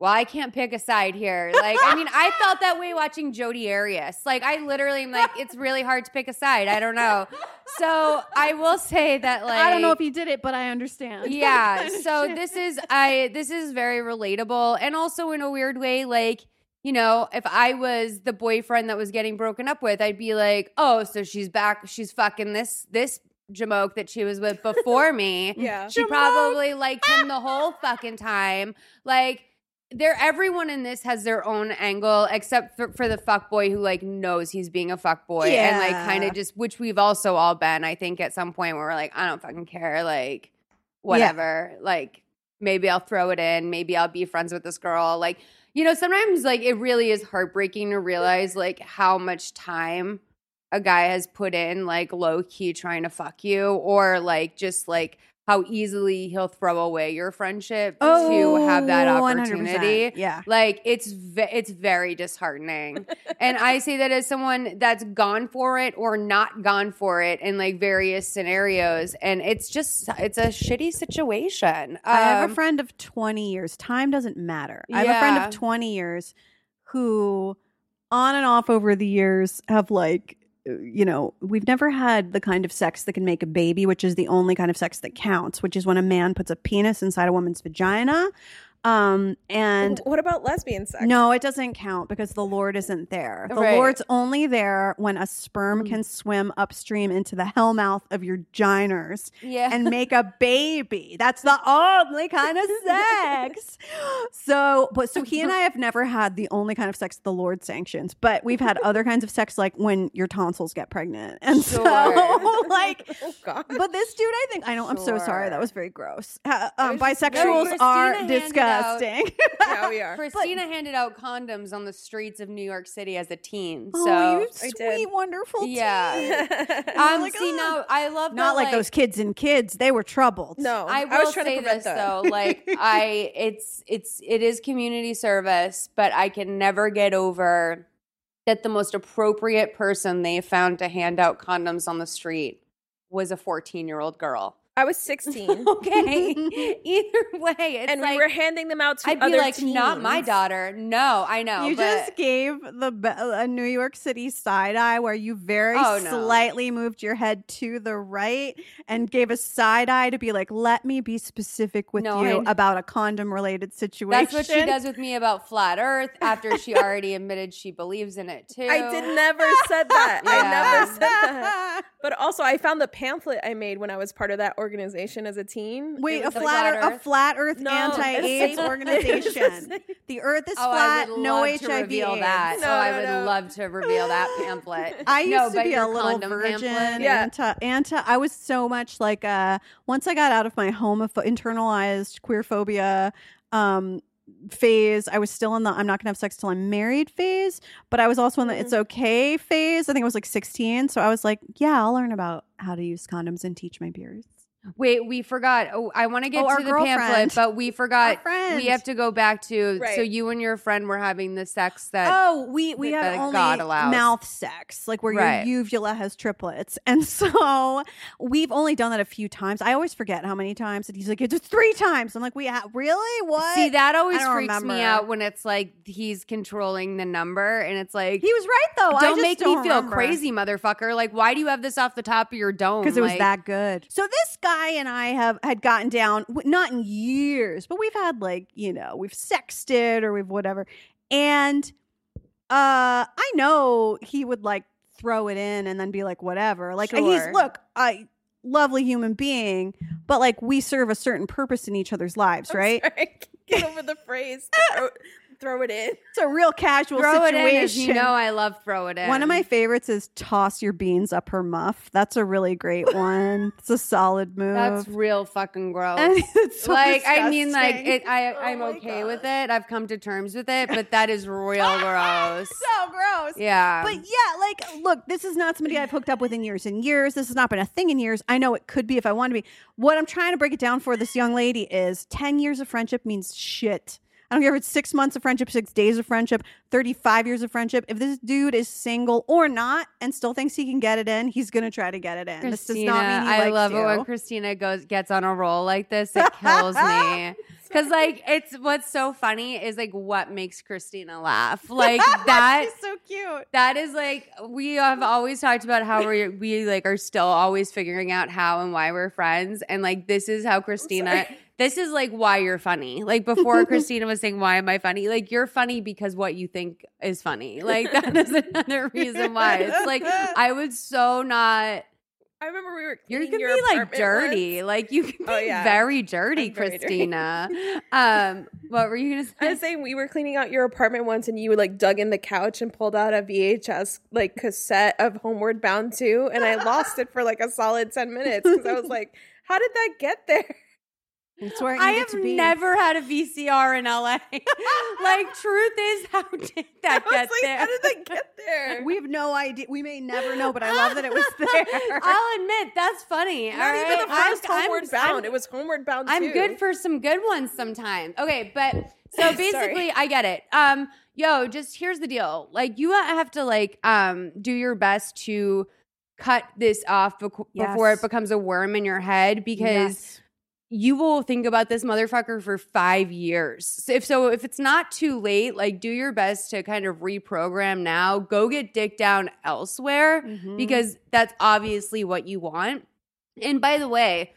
well, I can't pick a side here. Like, I mean, I felt that way watching Jodi Arias. Like, I literally am like, it's really hard to pick a side. I don't know. So I will say that, like, I don't know if you did it, but I understand. yeah so this is i this is very relatable and also in a weird way like you know if i was the boyfriend that was getting broken up with i'd be like oh so she's back she's fucking this this jamoke that she was with before me yeah. she probably liked him the whole fucking time. Like there everyone in this has their own angle except for, for the fuck boy who like knows he's being a fuck boy and like kind of just which we've also all been i think at some point where we're like i don't fucking care like whatever. Like maybe i'll throw it in maybe i'll be friends with this girl. Like you know sometimes like it really is heartbreaking to realize like how much time a guy has put in like low key trying to fuck you or like just like how easily he'll throw away your friendship to have that Oh, 100%. opportunity. Yeah. Like it's ve- it's very disheartening. and I say that as someone that's gone for it or not gone for it in like various scenarios and it's just it's a shitty situation. I have Um, a friend of 20 years. Time doesn't matter. I have a friend of 20 years who, on and off over the years, have like, you know, we've never had the kind of sex that can make a baby, which is the only kind of sex that counts, which is when a man puts a penis inside a woman's vagina. Um, and what about lesbian sex? no, it doesn't count because the Lord isn't there. The Right. Lord's only there when a sperm can swim upstream into the hellmouth of your giners yeah. and make a baby. That's the only kind of sex. So, but so he and I have never had the only kind of sex the Lord sanctions, but we've had other kinds of sex like when your tonsils get pregnant. And so like Oh but this dude, I think I know. I'm so sorry. That was very gross. Uh, um, bisexuals No, are handed disgusting. out- yeah, we are. Christina handed out condoms on the streets of New York City as a teen. So oh, you I sweet, did. wonderful. Yeah. teen. um, like, see "Ugh." now I love Not that, like, those kids and kids. They were troubled. no, I will was trying say to prevent this that. though, like I, it's it's it is community service, but I can never get over that the most appropriate person they found to hand out condoms on the street was a 14 year old girl. I was 16, Okay, either way, it's and like we were handing them out to I'd be other like, not my daughter. No, I know. You but- just gave the be- a New York City side eye where you very Oh, no. slightly moved your head to the right and gave a side eye to be like, "Let me be specific with No, you I- about a condom related situation." That's what she does with me about flat Earth after she already admitted she believes in it too. I did never said that. Yeah. I never said that. But also, I found the pamphlet I made when I was part of that organization as a teen. Wait, a was, like, flat, Flat a flat Earth No, anti-AIDS organization. the Earth is Oh, flat. I would no love HIV. to reveal that. No, oh, I would no. love to reveal that pamphlet. I used No, to but be a your little virgin. pamphlet? Yeah. Anti, anti. I was so much like uh once I got out of my homopho- internalized queer phobia um phase. I was still in the I'm not gonna have sex till I'm married phase, but I was also in the it's okay phase. I think I was like 16. So I was like, yeah, I'll learn about how to use condoms and teach my peers. Wait, we forgot. Oh, I want to get Oh, to the pamphlet, but we forgot. We have to go back to. Right. So you and your friend were having the sex that. Oh, we we that have only God allows. mouth sex, like where Right. your uvula has triplets, and so we've only done that a few times. I always forget how many times, and he's like, "It's three times." I'm like, "We ha- really what?" See, that always freaks me out when it's like he's controlling the number, and it's like. He was right though. Don't just make don't me feel remember. crazy, motherfucker. Like, why do you have this off the top of your dome? because it was Like, that good. So this guy and I have had gotten down, not in years, but we've had like you know we've sexted or we've whatever, and uh I know he would like throw it in and then be like whatever. Like he's look, I lovely human being, but like we serve a certain purpose in each other's lives, I'm right? sorry. Get over the phrase. Throw, it in. It's a real casual Throw it situation. in, as you know. I love throw it in. One of my favorites is toss your beans up her muff. That's a really great one. It's a solid move. That's real fucking gross. So like I mean, like it. I Oh I'm okay God. with it. I've come to terms with it, but that is real gross. so gross. Yeah, But yeah, like, look, this is not somebody I've hooked up with in years and years. This has not been a thing in years. I know it could be if I want to be. What I'm trying to break it down for this young lady is 10 years of friendship means shit. I don't care if it's six months of friendship, six days of friendship, 35 years of friendship. If this dude is single or not and still thinks he can get it in, he's going to try to get it in. this does Christina, not mean I love you. it when Christina goes gets on a roll like this. It kills me. Cause like it's what's so funny is like what makes Christina laugh. Like that She's so cute. that is like we have always talked about how we we like are still always figuring out how and why we're friends and like this is how Christina this is like why you're funny. Like before Christina was saying why am I funny? Like you're funny because what you think is funny. Like that is another reason why. It's like I would so not I remember we were. you can your be like dirty. once. Like you can be Oh, yeah. very dirty, very dirty. Christina. um what were you gonna I was saying we were cleaning out your apartment once, and you like dug in the couch and pulled out a VHS like cassette of Homeward Bound 2, and I lost it for like a solid ten minutes because I was like, "How did that get there?" It's where I have to be. never had a VCR in LA. like, truth is, how did that get like, there? "How did that get there?" We have no idea. We may never know, but I love that it was there. I'll admit that's funny. Not even the 1st I'm- Homeward I'm- Bound. I'm- it was Homeward Bound. I'm 2. good for some good ones sometimes. Okay, but so basically, I get it. Um, yo, just here's the deal. Like, you have to like um do your best to cut this off bec- before it becomes a worm in your head because. Yes. You will think about this motherfucker for five years. So if so, if it's not too late, like do your best to kind of reprogram now. Go get dick down elsewhere Mhm. because that's obviously what you want. And by the way,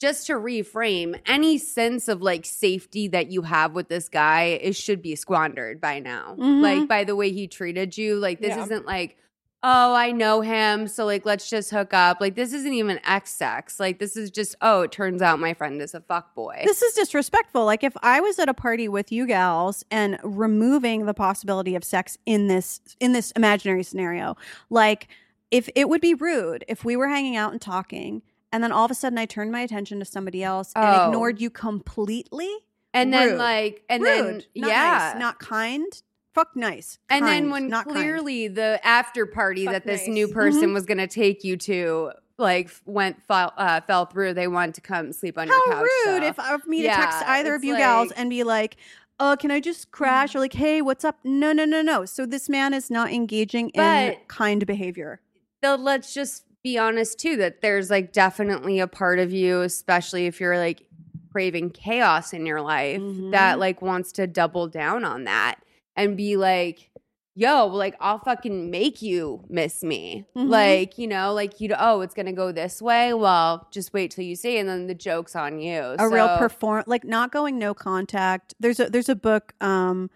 just to reframe, any sense of like safety that you have with this guy it should be squandered by now. Mhm. Like by the way he treated you. Like this Yeah. isn't like oh, I know him, so like let's just hook up. Like this isn't even X sex. Like this is just oh, it turns out my friend is a fuck boy. This is disrespectful. Like if I was at a party with you gals and removing the possibility of sex in this in this imaginary scenario, like if it would be rude if we were hanging out and talking and then all of a sudden I turned my attention to somebody else and Oh. ignored you completely. and then like and rude, then not yeah. nice, not kind. Fuck nice. and then when not kind. clearly the after party Fuck that this nice. new person was going to take you to like went fell, uh, fell through, they wanted to come sleep on How your couch. rude so. if of me to text either of it's you gals and be like, "Oh, can I just crash?" or like, "Hey, what's up?" No, no, no, no. So this man is not engaging in But- kind behavior. though let's just be honest too that there's like definitely a part of you especially if you're like craving chaos in your life Mhm. that like wants to double down on that and be like yo like i'll fucking make you miss me Mhm. like you know like you oh it's gonna go this way well just wait till you see and then the joke's on you a real So- perform like not going no contact. There's a there's a book. Um,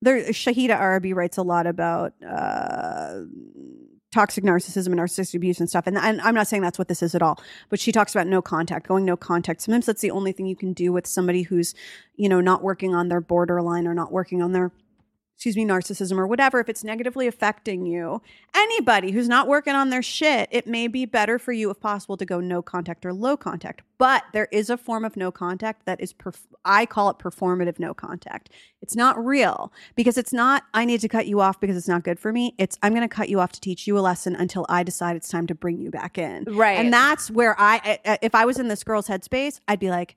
there Shahida Arabi writes a lot about uh toxic narcissism and narcissistic abuse and stuff. And, and I'm not saying that's what this is at all, but she talks about no contact, going no contact. Sometimes that's the only thing you can do with somebody who's, you know, not working on their borderline or not working on their excuse me, narcissism or whatever, if it's negatively affecting you, anybody who's not working on their shit, it may be better for you, if possible, to go no contact or low contact. But there is a form of no contact that is, perf- I call it performative no contact. It's not real because it's not, I need to cut you off because it's not good for me. It's, I'm going to cut you off to teach you a lesson until I decide it's time to bring you back in. Right. And that's where I, I- if I was in this girl's headspace, I'd be like,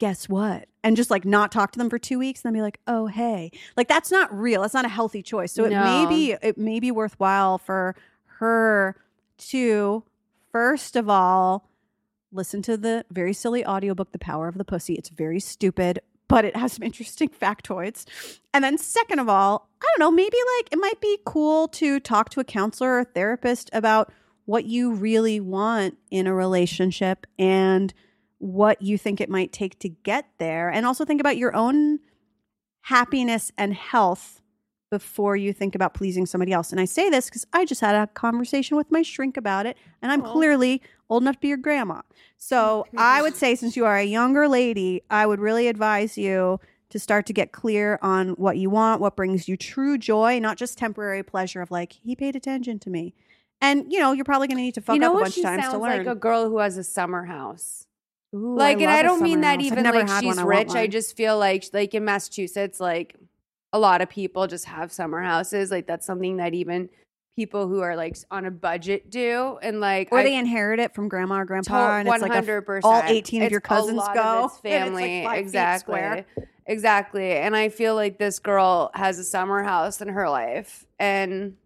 guess what? And just like not talk to them for two weeks and then be like, oh, hey. Like that's not real. That's not a healthy choice. So it may be it may be worthwhile for her to first of all listen to the very silly audiobook The Power of the Pussy. It's very stupid, but it has some interesting factoids. And then second of all, I don't know, maybe like it might be cool to talk to a counselor or therapist about what you really want in a relationship and what you think it might take to get there and also think about your own happiness and health before you think about pleasing somebody else. And I say this because I just had a conversation with my shrink about it, and I'm oh. clearly old enough to be your grandma. So oh I would say, since you are a younger lady, I would really advise you to start to get clear on what you want, what brings you true joy, not just temporary pleasure of like, he paid attention to me. And, you know, you're probably going to need to fuck you know up a bunch of times to learn. like a girl who has a summer house. Ooh, like, and I don't mean that house. Even like she's. I rich. I just feel like, like in Massachusetts, like a lot of people just have summer houses. Like that's something that even people who are like on a budget do. And like, or I- they inherit it from grandma or grandpa, and it's like a, 100%. all 18 of your cousins go. Of its like family, exactly, exactly. And I feel like this girl has a summer house in her life, and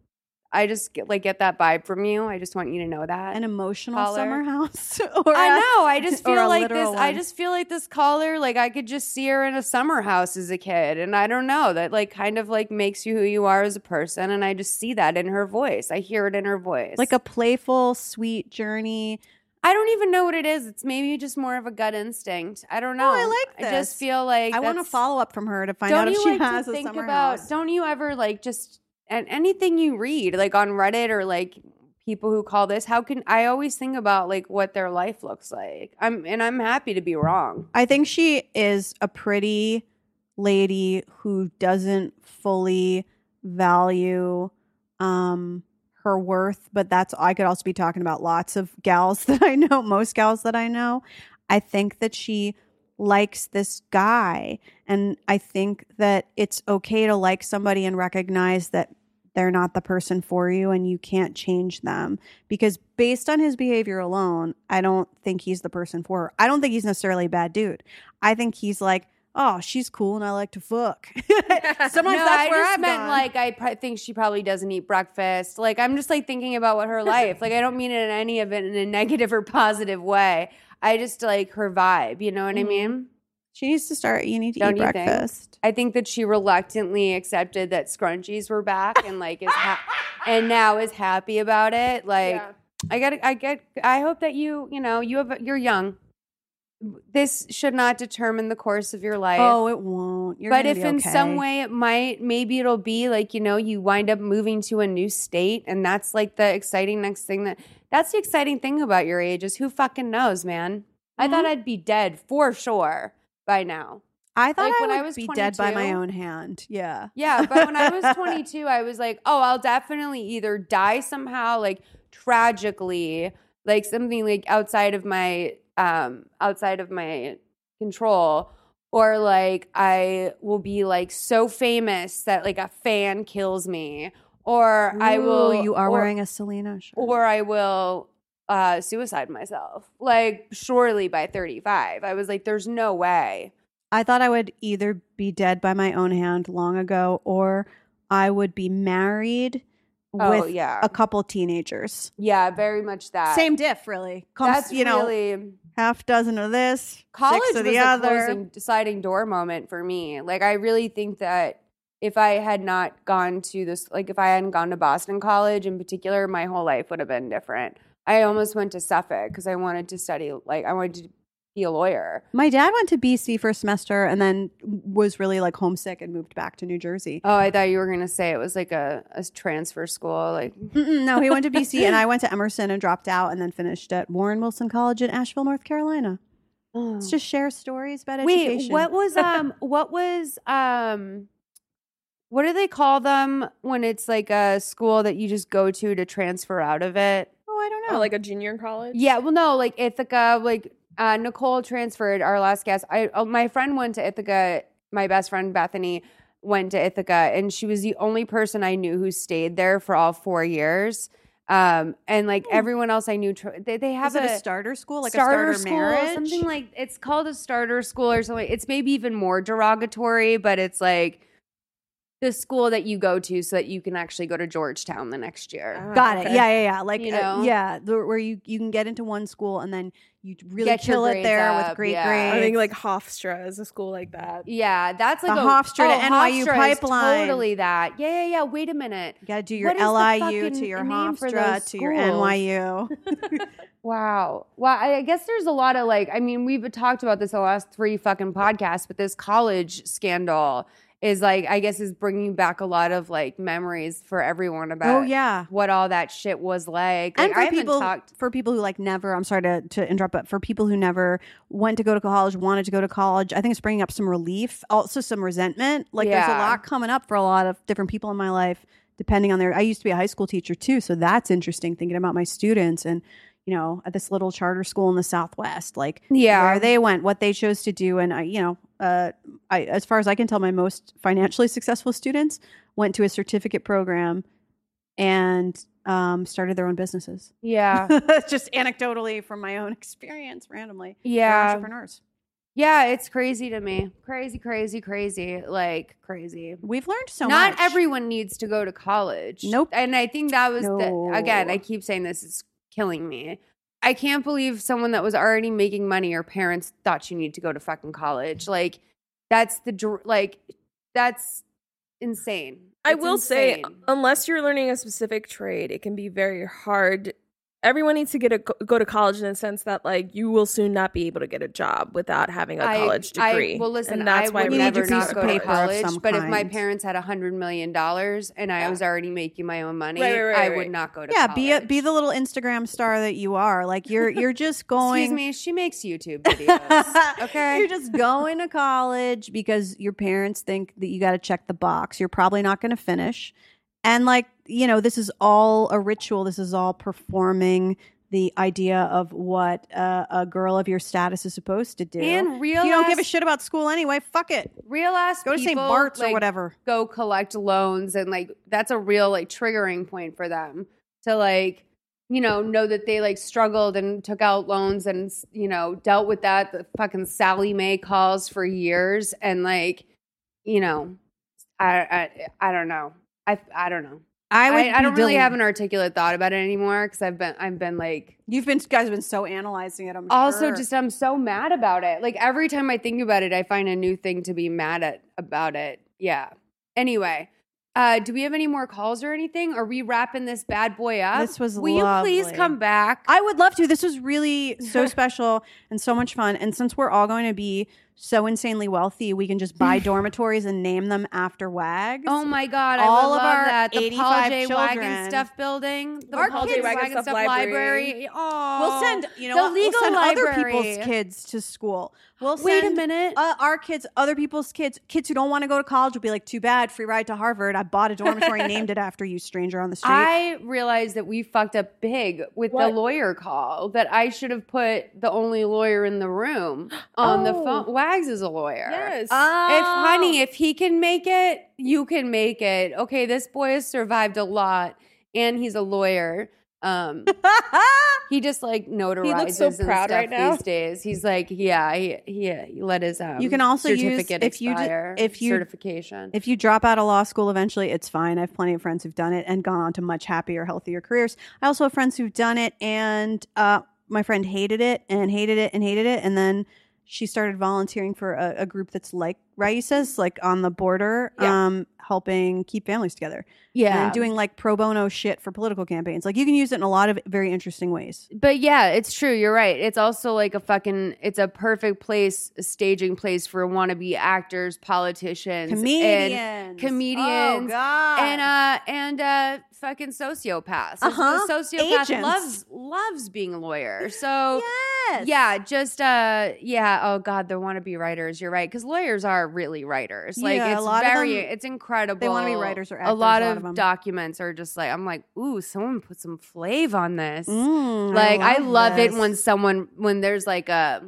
I just get, like get that vibe from you. I just want you to know that. An emotional Caller. summer house. or I a- know. I just feel like this. literal I just feel like this caller. Like I could just see her in a summer house as a kid, and I don't know that. Like kind of like makes you who you are as a person, and I just see that in her voice. I hear it in her voice. like a playful, sweet journey. I don't even know what it is. It's maybe just more of a gut instinct. I don't oh, know. I like I just feel like I want a follow up from her to find out if she like has a think summer about? house. Don't you ever like just and anything you read like on Reddit or like people who call this? How can I always think about like what their life looks like? I'm and I'm happy to be wrong. I think she is a pretty lady who doesn't fully value um her worth, but that's I could also be talking about lots of gals that I know, most gals that I know. I think that she likes this guy and I think that it's okay to like somebody and recognize that they're not the person for you and you can't change them because based on his behavior alone, I don't think he's the person for her. I don't think he's necessarily a bad dude. I think he's like, oh, she's cool and I like to fuck. Sometimes no, that's I where I've meant gone. like I pr- think she probably doesn't eat breakfast. Like I'm just like thinking about what her life. like I don't mean it in any of it in a negative or positive way. I just like her vibe. You know what I Mhm. mean? she needs to start. You need to Don't eat you think? breakfast. I think that she reluctantly accepted that scrunchies were back and like is ha- and now is happy about it. Like I got. I get I hope that you, you know, you have you're young. This should not determine the course of your life. Oh, it won't. You're but if in some way it might, maybe it'll be like, you know, you wind up moving to a new state and that's like the exciting next thing that that's the exciting thing about your age is who fucking knows, man. I Mm-hmm. thought I'd be dead for sure by now. I thought like, I when would I was be dead by my own hand. Yeah. Yeah, but when I was 22, I was like, oh, I'll definitely either die somehow, like tragically, like something like outside of my um outside of my control, or like I will be like so famous that like a fan kills me, or I will. You are or- wearing a Selena shirt. or I will uh, suicide myself. Like, surely by 35. I was like, there's no way. I thought I would either be dead by my own hand long ago, or I would be married Oh, with yeah. a couple teenagers. Yeah, very much that. Same diff, really. Comes, That's you know, really half dozen of this, college six of was the a other. closing deciding door moment for me. Like, I really think that if I had not gone to this, like, if I hadn't gone to Boston College in particular, my whole life would have been different. I almost went to Suffolk because I wanted to study, like, I wanted to be a lawyer. My dad went to BC for a semester and then was really like homesick and moved back to New Jersey. Oh, I thought you were gonna say it was like a, a transfer school. Like, Mm-mm, no, he went to BC and I went to Emerson and dropped out and then finished at Warren Wilson College in Asheville, North Carolina. Let's just share stories about wait, education. what was um, what was um, what do they call them when it's like a school that you just go to to transfer out of it? Oh, I don't know. Oh, like a junior college? Yeah, well, no, like Ithaca, like uh, Nicole transferred. Our last guest, I oh, my friend went to Ithaca. My best friend Bethany went to Ithaca, and she was the only person I knew who stayed there for all four years. Um, and like everyone else I knew, tr- they they have Is it a starter school, like starter, a starter school, marriage? something like it's called a starter school or something. It's maybe even more derogatory, but it's like the school that you go to so that you can actually go to Georgetown the next year. Got it. Yeah, yeah, yeah. Like, You uh, yeah, the, where you you can get into one school and then you really Get kill it there up, with great yeah. grades. I think like Hofstra is a school like that. Yeah, that's like The a Hofstra to oh, NYU Hofstra is pipeline. Totally that. Yeah, yeah, yeah. Wait a minute. you got to do your What is the LIU to your Hofstra to your schools? NYU. Wow. Well, I I guess there's a lot of like, I mean, we've talked about this the last three fucking podcasts, but this college scandal is like, I guess, is bringing back a lot of like memories for everyone oh, about oh yeah. what all that shit was like. Like, and for I people talked. for people who like never i'm sorry to, to interrupt but for people who never went to go to college wanted to go to college i think it's bringing up some relief also some resentment like there's a lot coming up for a lot of different people in my life depending on their i used to be a high school teacher too so that's interesting thinking about my students and you know at this little charter school in the southwest like Yeah. where they went what they chose to do and i you know uh, I, as far as i can tell my most financially successful students went to a certificate program and um, started their own businesses Yeah. just anecdotally from my own experience randomly Yeah. entrepreneurs Yeah, it's crazy to me. Crazy, crazy, crazy. Like crazy. we've learned so Not much everyone needs to go to college. Nope. And I think that was the again, I keep saying this is killing me. I can't believe someone that was already making money or parents thought you need to go to fucking college. Like that's the dr- like that's insane. I It's will say, unless you're learning a specific trade, it can be very hard. Everyone needs to get a go to college in the sense that like you will soon not be able to get a job without having a I- college I- degree. well, listen, and that's I why would You need never not go to paper of college. some But if my parents had a hundred million dollars and I was already making my own money, Right, right, right, I right. would not go to yeah college. be a, be the little instagram star that you are like you're you're just going Excuse me, she makes YouTube videos. okay. You're just going to college because your parents think that you got to check the box. You're probably not going to finish. And like, you know, this is all a ritual. This is all performing the idea of what uh, a girl of your status is supposed to do. And If real you don't give a shit about school anyway, fuck it. real ass Go to St. Bart's or whatever. Go collect loans and like that's a real like triggering point for them to like you know know that they like struggled and took out loans and you know dealt with that the fucking Sallie Mae calls for years and like you know I I, I don't know I I don't know I I, would. I, be don't really have an articulate thought about it anymore because I've been I've been like You've been guys have been so analyzing it. I'm also sure. just I'm so mad about it. Like every time I think about it, I find a new thing to be mad at about it. Yeah. Anyway, uh, do we have any more calls or anything? Are we wrapping this bad boy up? This was Will you please come back? I would love to. This was really so special and so much fun. And since we're all going to be so insanely wealthy, we can just buy dormitories and name them after Wags. Oh my god! All I would of love our that. The Paul 85 J. children. Wagon Stuff Building, the Our Paul J. kids- Wagon, Wagon Stuff, Stuff Library. Library. Oh, We'll send you know the legal we'll send other people's kids to school. We'll Wait a minute. uh, our kids, other people's kids, kids who don't want to go to college will be like, too bad, free ride to Harvard. I bought a dormitory, named it after you, stranger on the street. I realized that we fucked up big with What? the lawyer call. That I should have put the only lawyer in the room on the Oh. phone. Wags is a lawyer. Yes. If honey, if he can make it, you can make it. Okay, this boy has survived a lot, and he's a lawyer. Um, he just like notarizes so and stuff right now. these days. He's like, yeah, he, he, he let his um. You can also use- certificate if you d- if you- certification. If you drop out of law school eventually, it's fine. I have plenty of friends who've done it and gone on to much happier, healthier careers. I also have friends who've done it and uh, my friend hated it and hated it and hated it and then she started volunteering for a, a group that's like RAICES, like on the border, Yeah. um, helping keep families together. Yeah. And doing like pro bono shit for political campaigns. Like you can use it in a lot of very interesting ways. But yeah, it's true. You're right. It's also like a fucking. It's a perfect place, a staging place for wannabe actors, politicians, and Comedians. comedians, Oh, God. and uh and uh fucking sociopaths. Uh-huh. The sociopath Agents. loves loves being a lawyer. So yes. yeah, just uh yeah. Oh God, the want to be writers. You're right because lawyers are really writers. Like Yeah, a it's very, them- it's incredible. They wanna be writers or A lot a lot of, of documents are just like I'm like, ooh, someone put some flav on this. Mm, Like I love, it when someone when there's like a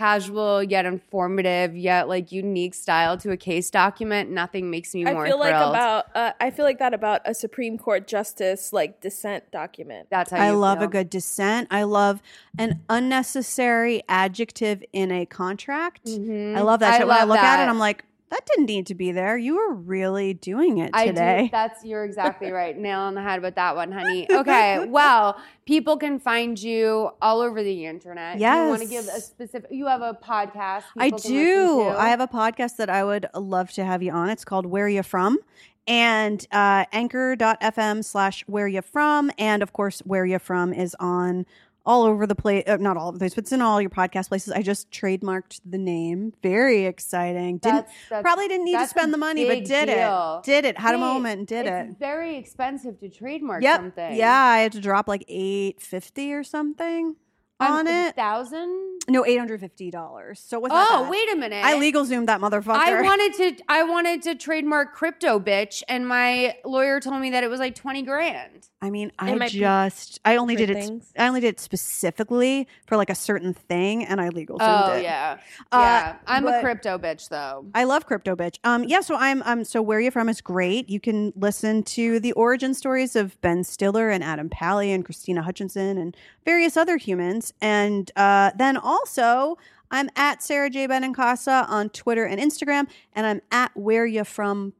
casual yet informative yet like unique style to a case document. Nothing makes me more I more feel like about uh, I feel like that about a Supreme Court justice like dissent document. That's how you I love feel. a good dissent. I love an unnecessary adjective in a contract. Mhm. I love that. shit. when I love look at it, I'm like, that didn't need to be there. You were really doing it today. I do. That's you're exactly right. Nail on the head with that one, honey. Okay. well, people can find you all over the internet. Do You want to give a specific? You have a podcast. I people can listen do. I have a podcast that I would love to have you on. It's called Where You From. And uh, anchor.fm slash where you from. And of course, where you from is on all over the place. Uh, not all over the place, but it's in all your podcast places. I just trademarked the name. Very exciting. Didn't That's- that's- probably didn't need to spend the money, but did deal. it. Did it. Had a moment and did it's it. Very expensive to trademark Yep. something. Yeah, I had to drop like eight fifty or something on it. Thousand. No, eight hundred fifty dollars. So not Oh, wait a minute. I legal zoomed that motherfucker. I wanted to. I wanted to trademark crypto, bitch, and my lawyer told me that it was like twenty grand. I mean, I just I only did it. things. I only did it specifically for like a certain thing, and I legal zoomed Oh it. yeah, Uh, yeah. I'm a crypto bitch though. I love crypto, bitch. Um, yeah. So I'm um. So where you from is great. You can listen to the origin stories of Ben Stiller and Adam Pally and Christina Hutchinson and various other humans, and uh, then also. I'm at Sara J. Benincasa on Twitter and Instagram, and I'm at Where You From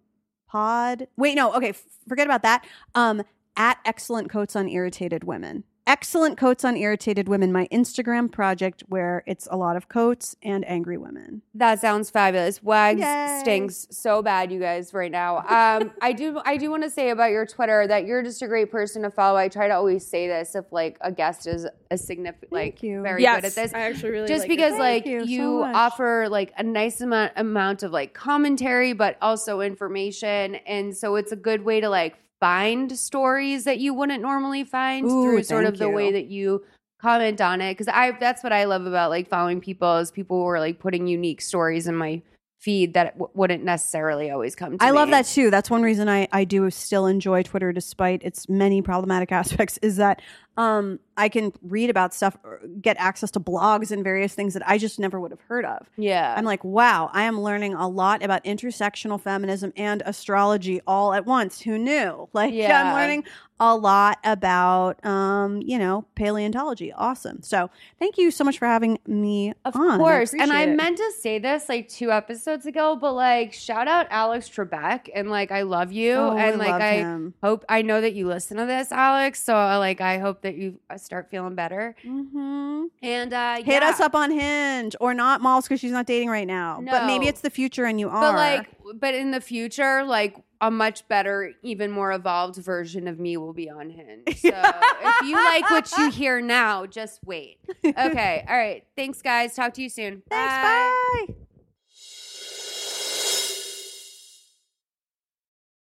Pod. Wait, no, okay, f- forget about that. Um, at Excellent Coats on Irritated Women. Excellent Coats on Irritated Women, my Instagram project where it's a lot of coats and angry women. That sounds fabulous. Wags Yay. stinks so bad, you guys, right now. Um, I do, I do want to say about your Twitter that you're just a great person to follow. I try to always say this if like a guest is a significant, like you. very yes, good at this. I actually really just like because like you you, so offer like a nice amount amount of like commentary but also information and so it's a good way to like find stories that you wouldn't normally find Ooh, through sort of the way that you comment on it because i that's what i love about like following people is people who are like putting unique stories in my feed that w- wouldn't necessarily always come to I love that too. That's one reason I, I do still enjoy Twitter despite its many problematic aspects is that um, I can read about stuff, or get access to blogs and various things that I just never would have heard of. yeah I'm like, wow, I am learning a lot about intersectional feminism and astrology all at once. Who knew? Like, Yeah. I'm learning a lot about, um, you know, paleontology. Awesome. So, thank you so much for having me Of on. course. And I it. meant to say this like two episodes ago, but like shout out Alex Trebek and like I love you. Oh, and I like I him. hope I know that you listen to this, Alex. So like I hope that you uh, start feeling better. Mhm. And uh Hit yeah. us up on Hinge or not Malls because she's not dating right now. But maybe it's the future and you are. But like but in the future, like a much better, even more evolved version of me will be on Hinge. So if you like what you hear now, just wait. Okay. All right. Thanks guys. Talk to you soon. thanks. Bye.